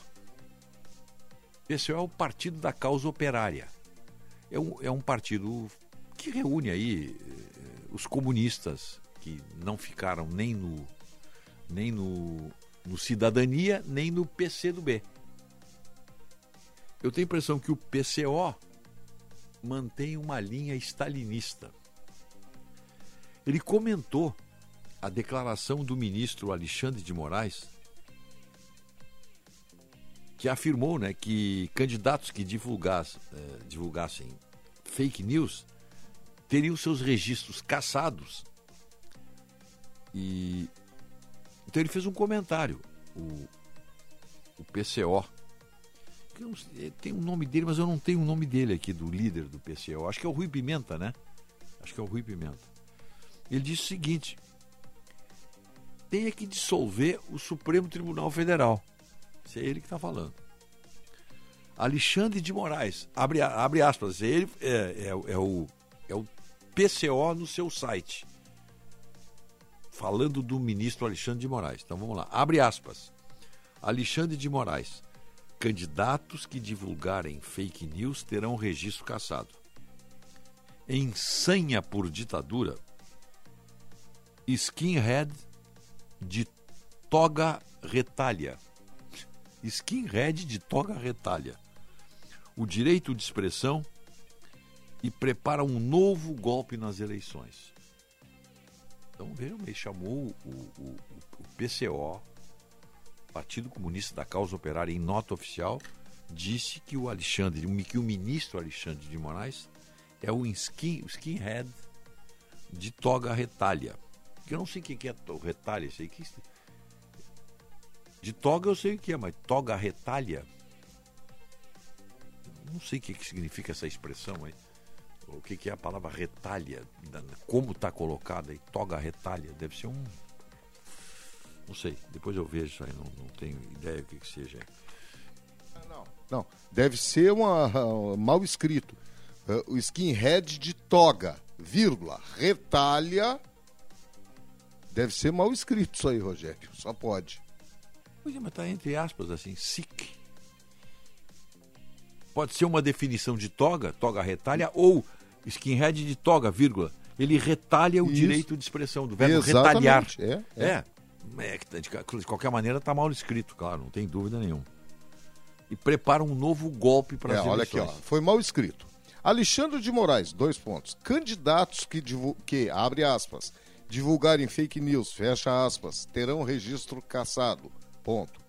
PCO é o Partido da Causa Operária. É um, é um partido que reúne aí eh, os comunistas que não ficaram nem no nem no, no Cidadania, nem no PCdoB. Eu tenho a impressão que o PCO mantém uma linha stalinista. Ele comentou a declaração do ministro Alexandre de Moraes, que afirmou né, que candidatos que divulgassem, eh, divulgassem fake news teriam seus registros cassados. E então ele fez um comentário, o, o PCO. Não, tem o um nome dele, mas eu não tenho o um nome dele aqui, do líder do PCO. Acho que é o Rui Pimenta, né? Acho que é o Rui Pimenta. Ele disse o seguinte: tenha que dissolver o Supremo Tribunal Federal. Isso é ele que está falando. Alexandre de Moraes, abre, abre aspas, ele é, é, é, o, é o PCO no seu site. Falando do ministro Alexandre de Moraes. Então vamos lá, abre aspas. Alexandre de Moraes. Candidatos que divulgarem fake news terão registro cassado. Em sanha por ditadura, skinhead de toga retalha. Skinhead de toga retalha. O direito de expressão e prepara um novo golpe nas eleições. Então me chamou o, o, o PCO, Partido Comunista da Causa Operária, em nota oficial, disse que o Alexandre, que o ministro Alexandre de Moraes é o skin, skinhead de toga retalha. Eu não sei o que é retalha, sei que de toga eu sei o que é, mas toga retalha não sei o que, que significa essa expressão aí. O que, que é a palavra retalha? Como está colocada aí? Toga retalha. Deve ser um. Não sei. Depois eu vejo isso aí. Não, não tenho ideia do que, que seja. Não, não. Deve ser uma, uh, mal escrito. Uh, o skinhead de toga, vírgula, retalha. Deve ser mal escrito isso aí, Rogério. Só pode. Pois é, mas tá entre aspas assim, sick. Pode ser uma definição de toga, toga retalha, ou skinhead de toga, vírgula. Ele retalha o Isso. direito de expressão, do verbo Exatamente. retalhar. É, é. é, é de qualquer maneira está mal escrito, claro, não tem dúvida nenhuma. E prepara um novo golpe para é, as Olha aqui, ó, foi mal escrito. Alexandre de Moraes, dois pontos. Candidatos que, que abre aspas, divulgarem fake news, fecha aspas, terão registro cassado. Ponto.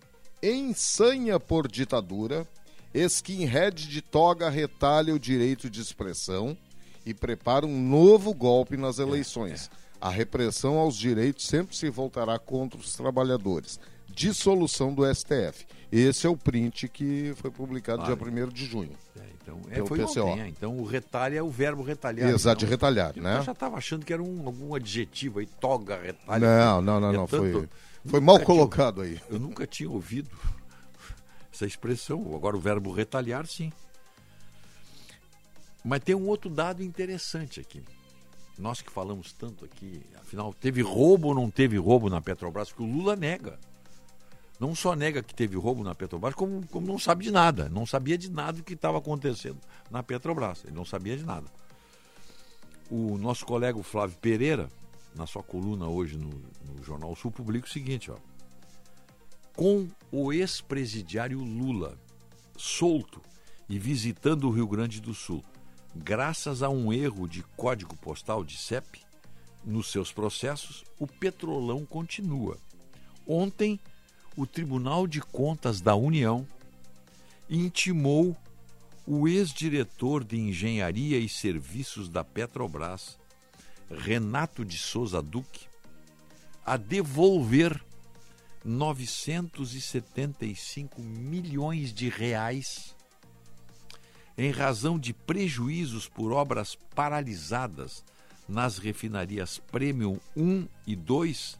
Ensanha por ditadura, Skinhead de toga retalha o direito de expressão e prepara um novo golpe nas eleições. É, é. A repressão aos direitos sempre se voltará contra os trabalhadores. Dissolução do STF. Esse é o print que foi publicado dia 1 de junho. É, então, é, foi PCO. Ontem, é. então o retalha é o verbo retalhar. Exato, então, de retalhar, né? Eu já estava achando que era um, algum adjetivo aí, toga, retalha. Não, não, não, não. Tanto, foi, foi mal colocado tinha, aí. Eu nunca tinha ouvido essa expressão. Agora o verbo retalhar, sim. Mas tem um outro dado interessante aqui. Nós que falamos tanto aqui, afinal, teve roubo ou não teve roubo na Petrobras? Porque o Lula nega. Não só nega que teve roubo na Petrobras, como, como não sabe de nada. Não sabia de nada do que estava acontecendo na Petrobras. Ele não sabia de nada. O nosso colega Flávio Pereira, na sua coluna hoje no, no Jornal Sul, publica o seguinte, ó com o ex-presidiário Lula solto e visitando o Rio Grande do Sul, graças a um erro de código postal de CEP nos seus processos, o Petrolão continua. Ontem, o Tribunal de Contas da União intimou o ex-diretor de Engenharia e Serviços da Petrobras, Renato de Souza Duque, a devolver 975 milhões de reais em razão de prejuízos por obras paralisadas nas refinarias Premium 1 e 2,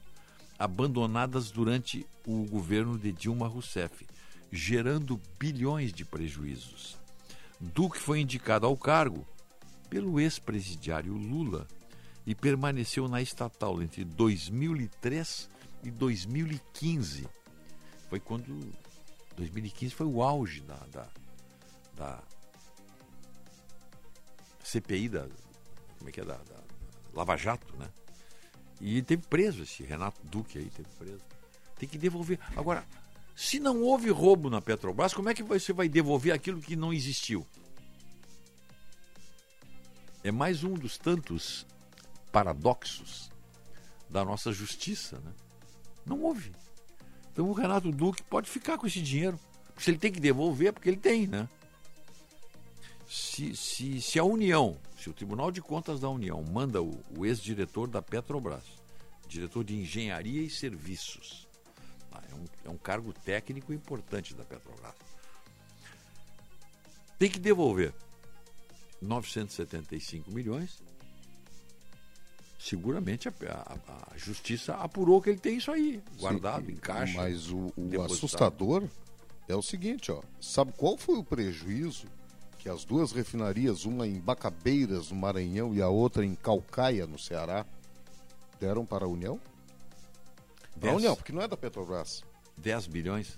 abandonadas durante o governo de Dilma Rousseff, gerando bilhões de prejuízos. Duque foi indicado ao cargo pelo ex-presidiário Lula e permaneceu na estatal entre 2003 e 2015. Foi quando 2015 foi o auge da, da, da CPI da como é que é da, da Lava Jato, né? E teve preso esse Renato Duque aí, teve preso. Tem que devolver. Agora, se não houve roubo na Petrobras, como é que você vai devolver aquilo que não existiu? É mais um dos tantos paradoxos da nossa justiça, né? Não houve. Então o Renato Duque pode ficar com esse dinheiro. Se ele tem que devolver, é porque ele tem, né? Se, se, se a União, se o Tribunal de Contas da União manda o, o ex-diretor da Petrobras, diretor de Engenharia e Serviços, é, um, é um cargo técnico importante da Petrobras, tem que devolver 975 milhões. Seguramente a, a, a, justiça apurou que ele tem isso aí, guardado Sim, em caixa. Mas o, o assustador é o seguinte, ó. Sabe qual foi o prejuízo que as duas refinarias, uma em Bacabeiras, no Maranhão, e a outra em Calcaia, no Ceará, deram para a União? Para a União, porque não é da Petrobras. 10 bilhões?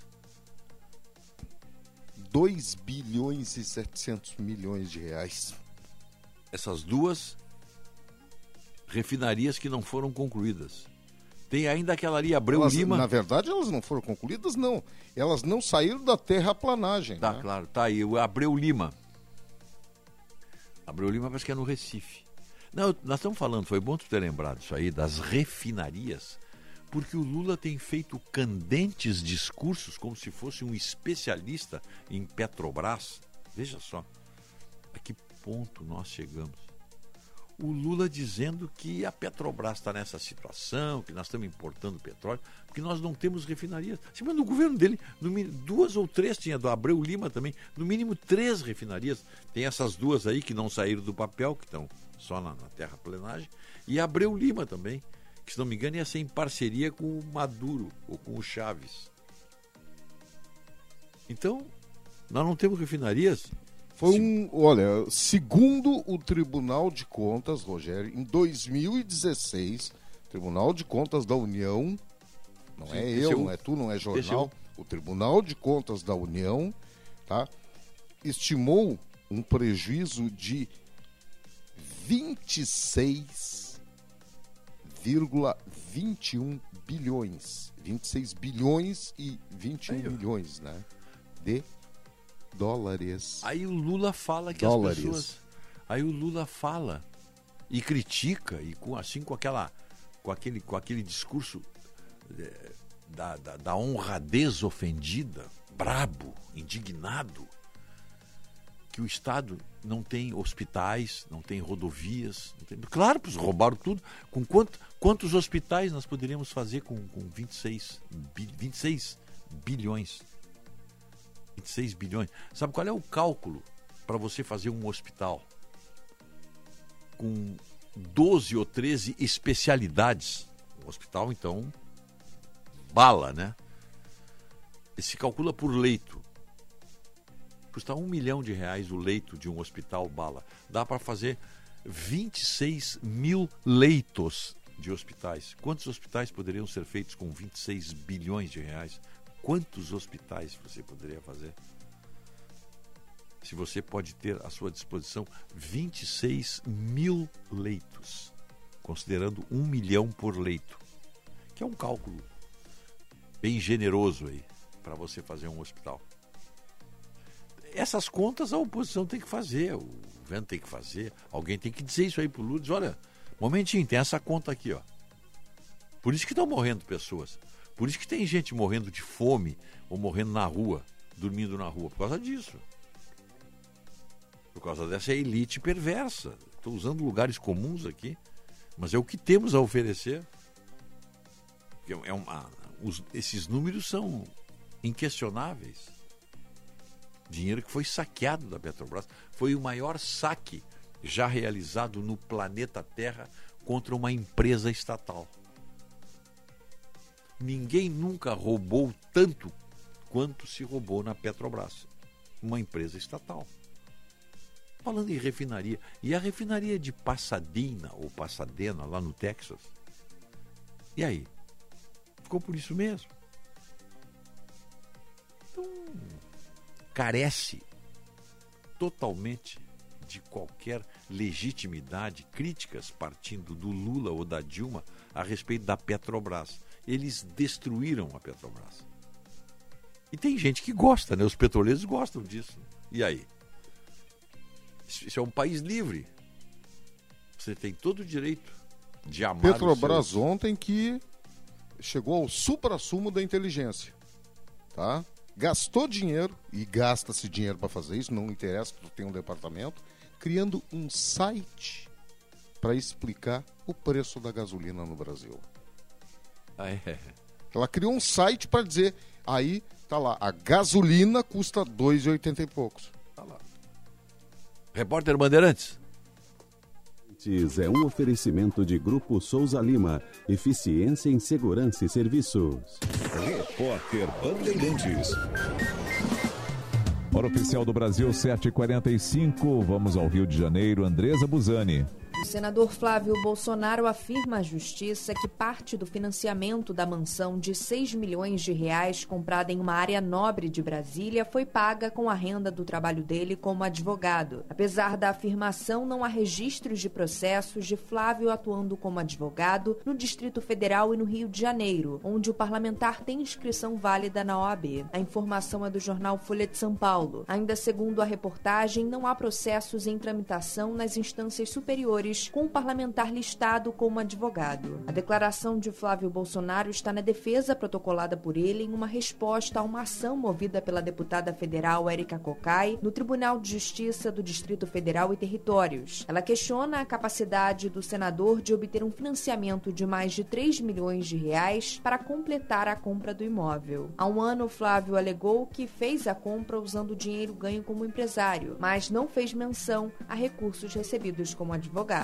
2 bilhões e 700 milhões de reais. Essas duas refinarias que não foram concluídas. Tem ainda aquela ali, Abreu elas, Lima. Na verdade, elas não foram concluídas, não. Elas não saíram da terraplanagem. Tá, né? claro. Tá aí, o Abreu Lima. Abreu Lima parece que é no Recife. Não, nós estamos falando, foi bom tu ter lembrado isso aí, das refinarias, porque o Lula tem feito candentes discursos como se fosse um especialista em Petrobras. Veja só, a que ponto nós chegamos. O Lula dizendo que a Petrobras está nessa situação, que nós estamos importando petróleo, porque nós não temos refinarias. Mas no governo dele, no, duas ou três, tinha do Abreu Lima também, no mínimo três refinarias. Tem essas duas aí que não saíram do papel, que estão só na, na terraplenagem, e Abreu Lima também, que se não me engano ia ser em parceria com o Maduro ou com o Chaves. Então, nós não temos refinarias. Foi um, olha, segundo o Tribunal de Contas, Rogério, em 2016, Tribunal de Contas da União, não Sim, é eu, não é tu, não é jornal, o Tribunal de Contas da União, tá? Estimou um prejuízo de 26,21 bilhões. 26 bilhões e 21 Aí, milhões, né? De dólares. Aí o Lula fala que dólares. as pessoas. Aí o Lula fala e critica e com assim com aquela com aquele com aquele discurso é, da, da, da honradez ofendida, brabo, indignado, que o Estado não tem hospitais, não tem rodovias. Não tem... Claro, pois roubaram tudo. Com quanto, quantos hospitais nós poderíamos fazer com, com 26, 26 bilhões? 26 bilhões. Sabe qual é o cálculo para você fazer um hospital com 12 ou 13 especialidades? Um hospital, então, bala, né? Se calcula por leito. Custa um milhão de reais o leito de um hospital bala. Dá para fazer 26 mil leitos de hospitais. Quantos hospitais poderiam ser feitos com 26 bilhões de reais? Quantos hospitais você poderia fazer? Se você pode ter à sua disposição 26 mil leitos, considerando um milhão por leito, que é um cálculo bem generoso aí para você fazer um hospital. Essas contas a oposição tem que fazer, o governo tem que fazer, alguém tem que dizer isso aí para o diz, olha, momentinho, tem essa conta aqui, ó. Por isso que estão morrendo pessoas. Por isso que tem gente morrendo de fome ou morrendo na rua. dormindo na rua? Por causa disso. Por causa dessa elite perversa. Estou usando lugares comuns aqui, mas é o que temos a oferecer. É uma, os, esses números são inquestionáveis. Dinheiro que foi saqueado da Petrobras. Foi o maior saque já realizado no planeta Terra contra uma empresa estatal. Ninguém nunca roubou tanto quanto se roubou na Petrobras, uma empresa estatal. Falando em refinaria, e a refinaria de Pasadena ou Pasadena lá no Texas? E aí? Ficou por isso mesmo? Então, carece totalmente de qualquer legitimidade, críticas partindo do Lula ou da Dilma a respeito da Petrobras. Eles destruíram a Petrobras. E tem gente que gosta, né? Os petroleiros gostam disso. E aí? Isso é um país livre. Você tem todo o direito de amar Petrobras seus... ontem que chegou ao supra-sumo da inteligência. Tá? Gastou dinheiro, e gasta-se dinheiro para fazer isso, não interessa que tu tem um departamento, criando um site para explicar o preço da gasolina no Brasil. Ah, é. Ela criou um site para dizer, aí tá lá, a gasolina custa 2,80 e poucos. Tá lá. Repórter Bandeirantes. É um oferecimento de Grupo Souza Lima. Eficiência em Segurança e Serviços. Repórter Bandeirantes. Hora oficial do Brasil, 7h45. Vamos ao Rio de Janeiro. Andresa Buzani. Senador Flávio Bolsonaro afirma à justiça que parte do financiamento da mansão de 6 milhões de reais comprada em uma área nobre de Brasília foi paga com a renda do trabalho dele como advogado. Apesar da afirmação, não há registros de processos de Flávio atuando como advogado no Distrito Federal e no Rio de Janeiro, onde o parlamentar tem inscrição válida na OAB. A informação é do jornal Folha de São Paulo. Ainda segundo a reportagem, não há processos em tramitação nas instâncias superiores com um parlamentar listado como advogado. A declaração de Flávio Bolsonaro está na defesa protocolada por ele em uma resposta a uma ação movida pela deputada federal Érica Cocai no Tribunal de Justiça do Distrito Federal e Territórios. Ela questiona a capacidade do senador de obter um financiamento de mais de 3 milhões de reais para completar a compra do imóvel. Há um ano, Flávio alegou que fez a compra usando o dinheiro ganho como empresário, mas não fez menção a recursos recebidos como advogado.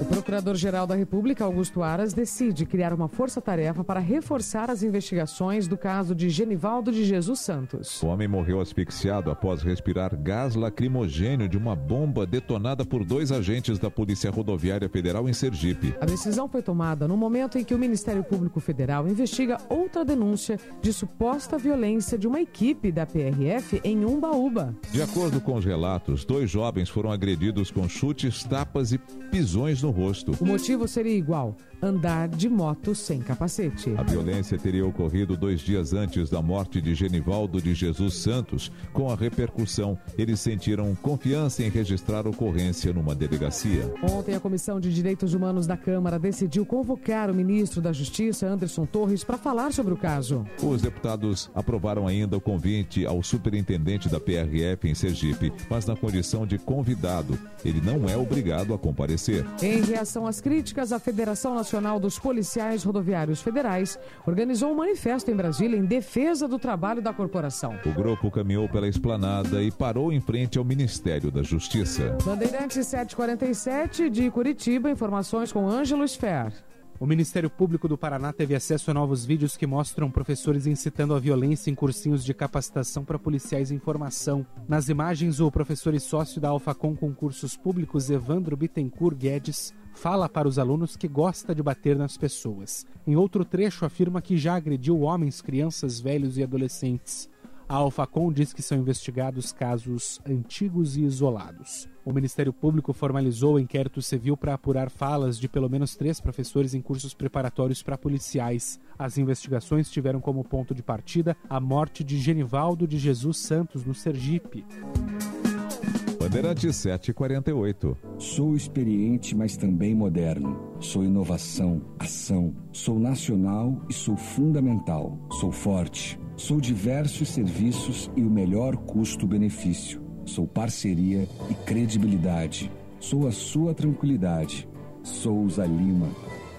O Procurador-Geral da República, Augusto Aras, decide criar uma força-tarefa para reforçar as investigações do caso de Genivaldo de Jesus Santos. O homem morreu asfixiado após respirar gás lacrimogênio de uma bomba detonada por dois agentes da Polícia Rodoviária Federal em Sergipe. A decisão foi tomada no momento em que o Ministério Público Federal investiga outra denúncia de suposta violência de uma equipe da PRF em Umbaúba. De acordo com os relatos, dois jovens foram agredidos com chutes, tapas e pisões no rosto. O motivo seria igual: andar de moto sem capacete. A violência teria ocorrido dois dias antes da morte de Genivaldo de Jesus Santos. Com a repercussão, eles sentiram confiança em registrar ocorrência numa delegacia. Ontem, a Comissão de Direitos Humanos da Câmara decidiu convocar o ministro da Justiça, Anderson Torres, para falar sobre o caso. Os deputados aprovaram ainda o convite ao superintendente da PRF em Sergipe, mas na condição de convidado. Ele não é obrigado a comparecer. Em reação às críticas, a Federação Nacional dos Policiais Rodoviários Federais organizou um manifesto em Brasília em defesa do trabalho da corporação. O grupo caminhou pela esplanada e parou em frente ao Ministério da Justiça. Bandeirantes 747 de Curitiba, informações com Ângelo Sfer. O Ministério Público do Paraná teve acesso a novos vídeos que mostram professores incitando a violência em cursinhos de capacitação para policiais em formação. Nas imagens, o professor e sócio da Alfacom Concursos Públicos, Evandro Bittencourt Guedes, fala para os alunos que gosta de bater nas pessoas. Em outro trecho, afirma que já agrediu homens, crianças, velhos e adolescentes. A Alfacom diz que são investigados casos antigos e isolados. O Ministério Público formalizou o inquérito civil para apurar falas de pelo menos três professores em cursos preparatórios para policiais. As investigações tiveram como ponto de partida a morte de Genivaldo de Jesus Santos, no Sergipe. Bandeirante 748. Sou experiente, mas também moderno. Sou inovação, ação. Sou nacional e sou fundamental. Sou forte Sou diversos serviços e o melhor custo-benefício. Sou parceria e credibilidade. Sou a sua tranquilidade. Souza Lima.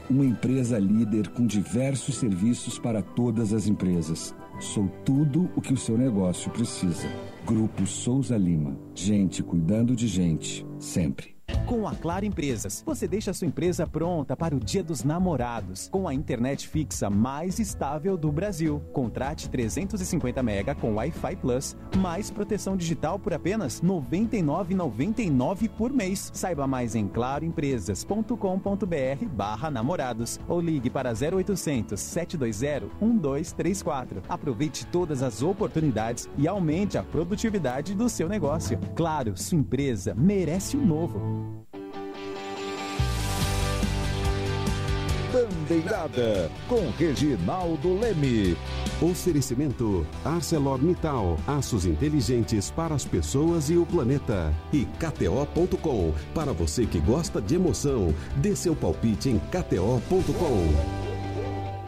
Uma empresa líder com diversos serviços para todas as empresas. Sou tudo o que o seu negócio precisa. Grupo Souza Lima. Gente cuidando de gente. Sempre. Com a Claro Empresas, você deixa sua empresa pronta para o Dia dos Namorados, com a internet fixa mais estável do Brasil. Contrate 350 mega com Wi-Fi Plus, mais proteção digital por apenas R$ 99,99 por mês. Saiba mais em claroempresas.com.br barra namorados ou ligue para 0800 720 1234. Aproveite todas as oportunidades e aumente a produtividade do seu negócio. Claro, sua empresa merece o novo. Bandeirada com Reginaldo Leme. Oferecimento ArcelorMittal, aços inteligentes para as pessoas e o planeta. E KTO.com, para você que gosta de emoção, dê seu palpite em KTO.com.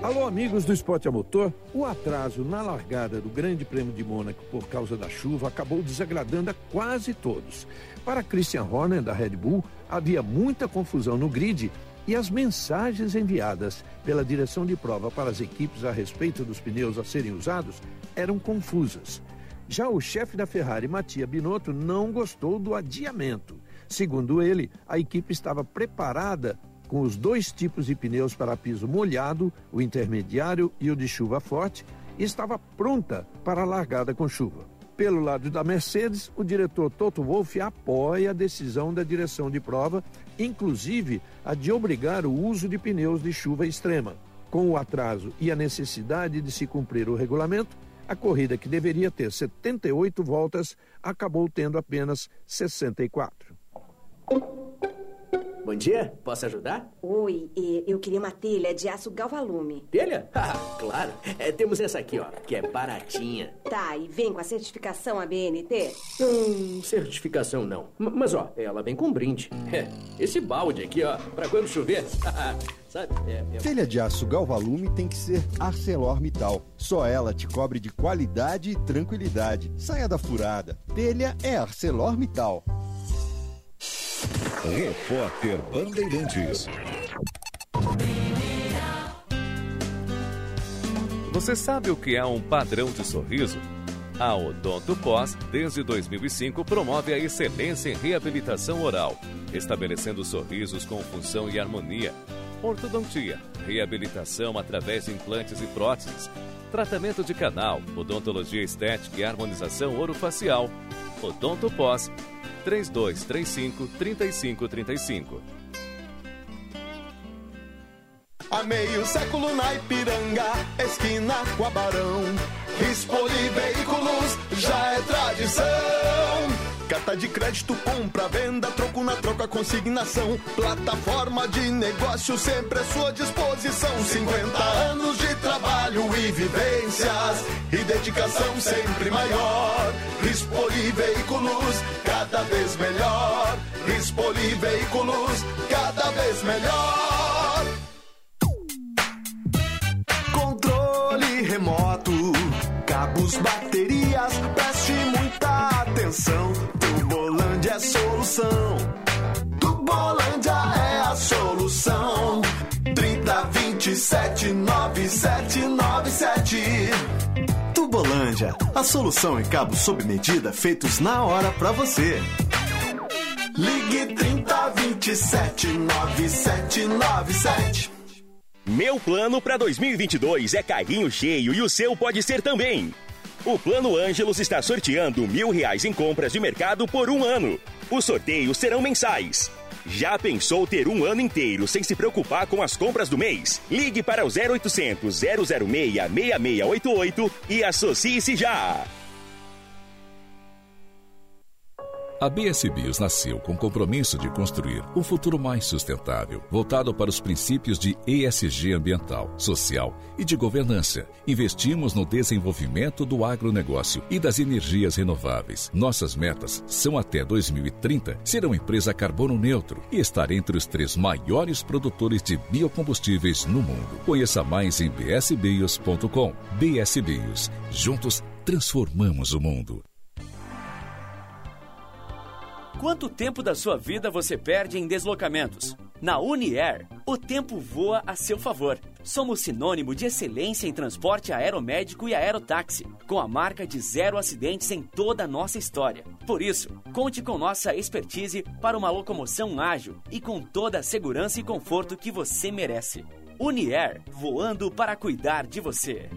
Alô, amigos do esporte a motor. O atraso na largada do Grande Prêmio de Mônaco por causa da chuva acabou desagradando a quase todos. Para Christian Horner, da Red Bull, havia muita confusão no grid e as mensagens enviadas pela direção de prova para as equipes a respeito dos pneus a serem usados eram confusas. Já o chefe da Ferrari, Mattia Binotto, não gostou do adiamento. Segundo ele, a equipe estava preparada com os dois tipos de pneus para piso molhado, o intermediário e o de chuva forte, e estava pronta para a largada com chuva. Pelo lado da Mercedes, o diretor Toto Wolff apoia a decisão da direção de prova, inclusive a de obrigar o uso de pneus de chuva extrema. Com o atraso e a necessidade de se cumprir o regulamento, a corrida que deveria ter 78 voltas acabou tendo apenas 64. Bom dia, posso ajudar? Oi, eu queria uma telha de aço galvalume. Telha? Ah, claro. É, temos essa aqui, ó, que é baratinha. Tá, e vem com a certificação ABNT? Hum, certificação não. M- mas, ó, ela vem com brinde. É, esse balde aqui, ó, pra quando chover. Sabe? É, é... Telha de aço Galvalume tem que ser ArcelorMittal. Só ela te cobre de qualidade e tranquilidade. Saia da furada. Telha é ArcelorMittal. Repórter Bandeirantes. Você sabe o que é um padrão de sorriso? A Odonto Pós, desde 2005, promove a excelência em reabilitação oral, estabelecendo sorrisos com função e harmonia. Ortodontia, reabilitação através de implantes e próteses, tratamento de canal, odontologia estética e harmonização orofacial. Odonto Pós, 3235 3535. Há meio século na Ipiranga, esquina com a Barão. Rispoli Veículos já é tradição. Carta de crédito, compra, venda, troco na troca, consignação. Plataforma de negócio sempre à sua disposição. 50 anos de trabalho e vivências e dedicação sempre maior. Rispoli Veículos, cada vez melhor. Rispoli Veículos, cada vez melhor. Controle remoto, cabos, baterias, Tubolândia é a solução. 30 27 9797. Tubolândia, a solução em cabos sob medida feitos na hora pra você. Ligue 30 27 9797. Meu plano para 2022 é carrinho cheio e o seu pode ser também. O Plano Ângelos está sorteando mil reais em compras de mercado por um ano. Os sorteios serão mensais. Já pensou ter um ano inteiro sem se preocupar com as compras do mês? Ligue para o 0800 006 6688 e associe-se já. A BS Bios nasceu com o compromisso de construir um futuro mais sustentável, voltado para os princípios de ESG ambiental, social e de governança. Investimos no desenvolvimento do agronegócio e das energias renováveis. Nossas metas são até 2030 ser uma empresa carbono neutro e estar entre os três maiores produtores de biocombustíveis no mundo. Conheça mais em bsbios.com. BS Bios. Juntos transformamos o mundo. Quanto tempo da sua vida você perde em deslocamentos? Na Uniair, o tempo voa a seu favor. Somos sinônimo de excelência em transporte aeromédico e aerotáxi, com a marca de zero acidentes em toda a nossa história. Por isso, conte com nossa expertise para uma locomoção ágil e com toda a segurança e conforto que você merece. Uniair, voando para cuidar de você.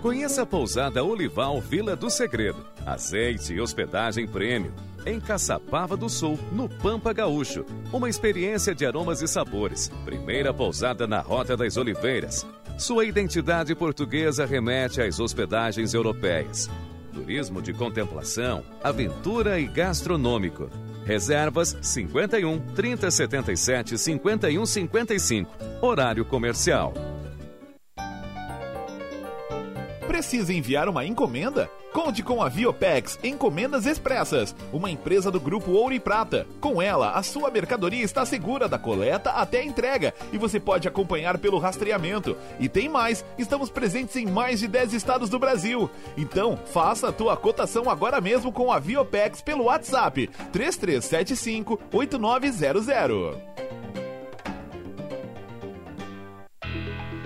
Conheça a pousada Olival Vila do Segredo. Azeite e hospedagem prêmio. Em Caçapava do Sul, no Pampa Gaúcho. Uma experiência de aromas e sabores. Primeira pousada na Rota das Oliveiras. Sua identidade portuguesa remete às hospedagens europeias. Turismo de contemplação, aventura e gastronômico. Reservas 51 3077 5155. Horário comercial. Precisa enviar uma encomenda? Conte com a Viopex Encomendas Expressas, uma empresa do grupo Ouro e Prata. Com ela, a sua mercadoria está segura da coleta até a entrega e você pode acompanhar pelo rastreamento. E tem mais, estamos presentes em mais de 10 estados do Brasil. Então, faça a tua cotação agora mesmo com a Viopex pelo WhatsApp 3375 8900.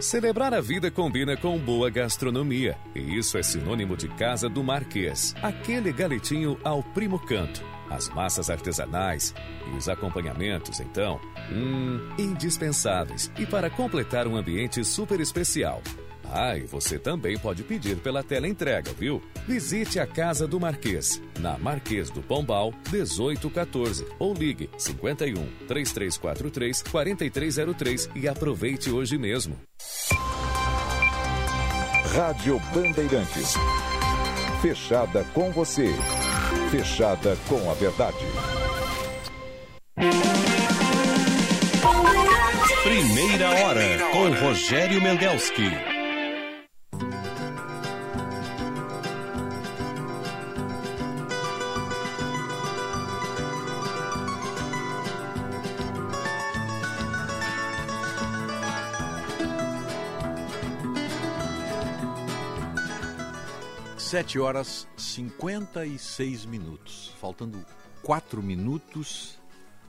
Celebrar a vida combina com boa gastronomia. E isso é sinônimo de Casa do Marquês. Aquele galetinho ao primo canto. As massas artesanais e os acompanhamentos, então, hum, indispensáveis. E para completar um ambiente super especial. Ah, e você também pode pedir pela tela entrega, viu? Visite a Casa do Marquês, na Marquês do Pombal, 1814, ou ligue 51 3343 4303 e aproveite hoje mesmo. Rádio Bandeirantes. Fechada com você. Fechada com a verdade. Primeira hora com Rogério Mendelski. Sete horas 56 minutos. Faltando quatro minutos.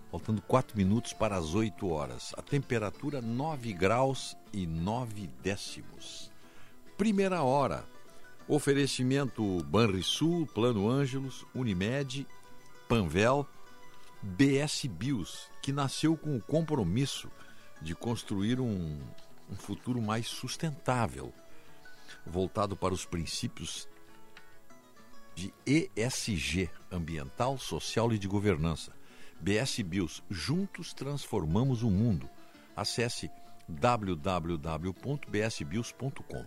Faltando quatro minutos para as 8 horas. A temperatura 9 graus e 9 décimos. Primeira hora. Oferecimento Banrisul, Plano Ângelos, Unimed, Panvel, BS Bios, que nasceu com o compromisso de construir um, um futuro mais sustentável, voltado para os princípios de ESG, ambiental, social e de governança. BS Bios, juntos transformamos o mundo. Acesse www.bsbios.com.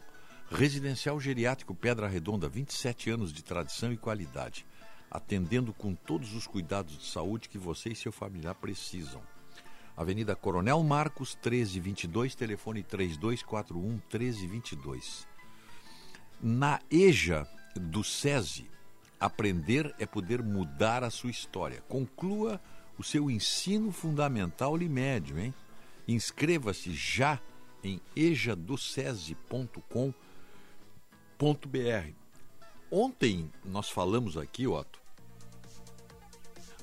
Residencial Geriátrico Pedra Redonda, 27 anos de tradição e qualidade, atendendo com todos os cuidados de saúde que você e seu familiar precisam. Avenida Coronel Marcos, 1322, telefone 3241 1322. Na EJA do SESI, Aprender é poder mudar a sua história. Conclua o seu ensino fundamental e médio, hein? Inscreva-se já em ejadocese.com.br. Ontem nós falamos aqui, Otto,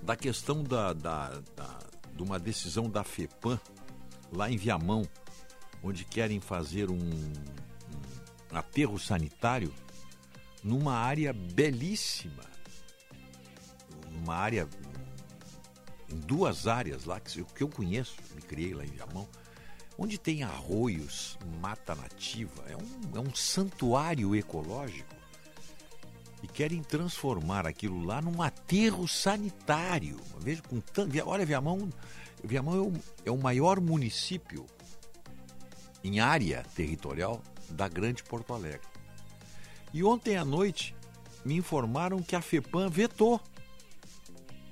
da questão da, da, da, de uma decisão da FEPAM lá em Viamão, onde querem fazer um, um aterro sanitário numa área belíssima, numa área, em duas áreas lá, que eu conheço, me criei lá em Viamão, onde tem arroios, mata nativa, é um, é um santuário ecológico. E querem transformar aquilo lá num aterro sanitário. Veja, com tanto, olha, Viamão, Viamão é o, é o maior município em área territorial da Grande Porto Alegre. E ontem à noite me informaram que a FEPAM vetou,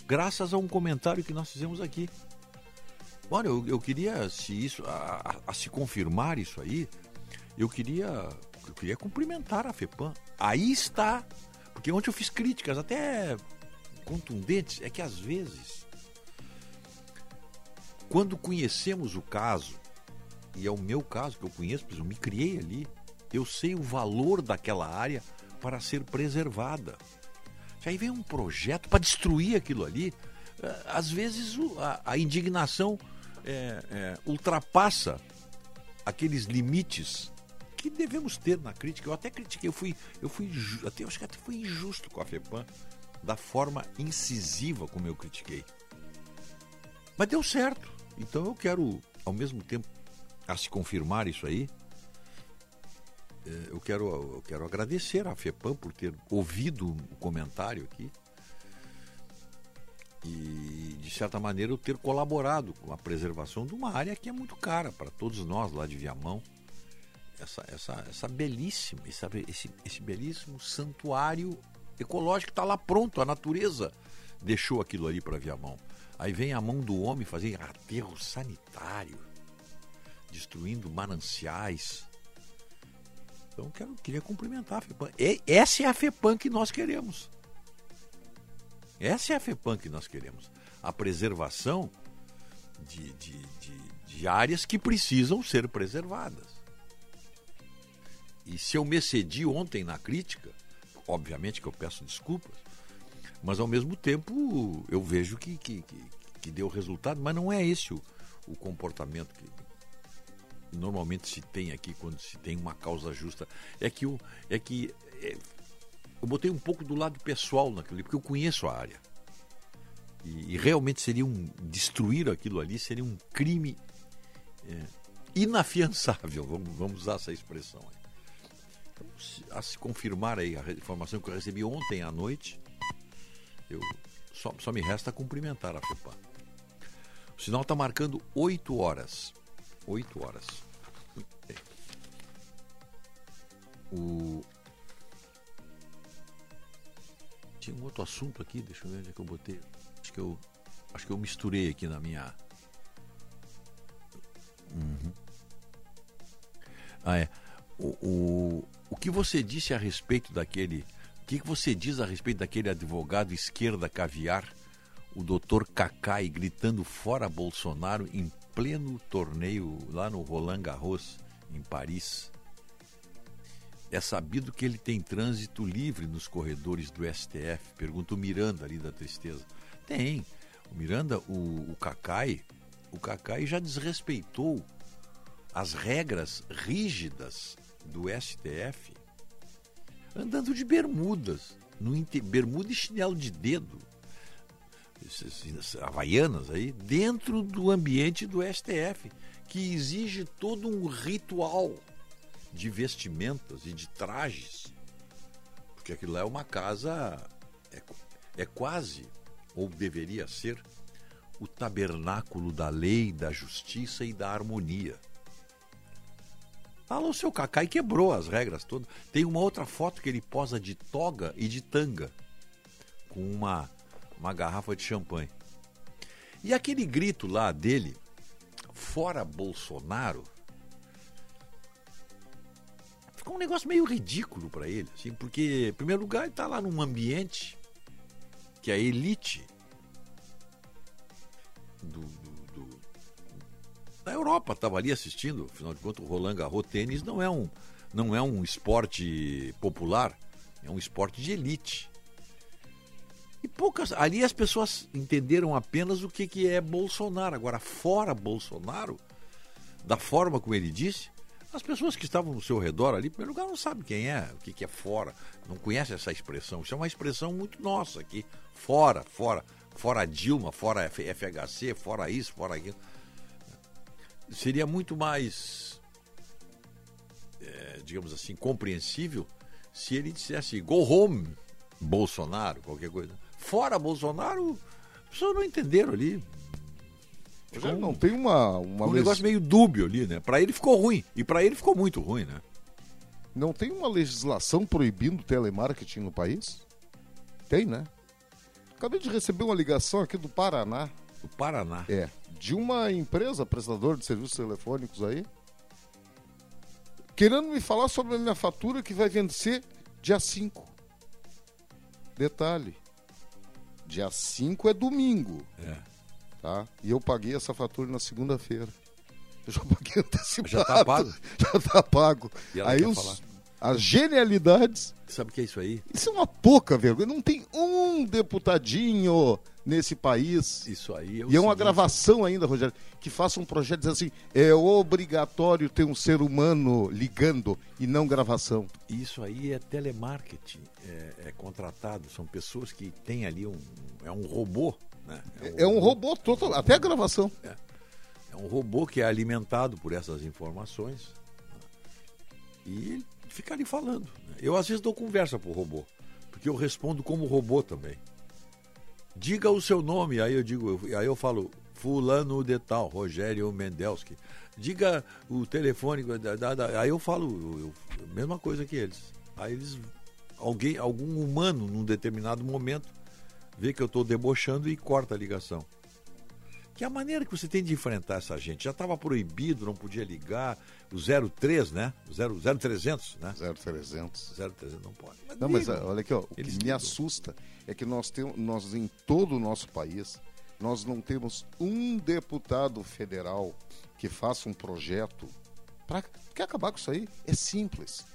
graças a um comentário que nós fizemos aqui. Olha, eu, eu queria, se isso, a, a- se confirmar isso aí, eu queria, eu queria cumprimentar a FEPAM. Aí está, porque ontem eu fiz críticas até contundentes, é que às vezes, quando conhecemos o caso, e é o meu caso que eu conheço, eu me criei ali, eu sei o valor daquela área para ser preservada. Se aí vem um projeto para destruir aquilo ali, eh, às vezes a, indignação eh, eh, ultrapassa aqueles limites que devemos ter na crítica. Eu até critiquei, eu fui, eu fui, até eu acho que até fui injusto com a FEPAM da forma incisiva como eu critiquei. Mas deu certo. Então eu quero, ao mesmo tempo, a se confirmar isso aí, eu quero, eu quero agradecer à FEPAM por ter ouvido o comentário aqui e, de certa maneira, eu ter colaborado com a preservação de uma área que é muito cara para todos nós lá de Viamão. Essa, essa, essa belíssima, esse, esse belíssimo santuário ecológico está lá pronto, a natureza deixou aquilo ali para Viamão. Aí vem a mão do homem fazer aterro sanitário, destruindo mananciais. Então quero, queria cumprimentar a FEPAM. E- essa é a FEPAM que nós queremos. Essa é a FEPAM que nós queremos. A preservação de, de, de, de áreas que precisam ser preservadas. E se eu me excedi ontem na crítica, obviamente que eu peço desculpas, mas ao mesmo tempo eu vejo que, que, que, que deu resultado, mas não é esse o, o comportamento que normalmente se tem aqui quando se tem uma causa justa. É que, o, é que é, eu botei um pouco do lado pessoal naquilo porque eu conheço a área. E, e realmente seria um. destruir aquilo ali seria um crime é, inafiançável, vamos, vamos usar essa expressão. Então, se- a se confirmar aí a informação que eu recebi ontem à noite, eu só, só me resta cumprimentar a FEPAM. O sinal está marcando 8 horas. 8 horas. O... Tinha um outro assunto aqui, deixa eu ver onde é que eu botei. Acho que eu, acho que eu misturei aqui na minha. Uhum. Ah, é. O, o, o que você disse a respeito daquele. O que que você diz a respeito daquele advogado esquerda caviar, o doutor Cacai, gritando fora Bolsonaro em pleno torneio lá no Roland Garros, em Paris? É sabido que ele tem trânsito livre nos corredores do STF? Pergunta o Miranda ali da Tristeza. Tem. O Miranda, o, o Cacai, o Cacai já desrespeitou as regras rígidas do STF andando de bermudas, no bermuda e chinelo de dedo, havaianas aí, dentro do ambiente do STF, que exige todo um ritual de vestimentas e de trajes, porque aquilo lá é uma casa, é, é quase, ou deveria ser, o tabernáculo da lei, da justiça e da harmonia. Alô, seu Cacai quebrou as regras todas. Tem uma outra foto que ele posa de toga e de tanga, com uma, uma garrafa de champanhe. E aquele grito lá dele, fora Bolsonaro, ficou um negócio meio ridículo para ele, assim, porque, em primeiro lugar, ele está lá num ambiente que a elite do, do- do- da Europa estava ali assistindo, afinal de contas, o Roland Garros tênis não é um não é um esporte popular, é um esporte de elite. E poucas ali as pessoas entenderam apenas o que, que é Bolsonaro. Agora, fora Bolsonaro, da forma como ele disse, as pessoas que estavam no seu redor ali, em primeiro lugar, não sabem quem é, o que, que é fora, não conhecem essa expressão. Isso é uma expressão muito nossa aqui. Fora, fora, fora Dilma, fora FHC, fora isso, fora aquilo. Seria muito mais, eh, digamos assim, compreensível se ele dissesse go home, Bolsonaro, qualquer coisa. Fora Bolsonaro, as pessoas não entenderam ali. Ficou Já não tem uma, uma um negócio meio dúbio ali, né? Pra ele ficou ruim. E pra ele ficou muito ruim, né? Não tem uma legislação proibindo telemarketing no país? Tem, né? Acabei de receber uma ligação aqui do Paraná. Do Paraná? É. De uma empresa prestadora de serviços telefônicos aí. Querendo me falar sobre a minha fatura que vai vencer dia 5. Detalhe. Dia 5 é domingo. É. Tá? E eu paguei essa fatura na segunda-feira. Eu já paguei antecipado. Já tá pago? Já tá pago. E Aí os, falar? as genialidades. Sabe o que é isso aí? Isso é uma pouca vergonha. Não tem um deputadinho nesse país. Isso aí é E é uma gravação ainda, Rogério, que faça um projeto dizendo assim: é obrigatório ter um ser humano ligando e não gravação. Isso aí é telemarketing, é, é contratado, são pessoas que têm ali um. É um robô, né? É um robô total, até a gravação. É, é um robô que é alimentado por essas informações né? e fica ali falando. né? Eu às vezes dou conversa pro robô, porque eu respondo como robô também. Diga o seu nome, aí eu digo, aí eu falo fulano de tal, Rogério Mendelski. Diga o telefone, da- da- aí eu falo eu- mesma coisa que eles. Aí eles alguém, algum humano num determinado momento vê que eu estou debochando e corta a ligação. Que é a maneira que você tem de enfrentar essa gente. Já estava proibido, não podia ligar. O 03, né? O 0, 0300, né? 0300. 0300 não pode. Não, mas ligam. ah, olha aqui, ó, o Eles que me ligam. assusta é que nós temos, nós em todo o nosso país, nós não temos um deputado federal que faça um projeto para quer acabar com isso aí. É simples.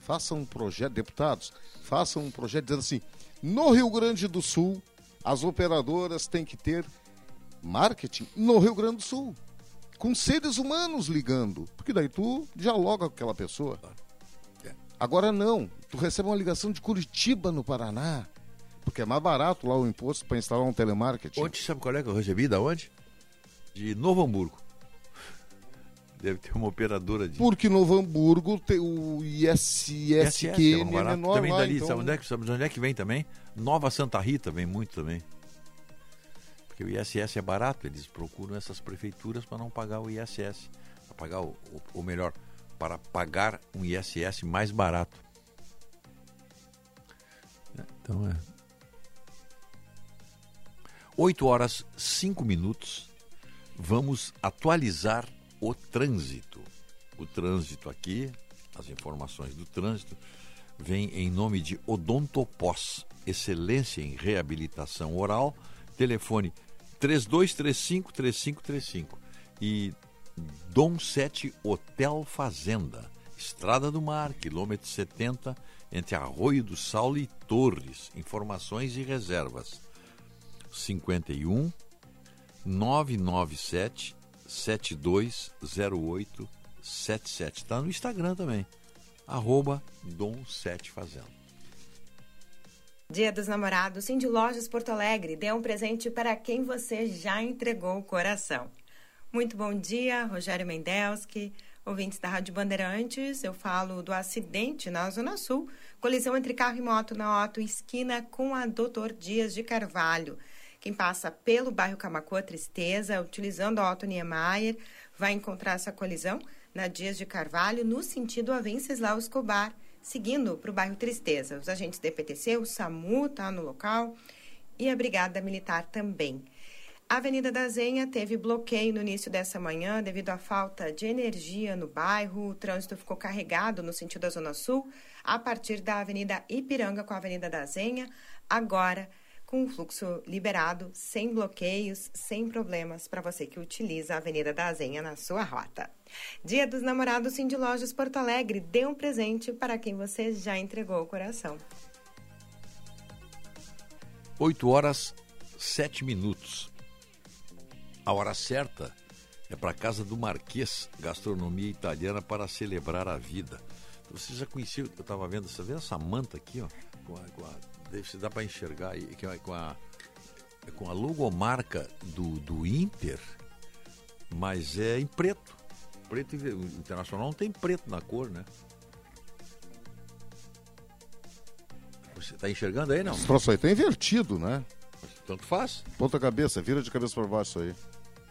Façam um projeto, deputados, façam um projeto dizendo assim: no Rio Grande do Sul, as operadoras têm que ter marketing no Rio Grande do Sul, com seres humanos ligando, porque daí tu dialoga com aquela pessoa. Agora não, tu recebe uma ligação de Curitiba, no Paraná, porque é mais barato lá o imposto para instalar um telemarketing. Ontem, sabe qual é que eu recebi? Da onde? De Novo Hamburgo. Deve ter uma operadora de. Porque Novo Hamburgo tem o ISSQN é é menor também lá, dali, então... sabe, onde é que, sabe de onde é que vem também? Nova Santa Rita vem muito também. Porque o ISS é barato, eles procuram essas prefeituras para não pagar o ISS. Para pagar o, o- ou melhor, para pagar um ISS mais barato. É, Então é. 8 horas 5 minutos. Vamos atualizar o trânsito. O trânsito aqui, as informações do trânsito, vem em nome de Odontopós, excelência em reabilitação oral. Telefone 3235-3535 e Dom 7 Hotel Fazenda, Estrada do Mar, quilômetro 70, entre Arroio do Saulo e Torres. Informações e reservas. 51 997 720877. Está no Instagram também. Arroba Dom 7 Fazenda. Dia dos Namorados, Cindy Lojas Porto Alegre dê um presente para quem você já entregou o coração. Muito bom dia, Rogério Mendelski, ouvintes da Rádio Bandeirantes. Eu falo do acidente na Zona Sul, colisão entre carro e moto na Otto, esquina com a Doutor Dias de Carvalho. Quem passa pelo bairro Camacoa Tristeza, utilizando a Otto Niemeyer, vai encontrar essa colisão na Dias de Carvalho, no sentido a Venceslau Escobar, seguindo para o bairro Tristeza. Os agentes da PTC, o SAMU está no local e a Brigada Militar também. A Avenida da Zenha teve bloqueio no início dessa manhã devido à falta de energia no bairro. O trânsito ficou carregado no sentido da Zona Sul, a partir da Avenida Ipiranga com a Avenida da Zenha. Agora, com fluxo liberado, sem bloqueios, sem problemas para você que utiliza a Avenida da Zenha na sua rota. Dia dos Namorados Cindy Lojas Porto Alegre, dê um presente para quem você já entregou o coração. 8 horas 7 minutos. A hora certa é para a Casa do Marquês, gastronomia italiana para celebrar a vida. Você já conhecia, eu estava vendo, você vê essa manta aqui, ó, com a, com a, se dá para enxergar aí, que é com a, é com a logomarca do, do Inter, mas é em preto. Preto o internacional não tem preto na cor, né? Você está enxergando aí, não? Esse troço aí tá invertido, né? Tanto faz. Ponta cabeça, vira de cabeça para baixo isso aí.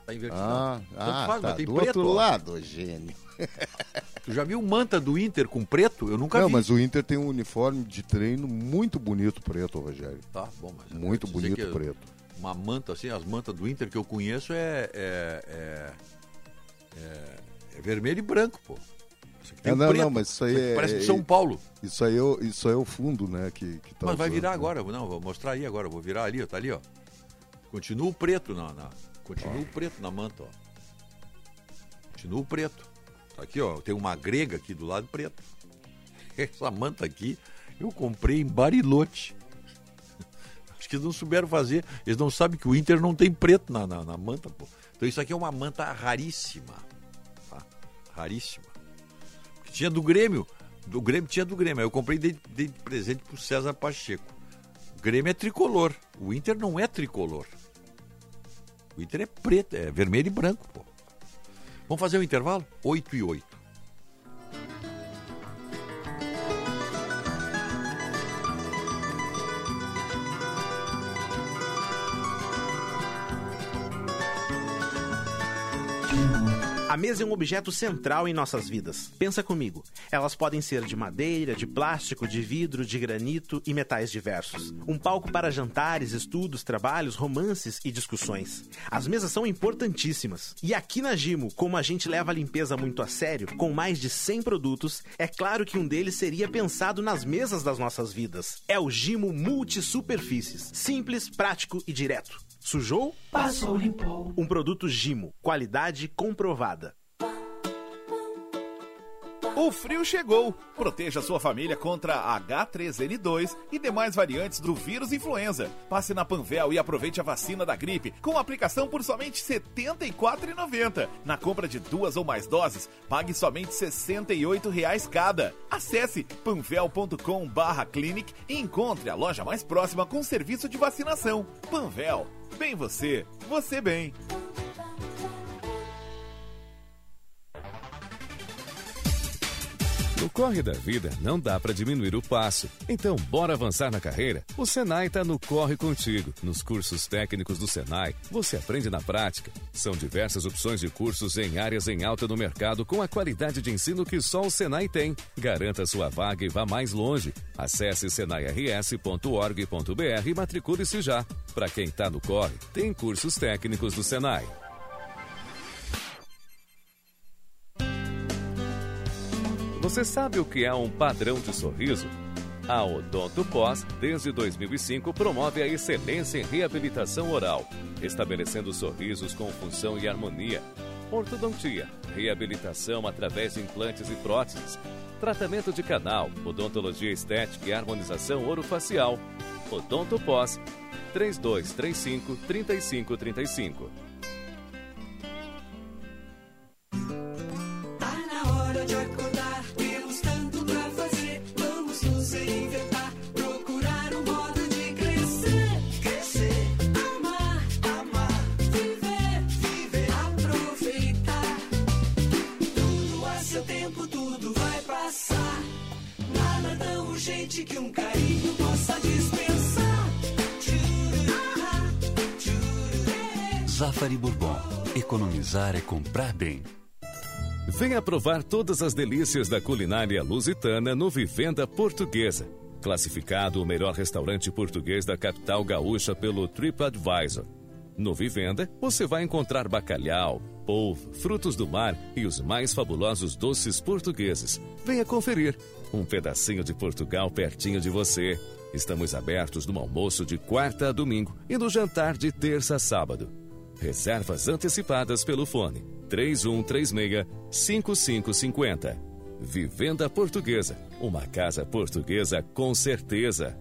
Tá invertido. Ah, Tanto ah faz, tá mas tem do preto, outro ó. lado, gênio. Tu já viu manta do Inter com preto? Eu nunca Não, vi. mas o Inter tem um uniforme de treino muito bonito preto, Rogério. Tá, bom, mas Muito bonito preto. Uma manta assim, as mantas do Inter que eu conheço é, é, é, é- é vermelho e branco, pô. Isso É, não, preto. não, mas isso aí aqui é. Parece de São Paulo. Isso aí é, o- isso aí é o fundo, né? Que, que tá Mas vai usando. virar agora, não, vou mostrar aí agora, vou virar ali, ó, tá ali, ó. Continua o preto na, na- continua o preto na manta, ó. Continua o preto. Aqui, ó, tem uma grega aqui do lado preto. Essa manta aqui eu comprei em Bariloche. Acho que eles não souberam fazer. Eles não sabem que o Inter não tem preto na, na, na manta, pô. Então isso aqui é uma manta raríssima. Tá? Raríssima. Tinha do Grêmio. Do Grêmio tinha do Grêmio. Aí eu comprei e dei de presente pro César Pacheco. Grêmio é tricolor. O Inter não é tricolor. O Inter é preto, é vermelho e branco, pô. Vamos fazer um intervalo? 8 e 8. A mesa é um objeto central em nossas vidas. Pensa comigo. Elas podem ser de madeira, de plástico, de vidro, de granito e metais diversos. Um palco para jantares, estudos, trabalhos, romances e discussões. As mesas são importantíssimas. E aqui na Gimo, como a gente leva a limpeza muito a sério, com mais de 100 produtos, é claro que um deles seria pensado nas mesas das nossas vidas. É o Gimo Multisuperfícies. Simples, prático e direto. Sujou? Passou, limpou. Um produto Gimo. Qualidade comprovada. O frio chegou. Proteja sua família contra H3N2 e demais variantes do vírus influenza. Passe na Panvel e aproveite a vacina da gripe com aplicação por somente R$ 74,90. Na compra de duas ou mais doses, pague somente 68 reais cada. Acesse panvel.com/clinic e encontre a loja mais próxima com serviço de vacinação. Panvel, bem você, você bem. No corre da vida não dá para diminuir o passo. Então, bora avançar na carreira? O Senai tá no Corre Contigo. Nos cursos técnicos do Senai, você aprende na prática. São diversas opções de cursos em áreas em alta no mercado com a qualidade de ensino que só o Senai tem. Garanta sua vaga e vá mais longe. Acesse senairs.org.br e matricule-se já. Para quem tá no corre, tem cursos técnicos do Senai. Você sabe o que é um padrão de sorriso? A Odonto Pós, desde 2005, promove a excelência em reabilitação oral, estabelecendo sorrisos com função e harmonia. Ortodontia, reabilitação através de implantes e próteses, tratamento de canal, odontologia estética e harmonização orofacial. Odonto Pós, 3235 3535. Tão urgente que um carinho possa dispensar. Zafari Bourbon. Economizar é comprar bem. Venha provar todas as delícias da culinária lusitana no Vivenda Portuguesa. Classificado o melhor restaurante português da capital gaúcha pelo TripAdvisor. No Vivenda, você vai encontrar bacalhau, polvo, frutos do mar e os mais fabulosos doces portugueses. Venha conferir. Um pedacinho de Portugal pertinho de você. Estamos abertos no almoço de quarta a domingo e no jantar de terça a sábado. Reservas antecipadas pelo fone 3136-5550. Vivenda Portuguesa. Uma casa portuguesa com certeza.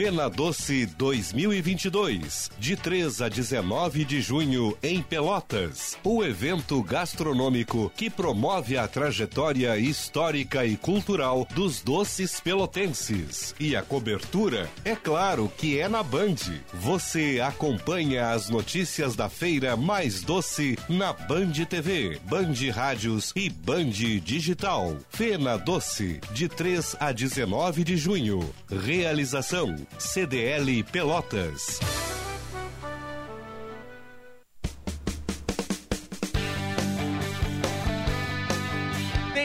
Fena Doce 2022, de 3 a 19 de junho, em Pelotas. O evento gastronômico que promove a trajetória histórica e cultural dos doces pelotenses. E a cobertura, é claro que é na Band. Você acompanha as notícias da feira mais doce na Band TV, Band Rádios e Band Digital. Fena Doce, de 3 a 19 de junho. Realização CDL Pelotas.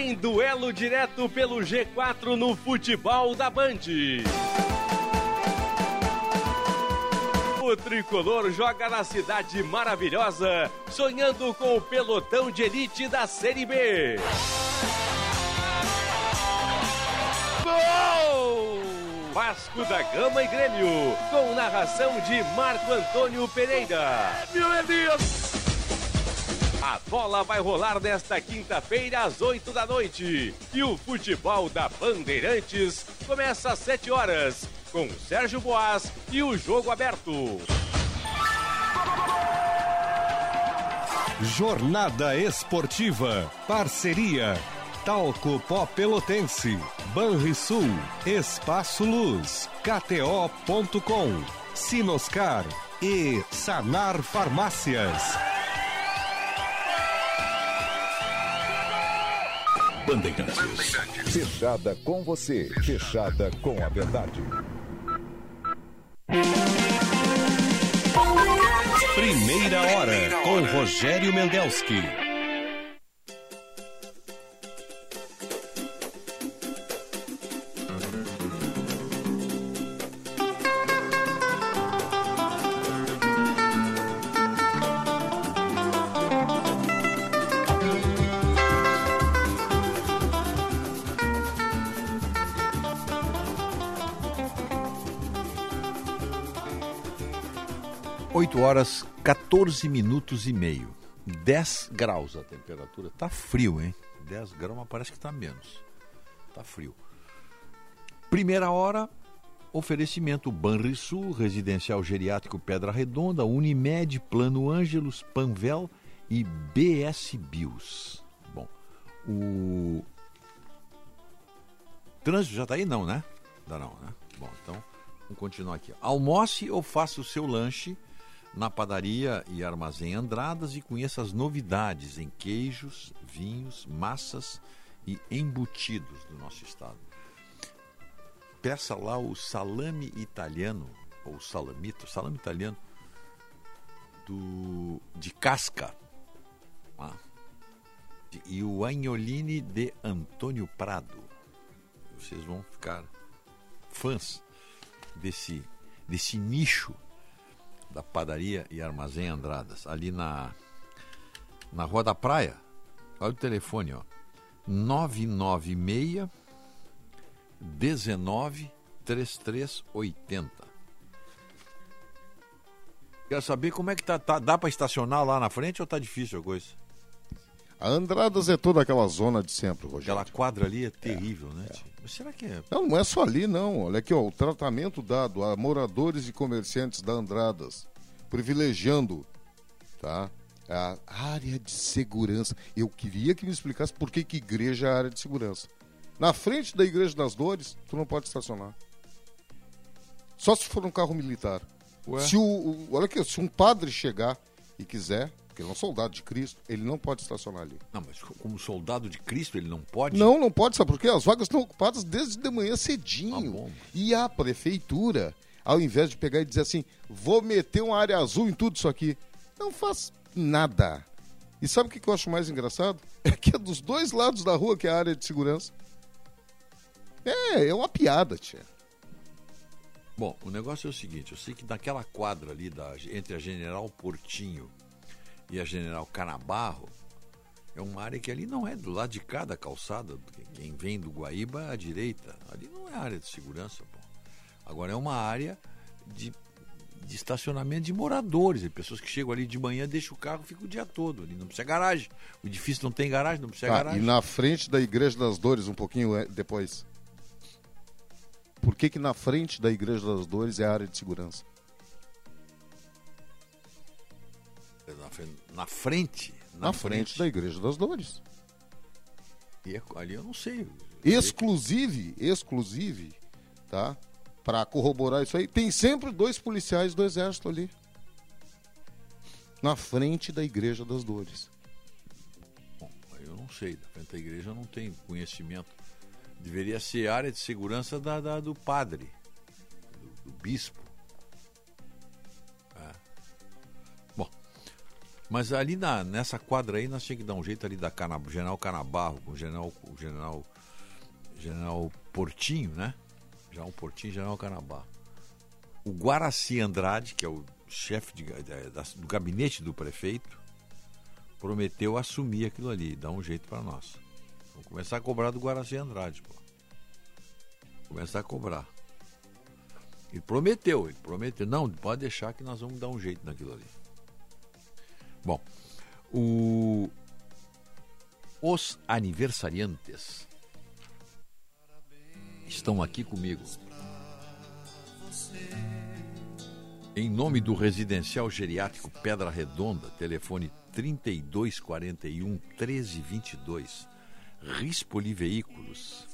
tem duelo direto pelo G4 no futebol da Band. O tricolor joga na cidade maravilhosa, sonhando com o pelotão de elite da Série B. Gol! Vasco da Gama e Grêmio, com narração de Marco Antônio Pereira. Meu Deus! A bola vai rolar nesta quinta-feira às 8 da noite. E o futebol da Bandeirantes começa às 7 horas, com Sérgio Boas e o jogo aberto. Jornada Esportiva. Parceria. Talco Pó Pelotense. Banrisul. Espaço Luz. KTO.com. Sinoscar. E Sanar Farmácias. Bandeirantes. Fechada com você. Fechada com a verdade. Primeira hora com Rogério Mendelski. Horas, 14 minutos e meio. 10 graus a temperatura. Tá frio, hein? 10 graus, mas parece que tá menos. Tá frio. Primeira hora, oferecimento Banrisul, Residencial Geriátrico Pedra Redonda, Unimed, Plano Ângelos, Panvel e BS Bios. Bom, o trânsito já tá aí não, né? Ainda não, né? Bom, então vamos continuar aqui. Almoce ou faça o seu lanche na padaria e armazém Andradas e conheça as novidades em queijos, vinhos, massas e embutidos do nosso estado. Peça lá o salame italiano, ou salamito, salame italiano, do, de casca. Ah, e o agnoline de Antônio Prado. Vocês vão ficar fãs desse, desse nicho da padaria e armazém Andradas, ali na, na Rua da Praia. Olha o telefone, ó. 996 19 3380. Quero saber como é que tá, tá- dá para estacionar lá na frente ou tá difícil a coisa? A Andradas é toda aquela zona de sempre, Rogério. Aquela quadra ali é terrível, né? tio? Mas será que é? Não, não é só ali, não. Olha aqui, ó, o tratamento dado a moradores e comerciantes da Andradas, privilegiando, tá? A área de segurança. Eu queria que me explicasse por que, que igreja é área de segurança. Na frente da Igreja das Dores, tu não pode estacionar. Só se for um carro militar. Ué? Se o, o- olha aqui, se um padre chegar e quiser, porque ele é um soldado de Cristo, ele não pode estacionar ali. Não, mas como soldado de Cristo ele não pode? Não, não pode, sabe por quê? As vagas estão ocupadas desde de manhã cedinho. e a prefeitura, ao invés de pegar e dizer assim, vou meter uma área azul em tudo isso aqui, não faz nada. E sabe o que que eu acho mais engraçado? É que é dos dois lados da rua que é a área de segurança. É, é uma piada, tia. Bom, o negócio é o seguinte, eu sei que naquela quadra ali da, entre a General Portinho e a General Canabarro, é uma área que ali não é do lado de cada calçada, quem vem do Guaíba à direita, ali não é área de segurança, pô. Agora é uma área de, de estacionamento de moradores, de pessoas que chegam ali de manhã, deixam o carro, fica o dia todo ali, não precisa garagem. O edifício não tem garagem, não precisa Tá, garagem. e na frente da Igreja das Dores, um pouquinho é, depois. Por que que na frente da Igreja das Dores é área de segurança? Na frente, na frente, Na, frente, da Igreja das Dores. E é- ali eu não sei. Exclusive, exclusive, tá? Para corroborar isso aí, tem sempre dois policiais do exército ali. Na frente da Igreja das Dores. Bom, eu não sei, da frente da igreja eu não tenho conhecimento. Deveria ser área de segurança da, da- do padre, do, do bispo. Mas ali na, nessa quadra aí nós tínhamos que dar um jeito ali da Cana, General Canabarro com o General, General, General Portinho, né? General Portinho General Canabarro. O Guaraci Andrade, que é o chefe de da- do gabinete do prefeito, prometeu assumir aquilo ali, dar um jeito para nós. Vamos começar a cobrar do Guaraci Andrade, pô. Começar a cobrar. Ele prometeu, ele prometeu. Não, pode deixar que nós vamos dar um jeito naquilo ali. Bom, o... os aniversariantes estão aqui comigo. Em nome do Residencial Geriátrico Pedra Redonda, telefone 3241 1322, Rispoli Veículos,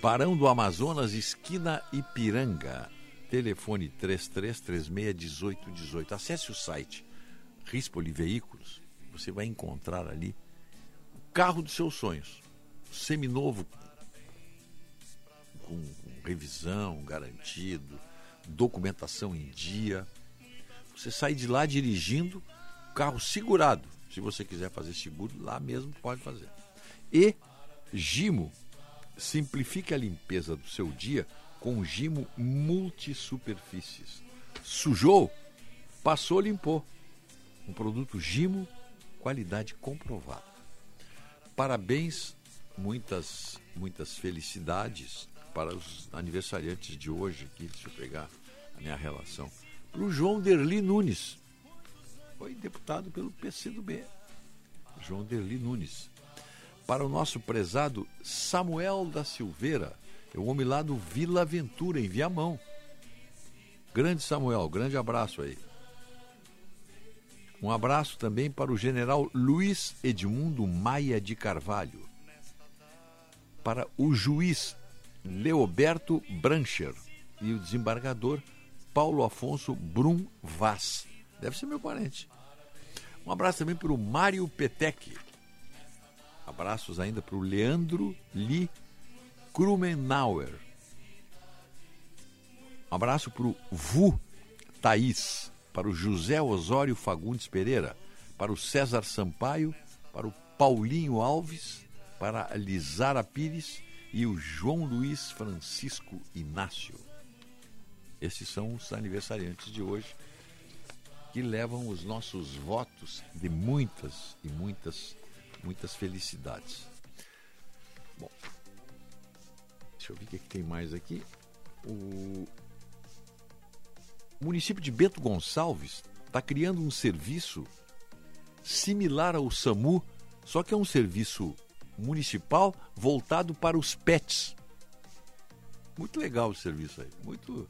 Barão do Amazonas, esquina Ipiranga, telefone 33361818. Acesse o site Rispoli Veículos, você vai encontrar ali o carro dos seus sonhos, seminovo, com revisão, garantido, documentação em dia. Você sai de lá dirigindo, carro segurado. Se você quiser fazer seguro, lá mesmo pode fazer. E Gimo, simplifique a limpeza do seu dia com Gimo Multisuperfícies. Sujou? Passou, limpou. Um produto Gimo, qualidade comprovada. Parabéns, muitas, muitas felicidades para os aniversariantes de hoje aqui. Deixa eu pegar a minha relação. Para o João Derli Nunes. Foi deputado pelo PCdoB. João Derli Nunes. Para o nosso prezado Samuel da Silveira. É o homem lá do Vila Aventura, em Viamão. Grande Samuel, grande abraço aí. Um abraço também para o general Luiz Edmundo Maia de Carvalho. Para o juiz Leoberto Brancher e o desembargador Paulo Afonso Brum Vaz. Deve ser meu parente. Um abraço também para o Mário Petec. Abraços ainda para o Leandro Lee Krumenauer. Um abraço para o Vu Thaís, para o José Osório Fagundes Pereira, para o César Sampaio, para o Paulinho Alves, para a Lisara Pires e o João Luiz Francisco Inácio. Esses são os aniversariantes de hoje que levam os nossos votos de muitas e muitas, muitas felicidades. Bom, deixa eu ver o que, é que tem mais aqui. O município de Bento Gonçalves está criando um serviço similar ao SAMU, só que é um serviço municipal voltado para os pets. Muito legal o serviço aí, muito.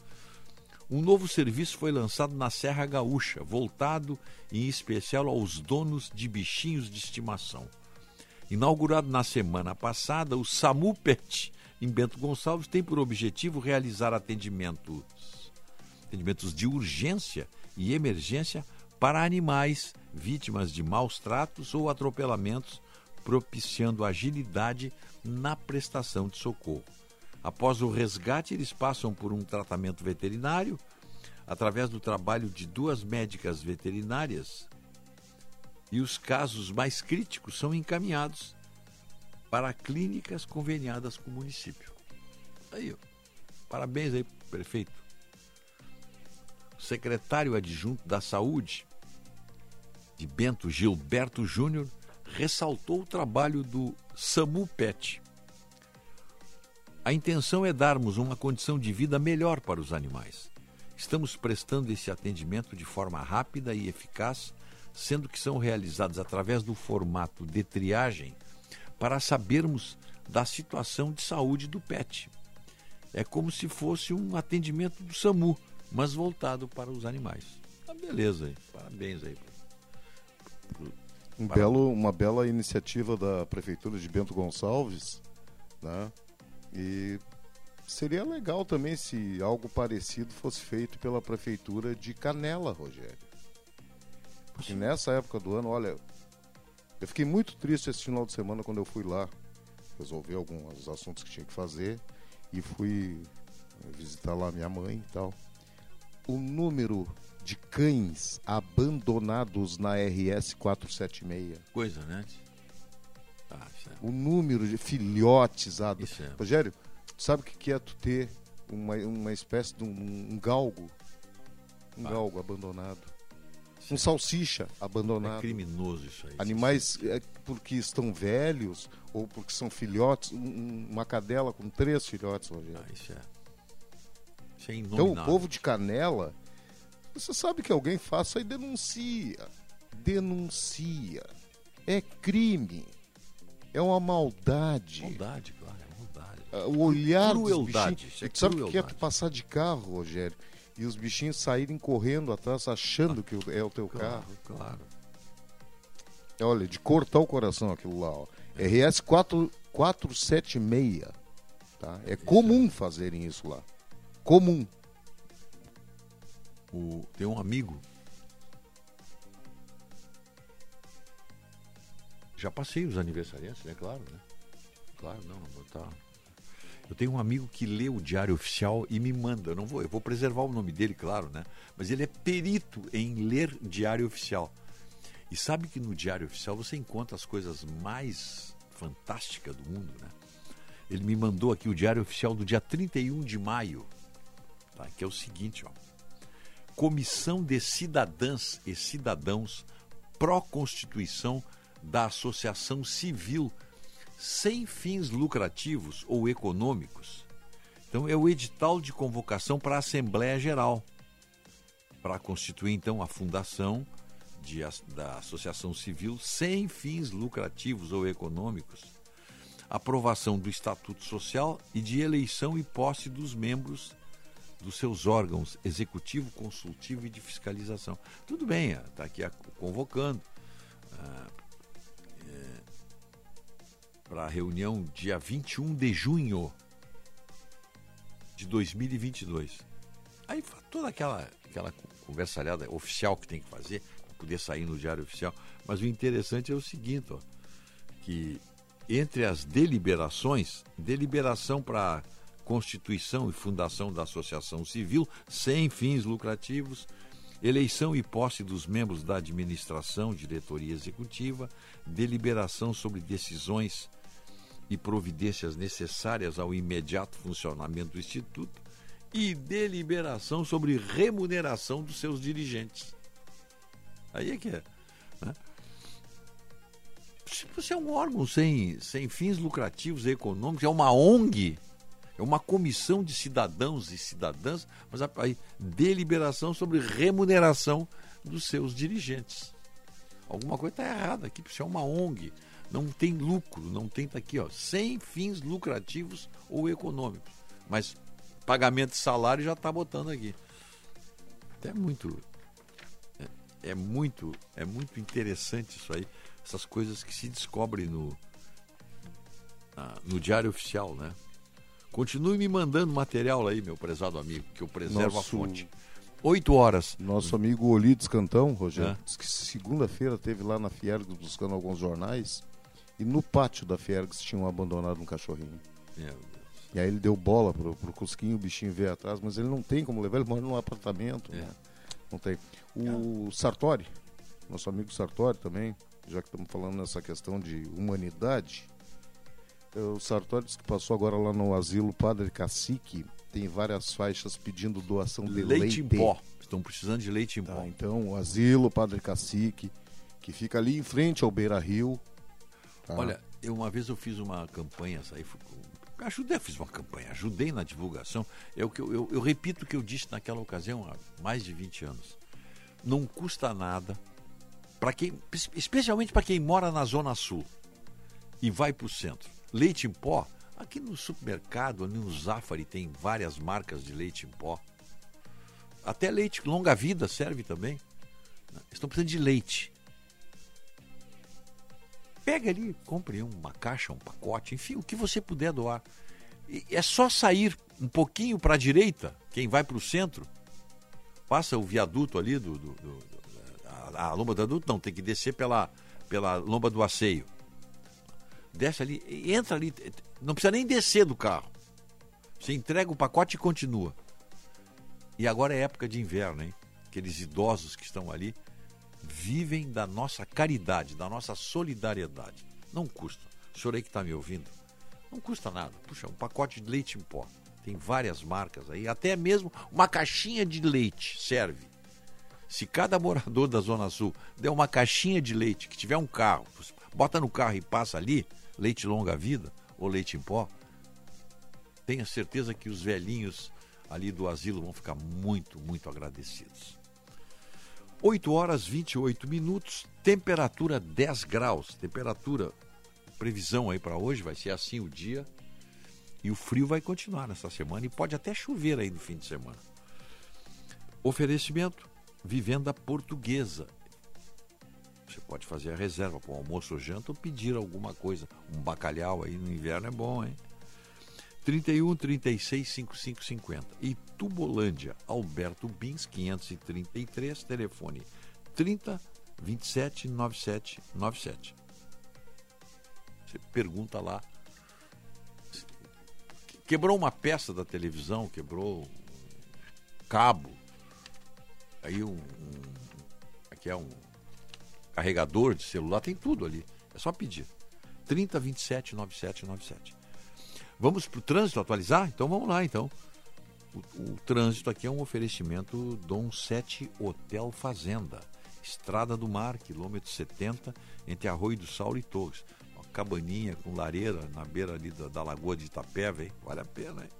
Um novo serviço foi lançado na Serra Gaúcha, voltado em especial aos donos de bichinhos de estimação. Inaugurado na semana passada, o SAMU Pet em Bento Gonçalves tem por objetivo realizar atendimentos, atendimentos de urgência e emergência para animais vítimas de maus tratos ou atropelamentos, propiciando agilidade na prestação de socorro. Após o resgate, eles passam por um tratamento veterinário através do trabalho de duas médicas veterinárias e os casos mais críticos são encaminhados para clínicas conveniadas com o município. Aí, parabéns aí, prefeito. Secretário adjunto da Saúde, de Bento Gilberto Júnior, ressaltou o trabalho do SAMU PET. A intenção é darmos uma condição de vida melhor para os animais. Estamos prestando esse atendimento de forma rápida e eficaz, sendo que são realizados através do formato de triagem para sabermos da situação de saúde do pet. É como se fosse um atendimento do SAMU, mas voltado para os animais. Tá beleza aí, parabéns aí. Um belo, uma bela iniciativa da Prefeitura de Bento Gonçalves, né? E seria legal também se algo parecido fosse feito pela Prefeitura de Canela, Rogério. Porque nessa época do ano, olha, eu fiquei muito triste esse final de semana quando eu fui lá resolver alguns assuntos que tinha que fazer e fui visitar lá minha mãe e tal. O número de cães abandonados na RS 476. Coisa, né? Ah, é. O número de filhotes. Ad... É. Rogério, sabe o que é tu ter uma, uma espécie de um, um galgo? Um Ah. galgo abandonado. Um salsicha abandonado. É criminoso isso aí. Animais é, porque estão velhos ou porque são filhotes. um- um- uma cadela com três filhotes, Rogério. isso é. É Então o povo de Canela, você sabe que alguém faça e denuncia. Denuncia. É crime. É uma maldade. Maldade, claro, é maldade. Ah, O olhar Crueldade, dos bichinhos. é sabe o que é tu passar de carro, Rogério, e os bichinhos saírem correndo atrás achando que é o teu Claro, carro? claro. Olha, de cortar o coração aquilo lá, ó. RS 4, 476. Tá? É comum fazerem isso lá. Comum. O, tem um amigo. Já passei os aniversariantes, é claro, né? Claro, não, não tá. Eu tenho um amigo que lê o Diário Oficial e me manda. Eu não vou, eu vou preservar o nome dele, claro, né? Mas ele é perito em ler Diário Oficial. E sabe que no Diário Oficial você encontra as coisas mais fantásticas do mundo, né? Ele me mandou aqui o Diário Oficial do dia 31 de maio, tá? que é o seguinte, ó. Comissão de Cidadãs e Cidadãos pró-constituição da Associação Civil sem fins lucrativos ou econômicos. Então é o edital de convocação para a Assembleia Geral para constituir então a fundação de da Associação Civil sem fins lucrativos ou econômicos, aprovação do Estatuto Social e de eleição e posse dos membros dos seus órgãos executivo, consultivo e de fiscalização. Tudo bem, está aqui a- convocando para a reunião dia 21 de junho de 2022. Aí toda aquela, aquela conversalhada oficial que tem que fazer, poder sair no diário oficial. Mas o interessante é o seguinte, ó, que entre as deliberações, deliberação para constituição e fundação da associação civil sem fins lucrativos, eleição e posse dos membros da administração, diretoria executiva, deliberação sobre decisões e providências necessárias ao imediato funcionamento do instituto e deliberação sobre remuneração dos seus dirigentes. Aí é que é. né? Se você é um órgão sem, sem fins lucrativos e econômicos, é uma ONG, é uma comissão de cidadãos e cidadãs, mas a- aí, deliberação sobre remuneração dos seus dirigentes. Alguma coisa está errada aqui, isso é uma ONG, não tem lucro, não tem, tá aqui, ó, sem fins lucrativos ou econômicos. Mas pagamento de salário já está botando aqui. É muito. É, é muito. É muito interessante isso aí. Essas coisas que se descobrem no, no Diário Oficial, né? Continue me mandando material aí, meu prezado amigo, que eu preservo Nosso- a fonte. Oito horas. Nosso amigo Olides Cantão, Rogério, É. disse que segunda-feira teve lá na Fiergs buscando alguns jornais e no pátio da Fiergs tinham abandonado um cachorrinho. Meu E aí ele deu bola pro, pro Cusquinho, o bichinho veio atrás, mas ele não tem como levar, ele mora num apartamento. É. né? Não tem. O Sartori, nosso amigo Sartori também, já que estamos falando nessa questão de humanidade, o Sartori que passou agora lá no asilo Padre Cacique, tem várias faixas pedindo doação de Leite leite. em pó. Estão precisando de leite em Tá, pó. então, o asilo Padre Cacique, que fica ali em frente ao Beira Rio. tá? Olha, eu, uma vez eu fiz uma campanha, saí, ajudei, fiz uma campanha, ajudei na divulgação. É o que eu, eu, eu repito o que eu disse naquela ocasião há mais de 20 anos. Não custa nada para quem, especialmente para quem mora na zona sul e vai para o centro. Leite em pó, aqui no supermercado, no Zafari tem várias marcas de leite em pó. Até leite longa vida serve também. Estão precisando de leite. Pega ali, compre uma caixa, um pacote, enfim, o que você puder doar. E é só sair um pouquinho para a direita, quem vai para o centro, passa o viaduto ali do. do- do- a, a lomba do viaduto, não, tem que descer pela, pela lomba do asseio. Desce ali, entra ali, não precisa nem descer do carro. Você entrega o pacote e continua. E agora é época de inverno, hein? Aqueles idosos que estão ali vivem da nossa caridade, da nossa solidariedade. Não custa. O senhor aí que está me ouvindo, não custa nada. Puxa, um pacote de leite em pó. Tem várias marcas aí, até mesmo uma caixinha de leite serve. Se cada morador da Zona Sul der uma caixinha de leite, que tiver um carro, bota no carro e passa ali, leite longa vida ou leite em pó, tenha certeza que os velhinhos ali do asilo vão ficar muito, muito agradecidos. 8 horas 28 minutos, temperatura 10 graus. Temperatura, previsão aí para hoje vai ser assim o dia. E o frio vai continuar nessa semana e pode até chover aí no fim de semana. Oferecimento: vivenda portuguesa. Você pode fazer a reserva para o almoço ou janta ou pedir alguma coisa. Um bacalhau aí no inverno é bom, hein? 31 36 55 50. E Tubolândia, Alberto Bins 533, telefone 30 27 97 97. Você pergunta lá. Quebrou uma peça da televisão, quebrou cabo. Aí um, um aqui é um carregador de celular, tem tudo ali. É só pedir. 30 27 97 97. Vamos para o trânsito atualizar? Então vamos lá, então. O, o, trânsito aqui é um oferecimento Dom 7 Hotel Fazenda. Estrada do Mar, quilômetro 70, entre Arroio do Sauro e Torres. Uma cabaninha com lareira na beira ali da, da Lagoa de Itapeva, hein? Vale a pena, hein?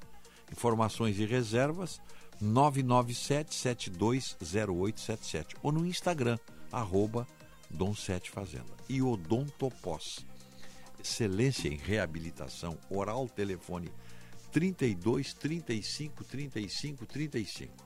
Informações e reservas 997-720877 ou no Instagram, arroba Dom 7 Fazenda. E Odontopós excelência em reabilitação oral, telefone 32 35 35 35.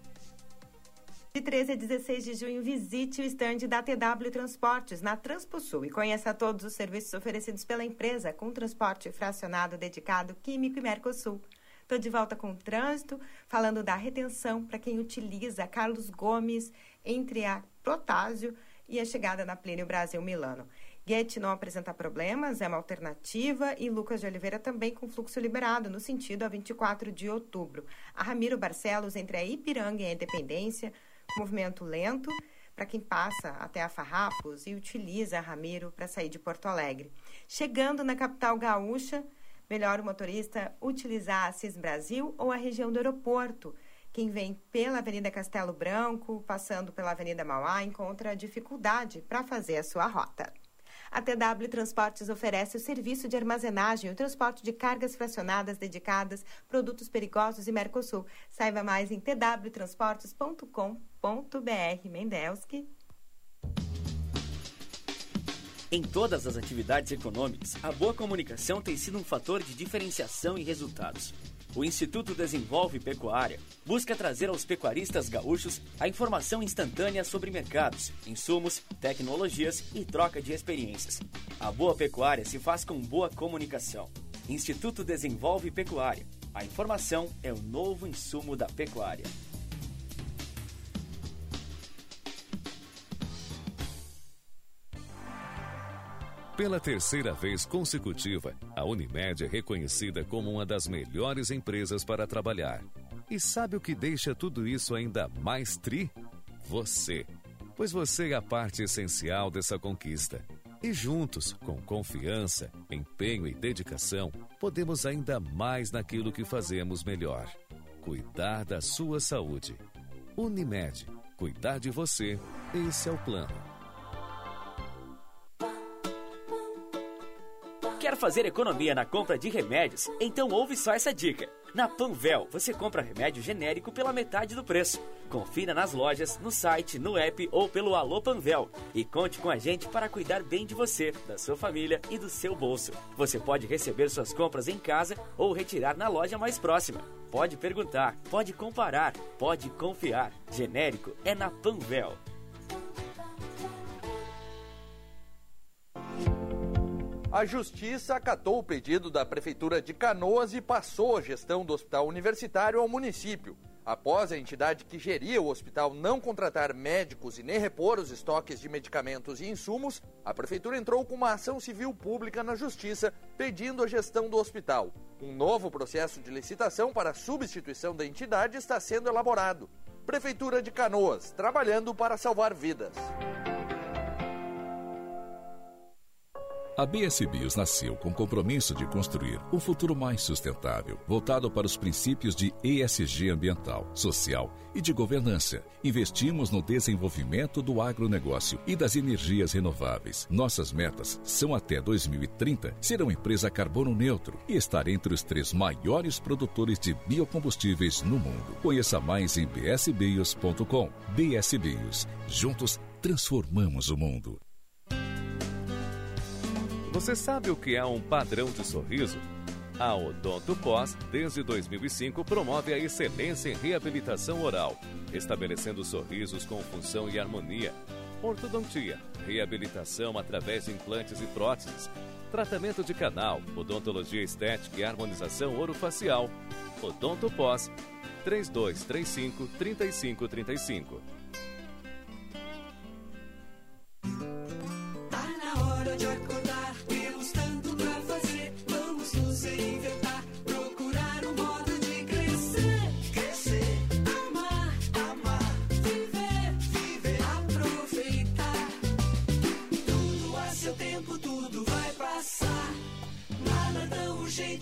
De 13 a 16 de junho, visite o estande da TW Transportes na Transposul e conheça todos os serviços oferecidos pela empresa com transporte fracionado dedicado Químico e Mercosul. Estou de volta com o trânsito, falando da retenção para quem utiliza Carlos Gomes entre a Protásio e a chegada na Plínio Brasil Milano. Guete não apresenta problemas, é uma alternativa, e Lucas de Oliveira também com fluxo liberado, no sentido a 24 de outubro. A Ramiro Barcelos entre a Ipiranga e a Independência, movimento lento, para quem passa até a Farrapos e utiliza a Ramiro para sair de Porto Alegre. Chegando na capital gaúcha, melhor o motorista utilizar a CIS Brasil ou a região do aeroporto. Quem vem pela Avenida Castelo Branco, passando pela Avenida Mauá, encontra dificuldade para fazer a sua rota. A TW Transportes oferece o serviço de armazenagem e o transporte de cargas fracionadas dedicadas, produtos perigosos e Mercosul. Saiba mais em twtransportes.com.br. Mendelski. Em todas as atividades econômicas, a boa comunicação tem sido um fator de diferenciação e resultados. O Instituto Desenvolve Pecuária busca trazer aos pecuaristas gaúchos a informação instantânea sobre mercados, insumos, tecnologias e troca de experiências. A boa pecuária se faz com boa comunicação. Instituto Desenvolve Pecuária. A informação é o novo insumo da pecuária. Pela terceira vez consecutiva, a Unimed é reconhecida como uma das melhores empresas para trabalhar. E sabe o que deixa tudo isso ainda mais tri? Você. Pois você é a parte essencial dessa conquista. E juntos, com confiança, empenho e dedicação, podemos ainda mais naquilo que fazemos melhor: cuidar da sua saúde. Unimed. Cuidar de você. Esse é o plano. Quer fazer economia na compra de remédios? Então ouve só essa dica. Na Panvel, você compra remédio genérico pela metade do preço. Confira nas lojas, no site, no app ou pelo Alô Panvel. E conte com a gente para cuidar bem de você, da sua família e do seu bolso. Você pode receber suas compras em casa ou retirar na loja mais próxima. Pode perguntar, pode comparar, pode confiar. Genérico é na Panvel. A Justiça acatou o pedido da Prefeitura de Canoas e passou a gestão do hospital universitário ao município. Após a entidade que geria o hospital não contratar médicos e nem repor os estoques de medicamentos e insumos, a Prefeitura entrou com uma ação civil pública na Justiça pedindo a gestão do hospital. Um novo processo de licitação para a substituição da entidade está sendo elaborado. Prefeitura de Canoas, trabalhando para salvar vidas. A BS Bios nasceu com o compromisso de construir um futuro mais sustentável, voltado para os princípios de ESG ambiental, social e de governança. Investimos no desenvolvimento do agronegócio e das energias renováveis. Nossas metas são até 2030 ser uma empresa carbono neutro e estar entre os três maiores produtores de biocombustíveis no mundo. Conheça mais em bsbios.com. BS Bios. Juntos transformamos o mundo. Você sabe o que é um padrão de sorriso? A Odonto Pós, desde 2005, promove a excelência em reabilitação oral, estabelecendo sorrisos com função e harmonia. Ortodontia, reabilitação através de implantes e próteses, tratamento de canal, odontologia estética e harmonização orofacial. Odonto Pós, 3235 3535.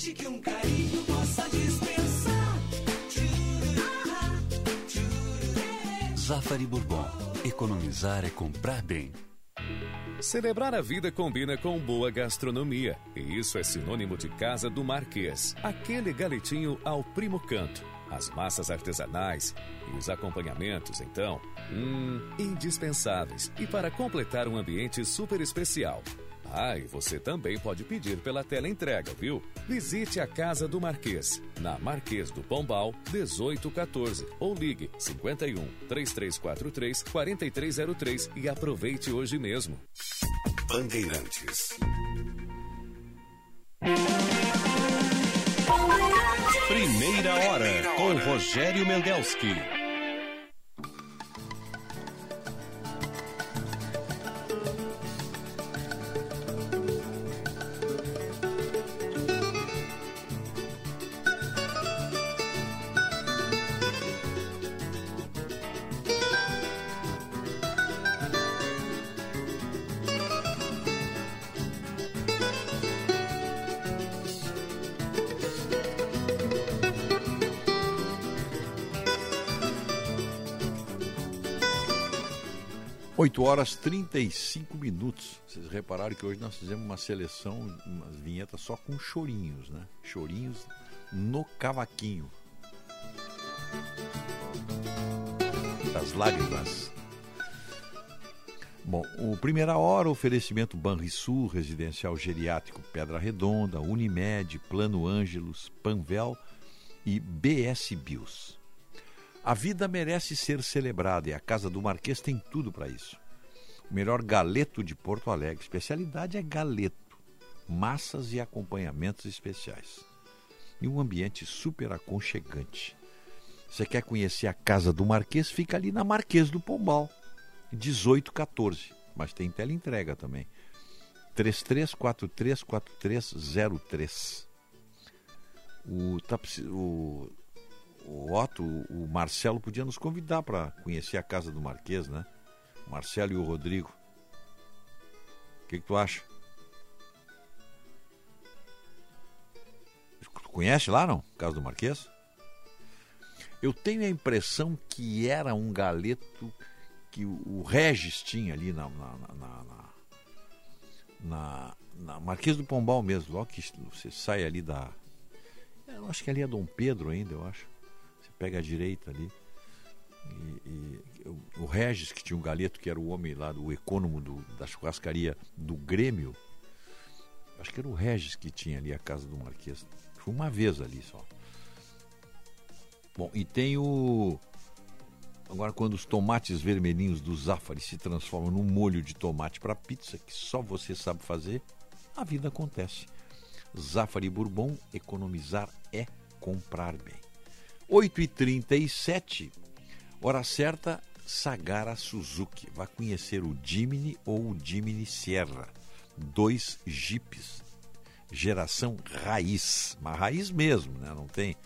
Tão urgente que um carinho possa dispensar. Zafari Bourbon. Economizar é comprar bem. Celebrar a vida combina com boa gastronomia. E isso é sinônimo de Casa do Marquês. Aquele galetinho ao primo canto. As massas artesanais e os acompanhamentos, então, hum, indispensáveis. E para completar um ambiente super especial. Ah, e você também pode pedir pela tela entrega, viu? Visite a Casa do Marquês, na Marquês do Pombal, 1814, ou ligue 51 3343 4303 e aproveite hoje mesmo. Bandeirantes. Primeira hora com Rogério Mendelski. Oito horas 35 minutos. Vocês repararam que hoje nós fizemos uma seleção, umas vinhetas só com chorinhos, né? Chorinhos no cavaquinho. Das lágrimas. Bom, o Primeira Hora, oferecimento Banrisul, Residencial Geriátrico Pedra Redonda, Unimed, Plano Ângelos, Panvel e BS Bios. A vida merece ser celebrada e a Casa do Marquês tem tudo para isso. O melhor galeto de Porto Alegre, especialidade é galeto, massas e acompanhamentos especiais. E um ambiente super aconchegante. Você quer conhecer a Casa do Marquês? Fica ali na Marquês do Pombal, 1814, mas tem teleentrega também. 33434303. O, tá, o o Otto, o Marcelo podia nos convidar para conhecer a casa do Marquês, né? O Marcelo e o Rodrigo. O que, que tu acha? Tu conhece lá, não? Casa do Marquês? Eu tenho a impressão que era um galeto que o, Regis tinha ali na, na, na, na, na- na, Marquês do Pombal mesmo. Logo que você sai ali da. Eu acho que ali é Dom Pedro ainda, eu acho. Pega a direita ali. E, e o, o Regis, que tinha um galeto, que era o homem lá, o econômico do, da churrascaria do Grêmio. Acho que era o Regis que tinha ali a casa do Marquês. Foi uma vez ali só. Bom, e tem o. Agora, quando os tomates vermelhinhos do Zafari se transformam num molho de tomate para pizza, que só você sabe fazer, a vida acontece. Zafari Bourbon, economizar é comprar bem. 8h37, hora certa, Sagara Suzuki. Vai conhecer o Jimny ou o Jimny Sierra. Dois jipes. Geração raiz. Mas raiz mesmo, né? Não tem.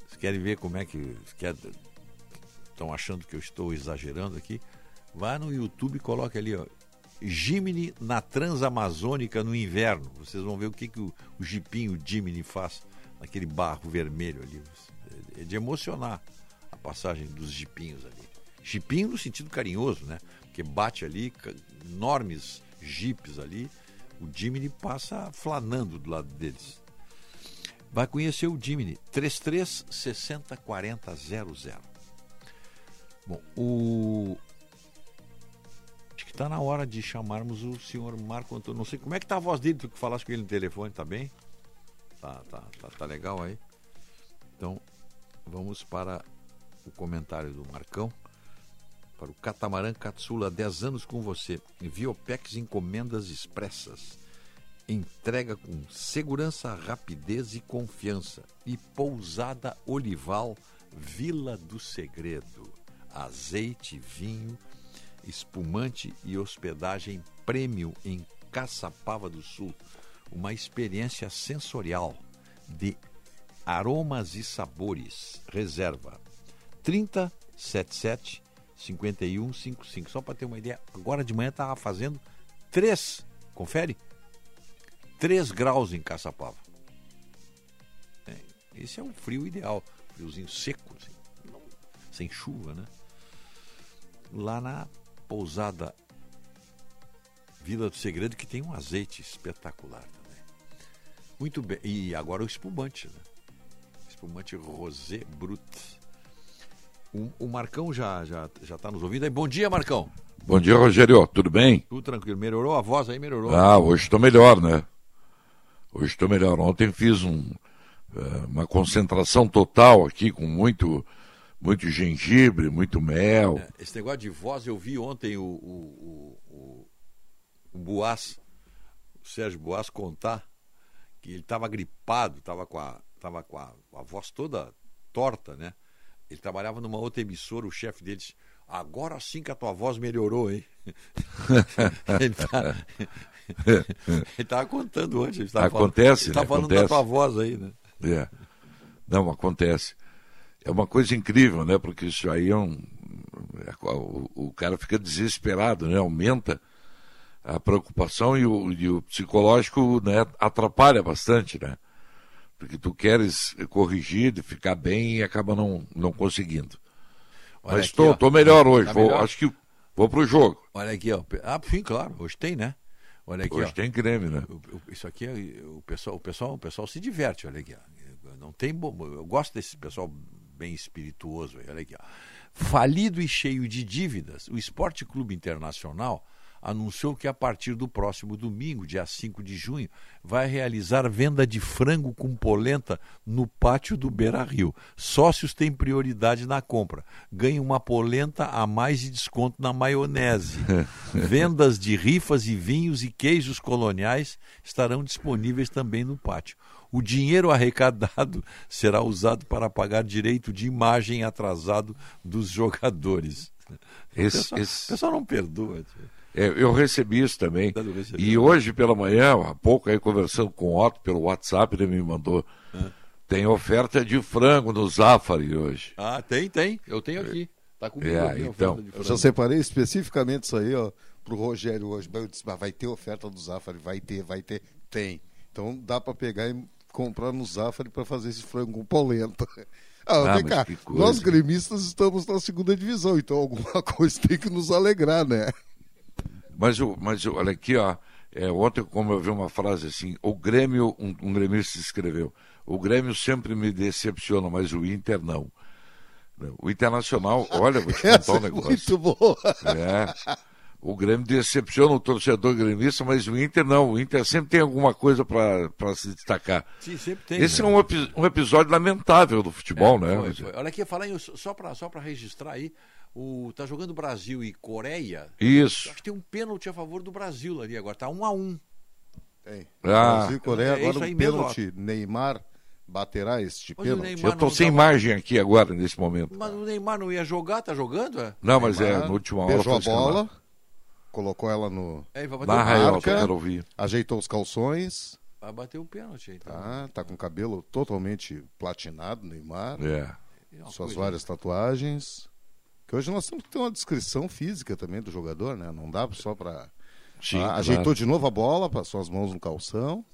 Vocês querem ver como é que. Estão achando que eu estou exagerando aqui, vá no YouTube e coloque ali, ó, Jimny na Transamazônica no inverno. Vocês vão ver o que, que o, o jipinho Jimny faz naquele barro vermelho ali. É de emocionar a passagem dos jipinhos ali. Jipinho no sentido carinhoso, né? Porque bate ali, enormes jipes ali, o Jimny passa flanando do lado deles. Vai conhecer o Jimny, 33 60 40 00. Bom, o. Acho que está na hora de chamarmos o senhor Marco Antônio. Não sei como é que tá a voz dele, tu que falaste com ele no telefone, tá bem? Tá, tá, tá, tá legal aí? Então, vamos para o comentário do Marcão. Para o Catamarã Catsula, 10 anos com você. Viopex Encomendas Expressas. Entrega com segurança, rapidez e confiança. E Pousada Olival, Vila do Segredo. Azeite, vinho, espumante e hospedagem premium em Caçapava do Sul. Uma experiência sensorial de aromas e sabores. Reserva 3077 5155. Só para ter uma ideia, agora de manhã estava fazendo 3, confere? 3 graus em Caçapava. É, esse é um frio ideal, friozinho seco, assim, não- sem chuva, né? Lá na pousada Vila do Segredo, que tem um azeite espetacular também. Muito bem. E agora o espumante, né? Espumante Rosé Brut. O, o Marcão já já já está nos ouvindo aí. Bom dia, Marcão. Bom dia, Rogério. Tudo bem? Tudo tranquilo. Melhorou a voz aí? Melhorou. Ah, hoje estou melhor, né? Hoje estou melhor. Ontem fiz um, eh, uma concentração total aqui com muito, muito gengibre, muito mel. É, Esse negócio de voz, eu vi ontem o, o, o, o, o Boas, o Sérgio Boas contar que ele estava gripado, estava com, a, tava com a, a voz toda torta, né? Ele trabalhava numa outra emissora, o chefe dele disse, agora sim que a tua voz melhorou, hein? ele tá- ele estava contando ontem. Ele tava acontece, falando, ele tava né? falando acontece. da tua voz aí, né? É. Não, acontece. É uma coisa incrível, né? Porque isso aí é um. é- O, o cara fica desesperado, né? Aumenta a preocupação e o, e o psicológico né, atrapalha bastante, né? Porque tu queres corrigir, ficar bem e acaba não, não conseguindo. Olha Mas estou tô melhor hoje. Tá vou- melhor? acho que vou pro jogo. Olha aqui, ó. Ah, sim, claro. Hoje tem, né? Olha aqui, Hoje ó. tem creme, né? Isso aqui, é- o pessoal, o pessoal, o pessoal se diverte, olha aqui. Ó. Não tem bom, eu gosto desse pessoal bem espirituoso, olha aqui. Ó. Falido e cheio de dívidas, o Esporte Clube Internacional anunciou que a partir do próximo domingo, dia 5 de junho, vai realizar venda de frango com polenta no pátio do Beira Rio. Sócios têm prioridade na compra. Ganham uma polenta a mais de desconto na maionese. Vendas de rifas e vinhos e queijos coloniais estarão disponíveis também no pátio. O dinheiro arrecadado será usado para pagar direito de imagem atrasado dos jogadores. Esse- o, pessoal, esse- o pessoal não perdoa. tio. É, eu recebi isso também. Recebi. E hoje pela manhã, há pouco aí conversando com o Otto pelo WhatsApp, ele me mandou. Tem oferta de frango no Zafari hoje. Ah, tem, tem. Eu tenho aqui. Tá comigo É, aqui a então. oferta de Eu frango. já separei especificamente isso aí, ó, pro Rogério hoje. Eu disse, mas vai ter oferta do Zafari, vai ter, vai ter. Tem. Então dá para pegar e comprar no Zafari para fazer esse frango com polenta. Ah, Ah, vem cá, nós gremistas estamos na segunda divisão, então alguma coisa tem que nos alegrar, né? Mas, o- mas olha aqui, ó. é, ontem, como eu vi uma frase assim, o Grêmio, um, um gremista escreveu, o Grêmio sempre me decepciona, mas o Inter não. O Internacional, olha, vou te contar Essa um é negócio. muito boa. É. O Grêmio decepciona o torcedor gremista, mas o Inter não. O Inter sempre tem alguma coisa para se destacar. Sim, sempre tem. Esse né? é um, epi- um episódio lamentável do futebol, É, né? foi, foi. Olha aqui, falar em, só para só pra registrar aí, o, tá jogando Brasil e Coreia. Isso. Acho que tem um pênalti a favor do Brasil ali agora, tá um a um. Tem. Ah. Brasil e Coreia, É agora isso aí um mesmo, pênalti. Neymar baterá este Mas pênalti. Eu tô não sem tava- imagem aqui agora, nesse momento. Mas o Neymar não ia jogar, tá jogando? É? Não, mas é, Neymar na última hora Beijou a bola, escalado. colocou ela no. É, vai bater, o... ó, eu quero ouvir. ajeitou os calções. vai bater o pênalti aí. Tá? Tá, tá com o cabelo totalmente platinado, Neymar. É. É Suas coisa- várias tatuagens. Porque hoje nós temos que ter uma descrição física também do jogador, né? Não dá só para. Ah, claro. Ajeitou de novo a bola, passou as mãos no calção.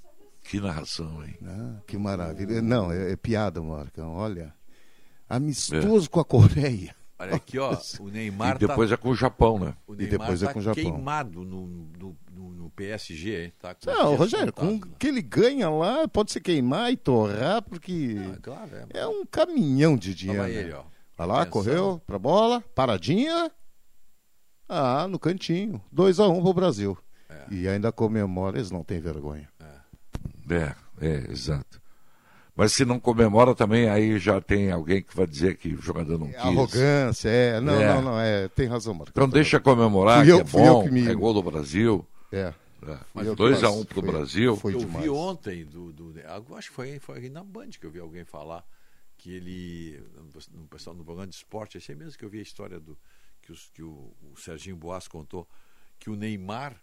Que narração, hein? Ah, que maravilha. Não, é, é piada, Marcão. Olha. Amistoso com a Coreia. Olha aqui, ó, o Neymar E depois tá... é com o Japão, né? O E Neymar depois é tá com o Japão. queimado no, no, no- no PSG, hein? Tá Não, Rogério, com o que ele ganha lá, pode se queimar e torrar, porque claro, é, um caminhão de dinheiro. Olha né? ele, ó. Vai lá, Atenção. correu pra bola, paradinha. Ah, no cantinho. 2 a 1 um pro Brasil. É. E ainda comemora, eles não têm vergonha. É, é, exato. Mas se não comemora também, aí já tem alguém que vai dizer que o jogador não quis. Arrogância, é. Não, É. não, não, é. Tem razão, Marcos. Então deixa comemorar, Fui que eu- é eu bom, que me- é gol do Brasil. É. Mas eu 2 a quase- 1 pro foi- Brasil. eu vi ontem, do, do, acho que foi, foi na Band que eu vi alguém falar que ele, no, no pessoal no programa de esporte, achei mesmo que eu vi a história do que, os, que o, o Serginho Boas contou, que o Neymar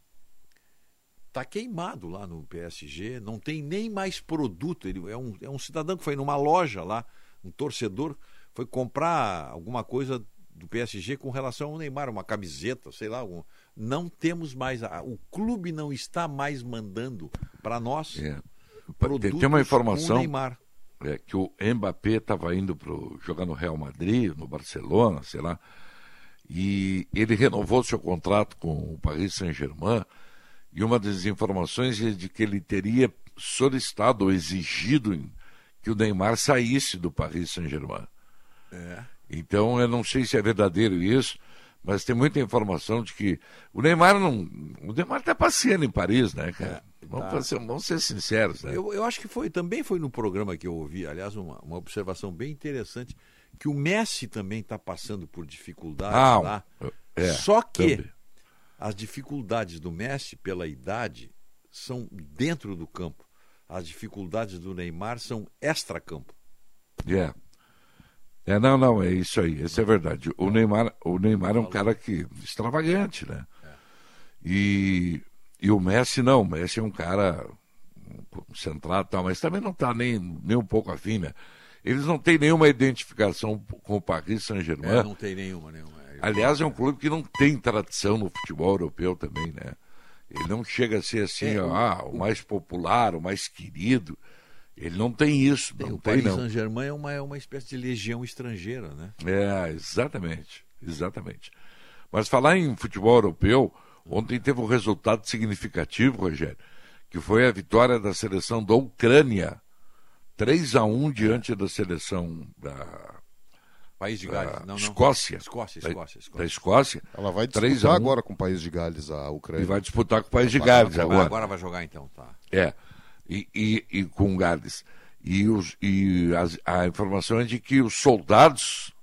tá queimado lá no PSG, não tem nem mais produto. Ele é um, é um cidadão que foi numa loja lá, um torcedor, foi comprar alguma coisa do PSG com relação ao Neymar, uma camiseta, sei lá, um, não temos mais, a- o clube não está mais mandando para nós É. Tem, produtos tem uma informação o Neymar. É, que o Mbappé estava indo pro, jogar no Real Madrid, no Barcelona, sei lá, e ele renovou seu contrato com o Paris Saint-Germain, e uma das informações é de que ele teria solicitado ou exigido que o Neymar saísse do Paris Saint-Germain. É. Então, eu não sei se é verdadeiro isso, mas tem muita informação de que o Neymar não. O Neymar está passeando em Paris, né, cara? vamos, tá. fazer- vamos ser sinceros, né? Eu, eu acho que foi também foi no programa que eu ouvi, aliás, uma, uma observação bem interessante, que o Messi também está passando por dificuldades Ah, lá. é, Só que também. as dificuldades do Messi, pela idade, são dentro do campo. As dificuldades do Neymar são extra-campo. É. É, não, não, é isso aí, isso é verdade. O Neymar, o Neymar é um cara que extravagante, né? E, e o Messi não, o Messi é um cara centrado e tal, mas também não está nem, nem um pouco afim, né? Eles não têm nenhuma identificação com o Paris Saint-Germain. É, não tem nenhuma, nenhuma. Aliás, é um clube que não tem tradição no futebol europeu também, né? Ele não chega a ser assim, É, ó, o- ah, o mais popular, o mais querido. Ele não tem isso, não o tem Paris não. Saint-Germain é uma, é uma espécie de legião estrangeira, né? É, exatamente, exatamente. Mas falar em futebol europeu, ontem teve um resultado significativo, Rogério, que foi a vitória da seleção da Ucrânia, 3 a 1 diante da seleção da País de da Gales. Não, não. Escócia. Escócia, Escócia, Escócia. Da Escócia. Ela vai 3 disputar a 1. agora com o país de Gales, a Ucrânia. E vai disputar com o País de Gales agora. Agora vai jogar então, tá. É, e, e, e com Gales. E, os, e as- a informação é de que os soldados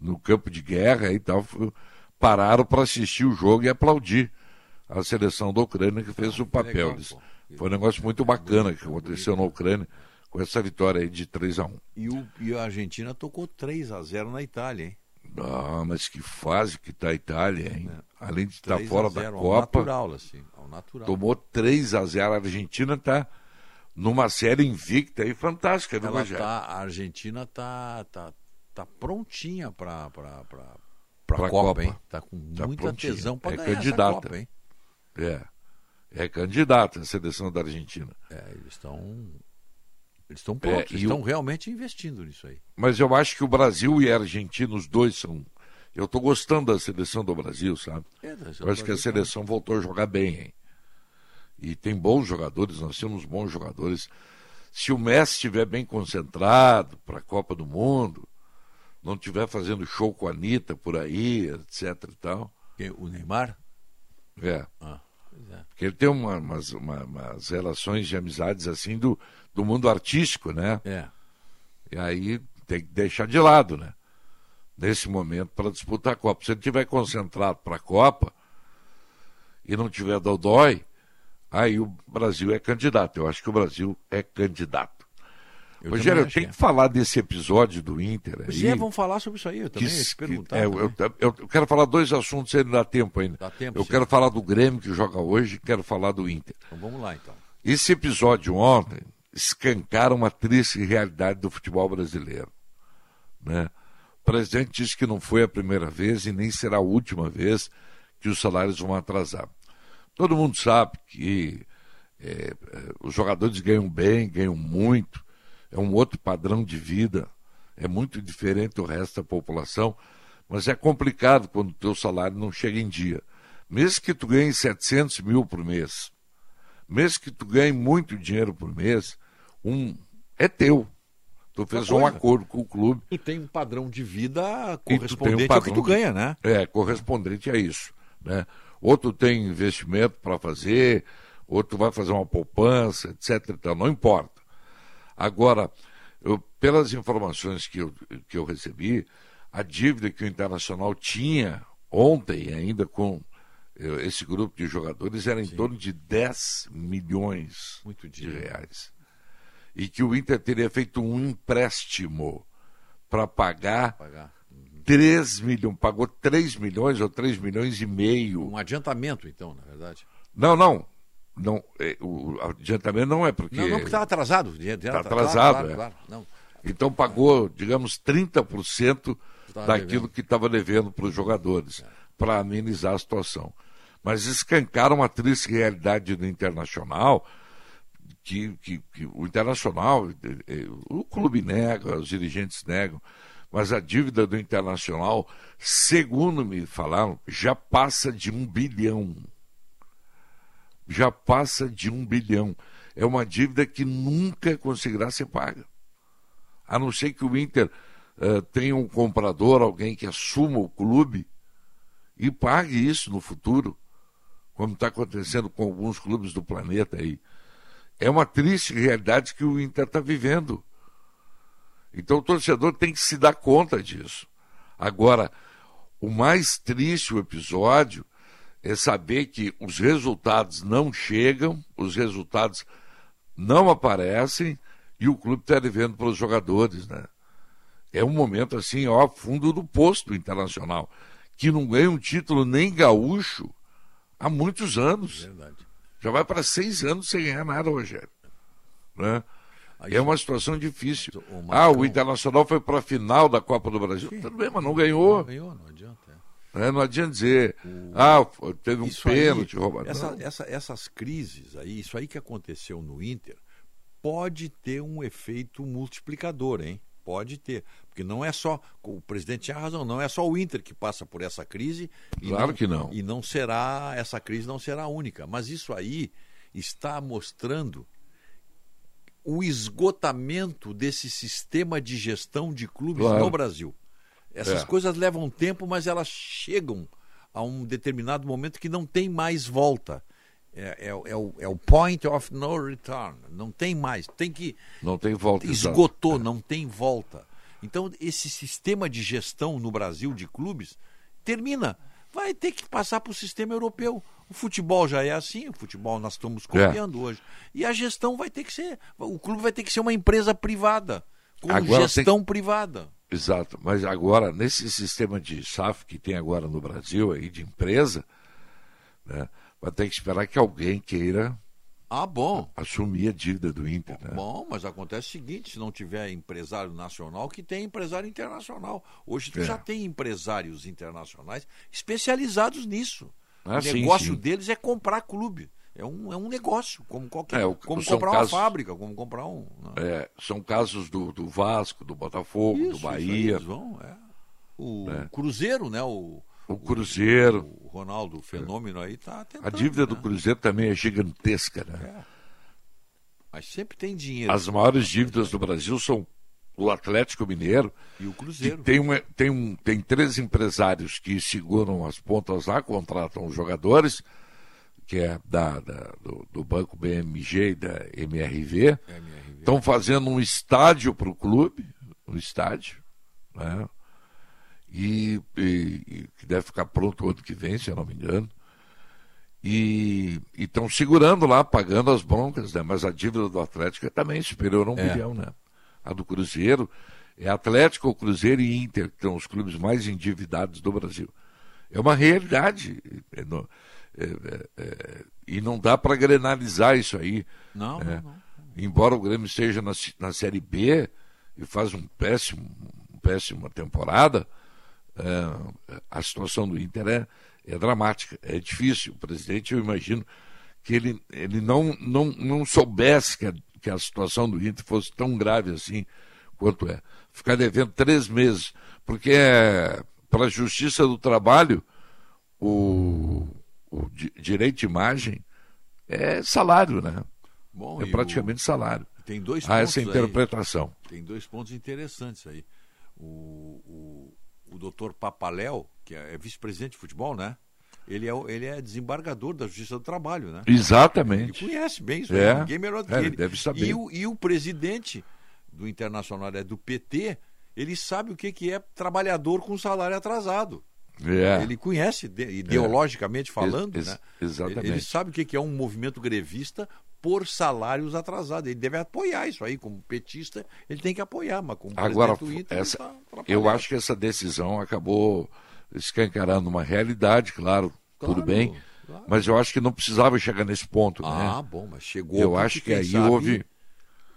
no campo de guerra e tal pararam para assistir o jogo e aplaudir a seleção da Ucrânia que fez o papel. legal, foi um negócio muito bacana que aconteceu na Ucrânia com essa vitória aí de 3 a 1 E, o, e a Argentina tocou 3 a 0 na Itália, hein? Ah, mas que fase que está a Itália, hein? Além de estar 3 a fora da 0, ao Copa, natural, assim, ao natural. tomou 3 a 0 A Argentina está numa série invicta e fantástica, viu, Ela Rogério? tá, a Argentina tá, tá, tá prontinha para para para Pra Copa, Copa. hein? Tá com Tá muita prontinha. tesão para É ganhar candidata. essa Copa, hein? É. É candidata a seleção da Argentina. É, eles estão eles estão prontos, É, e eles estão o- realmente investindo nisso aí. Mas eu acho que o Brasil e a Argentina, os dois são. Eu estou gostando da seleção do Brasil, sabe? É, eu acho que a seleção voltou a jogar bem, hein? E tem bons jogadores, nós temos bons jogadores. Se o Messi estiver bem concentrado para a Copa do Mundo, não estiver fazendo show com a Anitta por aí, etc e tal. O Neymar? É. Ah, é. Porque ele tem uma- umas, uma- umas relações de amizades assim do, do mundo artístico, né? É. E aí tem que deixar de lado, né? Nesse momento, para disputar a Copa. Se ele estiver concentrado para a Copa e não tiver dodói, aí o Brasil é candidato. Eu acho que o Brasil é candidato. Eu Rogério, eu tenho que que falar desse episódio do Inter aí. Pois é, vamos falar sobre isso aí, eu também que- ia te perguntar. é, eu, também. eu- eu quero falar dois assuntos não dá tempo ainda. Dá tempo, eu sim. quero falar do Grêmio que joga hoje, quero falar do Inter. Então vamos lá então. Esse episódio ontem escancara uma triste realidade do futebol brasileiro. Né? O presidente disse que não foi a primeira vez e nem será a última vez que os salários vão atrasar. Todo mundo sabe que é, é, os jogadores ganham bem, ganham muito, é um outro padrão de vida, é muito diferente do resto da população, mas é complicado quando o teu salário não chega em dia. Mesmo que tu ganhe 700 mil por mês, mesmo que tu ganhe muito dinheiro por mês, um é teu. Tu fez um acordo com o clube. Tu tem um padrão de vida e correspondente um ao que tu padrão ganha, né? É, correspondente a isso. Né? Outro tem investimento para fazer, outro vai fazer uma poupança, etc. Então, não importa. Agora, eu- pelas informações que eu, que eu recebi, a dívida que o Internacional tinha ontem, ainda com eh, esse grupo de jogadores, era em torno de 10 milhões de reais. E que o Inter teria feito um empréstimo para pagar, 3 milhões, pagou 3 milhões ou 3 milhões e meio. Um adiantamento, então, na verdade. Não, não. não é, o adiantamento não é porque. Não, não, porque estava atrasado. Está atrasado, claro, é. claro. Então pagou, digamos, 30% Estava daquilo devendo. que estava devendo para os jogadores, para amenizar a situação. Mas escancaram uma triste realidade do Internacional, que, que- que o Internacional, eh, eh, o clube nega, os dirigentes negam, mas a dívida do Internacional, segundo me falaram, já passa de um bilhão. Já passa de um bilhão. É uma dívida que nunca conseguirá ser paga. A não ser que o Inter eh, tenha um comprador, alguém que assuma o clube e pague isso no futuro, como está acontecendo com alguns clubes do planeta aí. É uma triste realidade que o Inter está vivendo. Então o torcedor tem que se dar conta disso. Agora, o mais triste o episódio é saber que os resultados não chegam, os resultados não aparecem e o clube está devendo para os jogadores, né? É um momento assim, ó, fundo do posto internacional, que não ganha um título nem gaúcho há muitos anos. Já vai para seis anos sem ganhar nada, Rogério. Né? É uma situação difícil. Ah, o Internacional foi para a final da Copa do Brasil. Tudo bem, mas não ganhou. Não ganhou, não adianta. é. né? Não adianta dizer, ah, teve um Isso aí, pênalti roubado. essa- Não. essa- essas crises aí, isso aí que aconteceu no Inter, pode ter um efeito multiplicador, hein? Pode ter. Porque não é só. O presidente tinha razão, não é só o Inter que passa por essa crise. Claro que não. E não será. Essa crise não será a única. Mas isso aí está mostrando o esgotamento desse sistema de gestão de clubes Claro. no Brasil. Essas É. coisas levam tempo, mas elas chegam a um determinado momento que não tem mais volta. É, é o- é o, é o point of no return. Não tem mais. Tem que. Não tem volta. exato. Esgotou, não tem volta. Então, esse sistema de gestão no Brasil de clubes termina. Vai ter que passar para o sistema europeu. O futebol já é assim, o futebol nós estamos É. copiando hoje. E a gestão vai ter que ser. O clube vai ter que ser uma empresa privada, com Agora gestão tem- privada. Exato, mas agora, nesse sistema de SAF que tem agora no Brasil, aí, de empresa, né, vai ter que esperar que alguém queira Ah, bom. assumir a dívida do Inter. Né? Bom, mas acontece o seguinte: se não tiver empresário nacional, que tem empresário internacional. Hoje tu É. já tem empresários internacionais especializados nisso. Ah, o negócio sim. deles é comprar clube. É um, é um negócio, como qualquer. É, o- como comprar casos- uma fábrica, como comprar um. né? É, são casos do, do Vasco, do Botafogo, Isso, do isso Bahia. eles vão, é. O É. Cruzeiro, né? O, O Cruzeiro. o Ronaldo o Fenômeno aí tá tentando. A dívida do né? Cruzeiro também é gigantesca. Né? Mas sempre tem dinheiro. As maiores dívidas do Brasil são o Atlético Mineiro. E o Cruzeiro. tem, uma- tem, um, tem três empresários que seguram as pontas lá, contratam os jogadores, que é da, da- do, do Banco BMG e da MRV. Estão fazendo um estádio para o clube, um estádio, né? E, e- e que deve ficar pronto o ano que vem, se eu não me engano. E estão segurando lá, pagando as broncas, né? Mas a dívida do Atlético é também superior a um É. bilhão, né? A do Cruzeiro é Atlético, Cruzeiro e Inter, que são os clubes mais endividados do Brasil. É uma realidade. É no- é- é- é- e não dá para grenalizar isso aí. Não, né? não, Embora o Grêmio esteja na, na Série B e faz um péssimo, um péssima temporada, é, a situação do Inter é, é dramática, é difícil. O presidente, eu imagino que ele, ele não, não, não soubesse que a, que a situação do Inter fosse tão grave assim quanto é. Ficar devendo três meses, porque é, para a Justiça do Trabalho, o, o di- direito de imagem é salário, né? Bom, é praticamente o- salário. Tem dois Há pontos essa aí. interpretação. Tem dois pontos interessantes aí. O, o, o doutor Papaléu, que é vice-presidente de futebol, né? Ele é, ele é desembargador da Justiça do Trabalho, né? Exatamente. Ele conhece bem isso, É. ninguém melhor do que É, ele ele. deve saber. E o, e o presidente do Internacional, é do PT, ele sabe o que, que é trabalhador com salário atrasado. É. Ele conhece, de- ideologicamente falando, Ex- né? exatamente. Ele, sabe o que, que é um movimento grevista por salários atrasados. Ele deve apoiar isso aí, como petista, ele tem que apoiar, mas como Agora, presidente do Inter, essa, tá eu acho que essa decisão acabou escancarando uma realidade, claro, tudo Claro, bem, mas eu acho que não precisava chegar nesse ponto. Ah, né? bom, mas chegou. Eu acho que aí sabe, houve.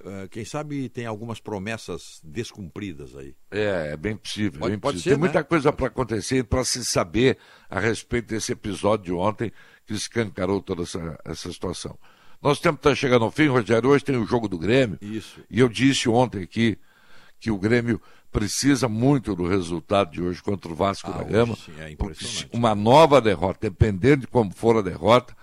eh, quem sabe tem algumas promessas descumpridas aí. É, é bem possível. Pode- bem pode possível. ser, Tem muita né? coisa para acontecer e para se saber a respeito desse episódio de ontem que escancarou toda essa, essa situação. Nosso tempo está chegando ao fim, Rogério. Hoje tem o jogo do Grêmio. Isso. E eu disse ontem aqui que o Grêmio precisa muito do resultado de hoje contra o Vasco Ah, da Gama. sim, é porque uma nova derrota, dependendo de como for a derrota,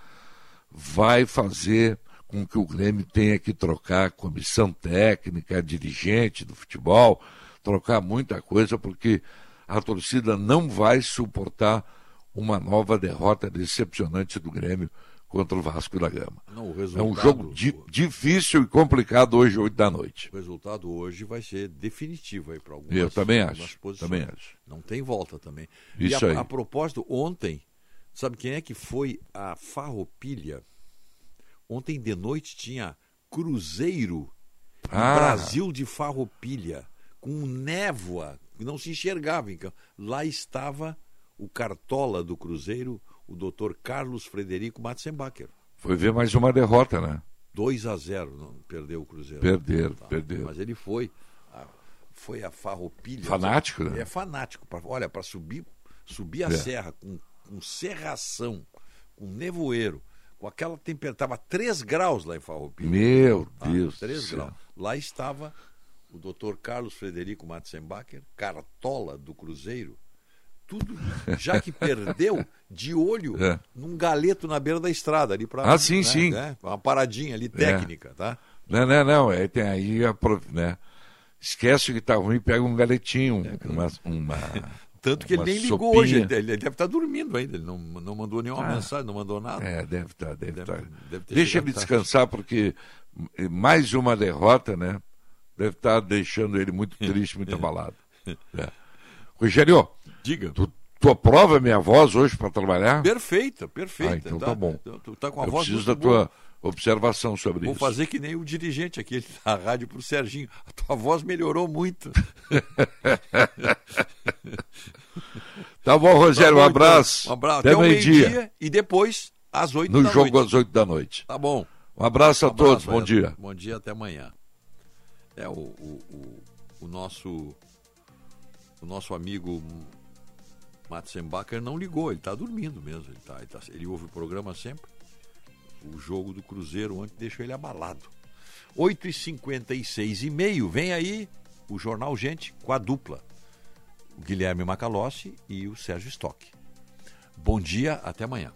vai fazer com que o Grêmio tenha que trocar a comissão técnica, dirigente do futebol, trocar muita coisa, porque a torcida não vai suportar uma nova derrota decepcionante do Grêmio contra o Vasco da Gama. Não, o É um resultado- jogo di- difícil e complicado hoje, 8 da noite. O resultado hoje vai ser definitivo aí para algumas Eu também acho, também acho. Não tem volta também. Isso e a, aí. a propósito, ontem, sabe quem é que foi a Farroupilha? Ontem de noite tinha Cruzeiro Ah. Brasil de Farroupilha, com névoa, não se enxergava. Lá estava o cartola do Cruzeiro, o doutor Carlos Frederico Matzenbacher. Foi ver mais uma derrota, né? 2 a 0 não perdeu o Cruzeiro. Perderam, perderam. Mas ele foi a, foi a farroupilha. Fanático, né? É fanático. Pra, olha, para subir, subir a É. serra com, com serração, com nevoeiro, com aquela temperatura. Estava 3 graus lá em Farroupilha. Meu Tá? Deus do 3 céu. graus. Lá estava o doutor Carlos Frederico Matzenbacher, cartola do Cruzeiro, tudo, já que perdeu, de olho É. num galeto na beira da estrada ali para Ah, sim, sim. uma paradinha ali técnica, tá? Não, não, não. É, tem aí a, né? Esquece que tá ruim, pega um galetinho, uma, uma Tanto que ele nem ligou sopinha. hoje, ele, deve estar dormindo ainda, ele não, não mandou nenhuma Ah. mensagem, não mandou nada. É, deve estar, deve estar. deve Deixa ele tarde. descansar, porque mais uma derrota, né? Deve estar deixando ele muito triste, muito abalado. É. Rogério, Diga. Tu, tu aprova a minha voz hoje para trabalhar? Perfeita, perfeita. Ah, então tá, bom. Tu tá com a Eu voz preciso da tua boa. observação sobre Vou isso. fazer que nem o dirigente aqui da rádio pro Serginho. A tua voz melhorou muito. Tá bom, Rogério, Tá um bom, então. abraço. Um abraço. Até, Até o meio-dia. meio-dia e depois às oito No da jogo noite. às 8 da noite. Tá bom. Um abraço a Um todos, abraço, bom é. dia. Bom dia, até amanhã. É o, o, o, o nosso o nosso amigo Matzenbacher não ligou, ele está dormindo mesmo. Ele, tá, ele, tá- ele ouve o programa sempre. O jogo do Cruzeiro ontem deixou ele abalado. 8h56 e meio, vem aí o Jornal Gente com a dupla. O Guilherme Macalossi e o Sérgio Stock. Bom dia, até amanhã.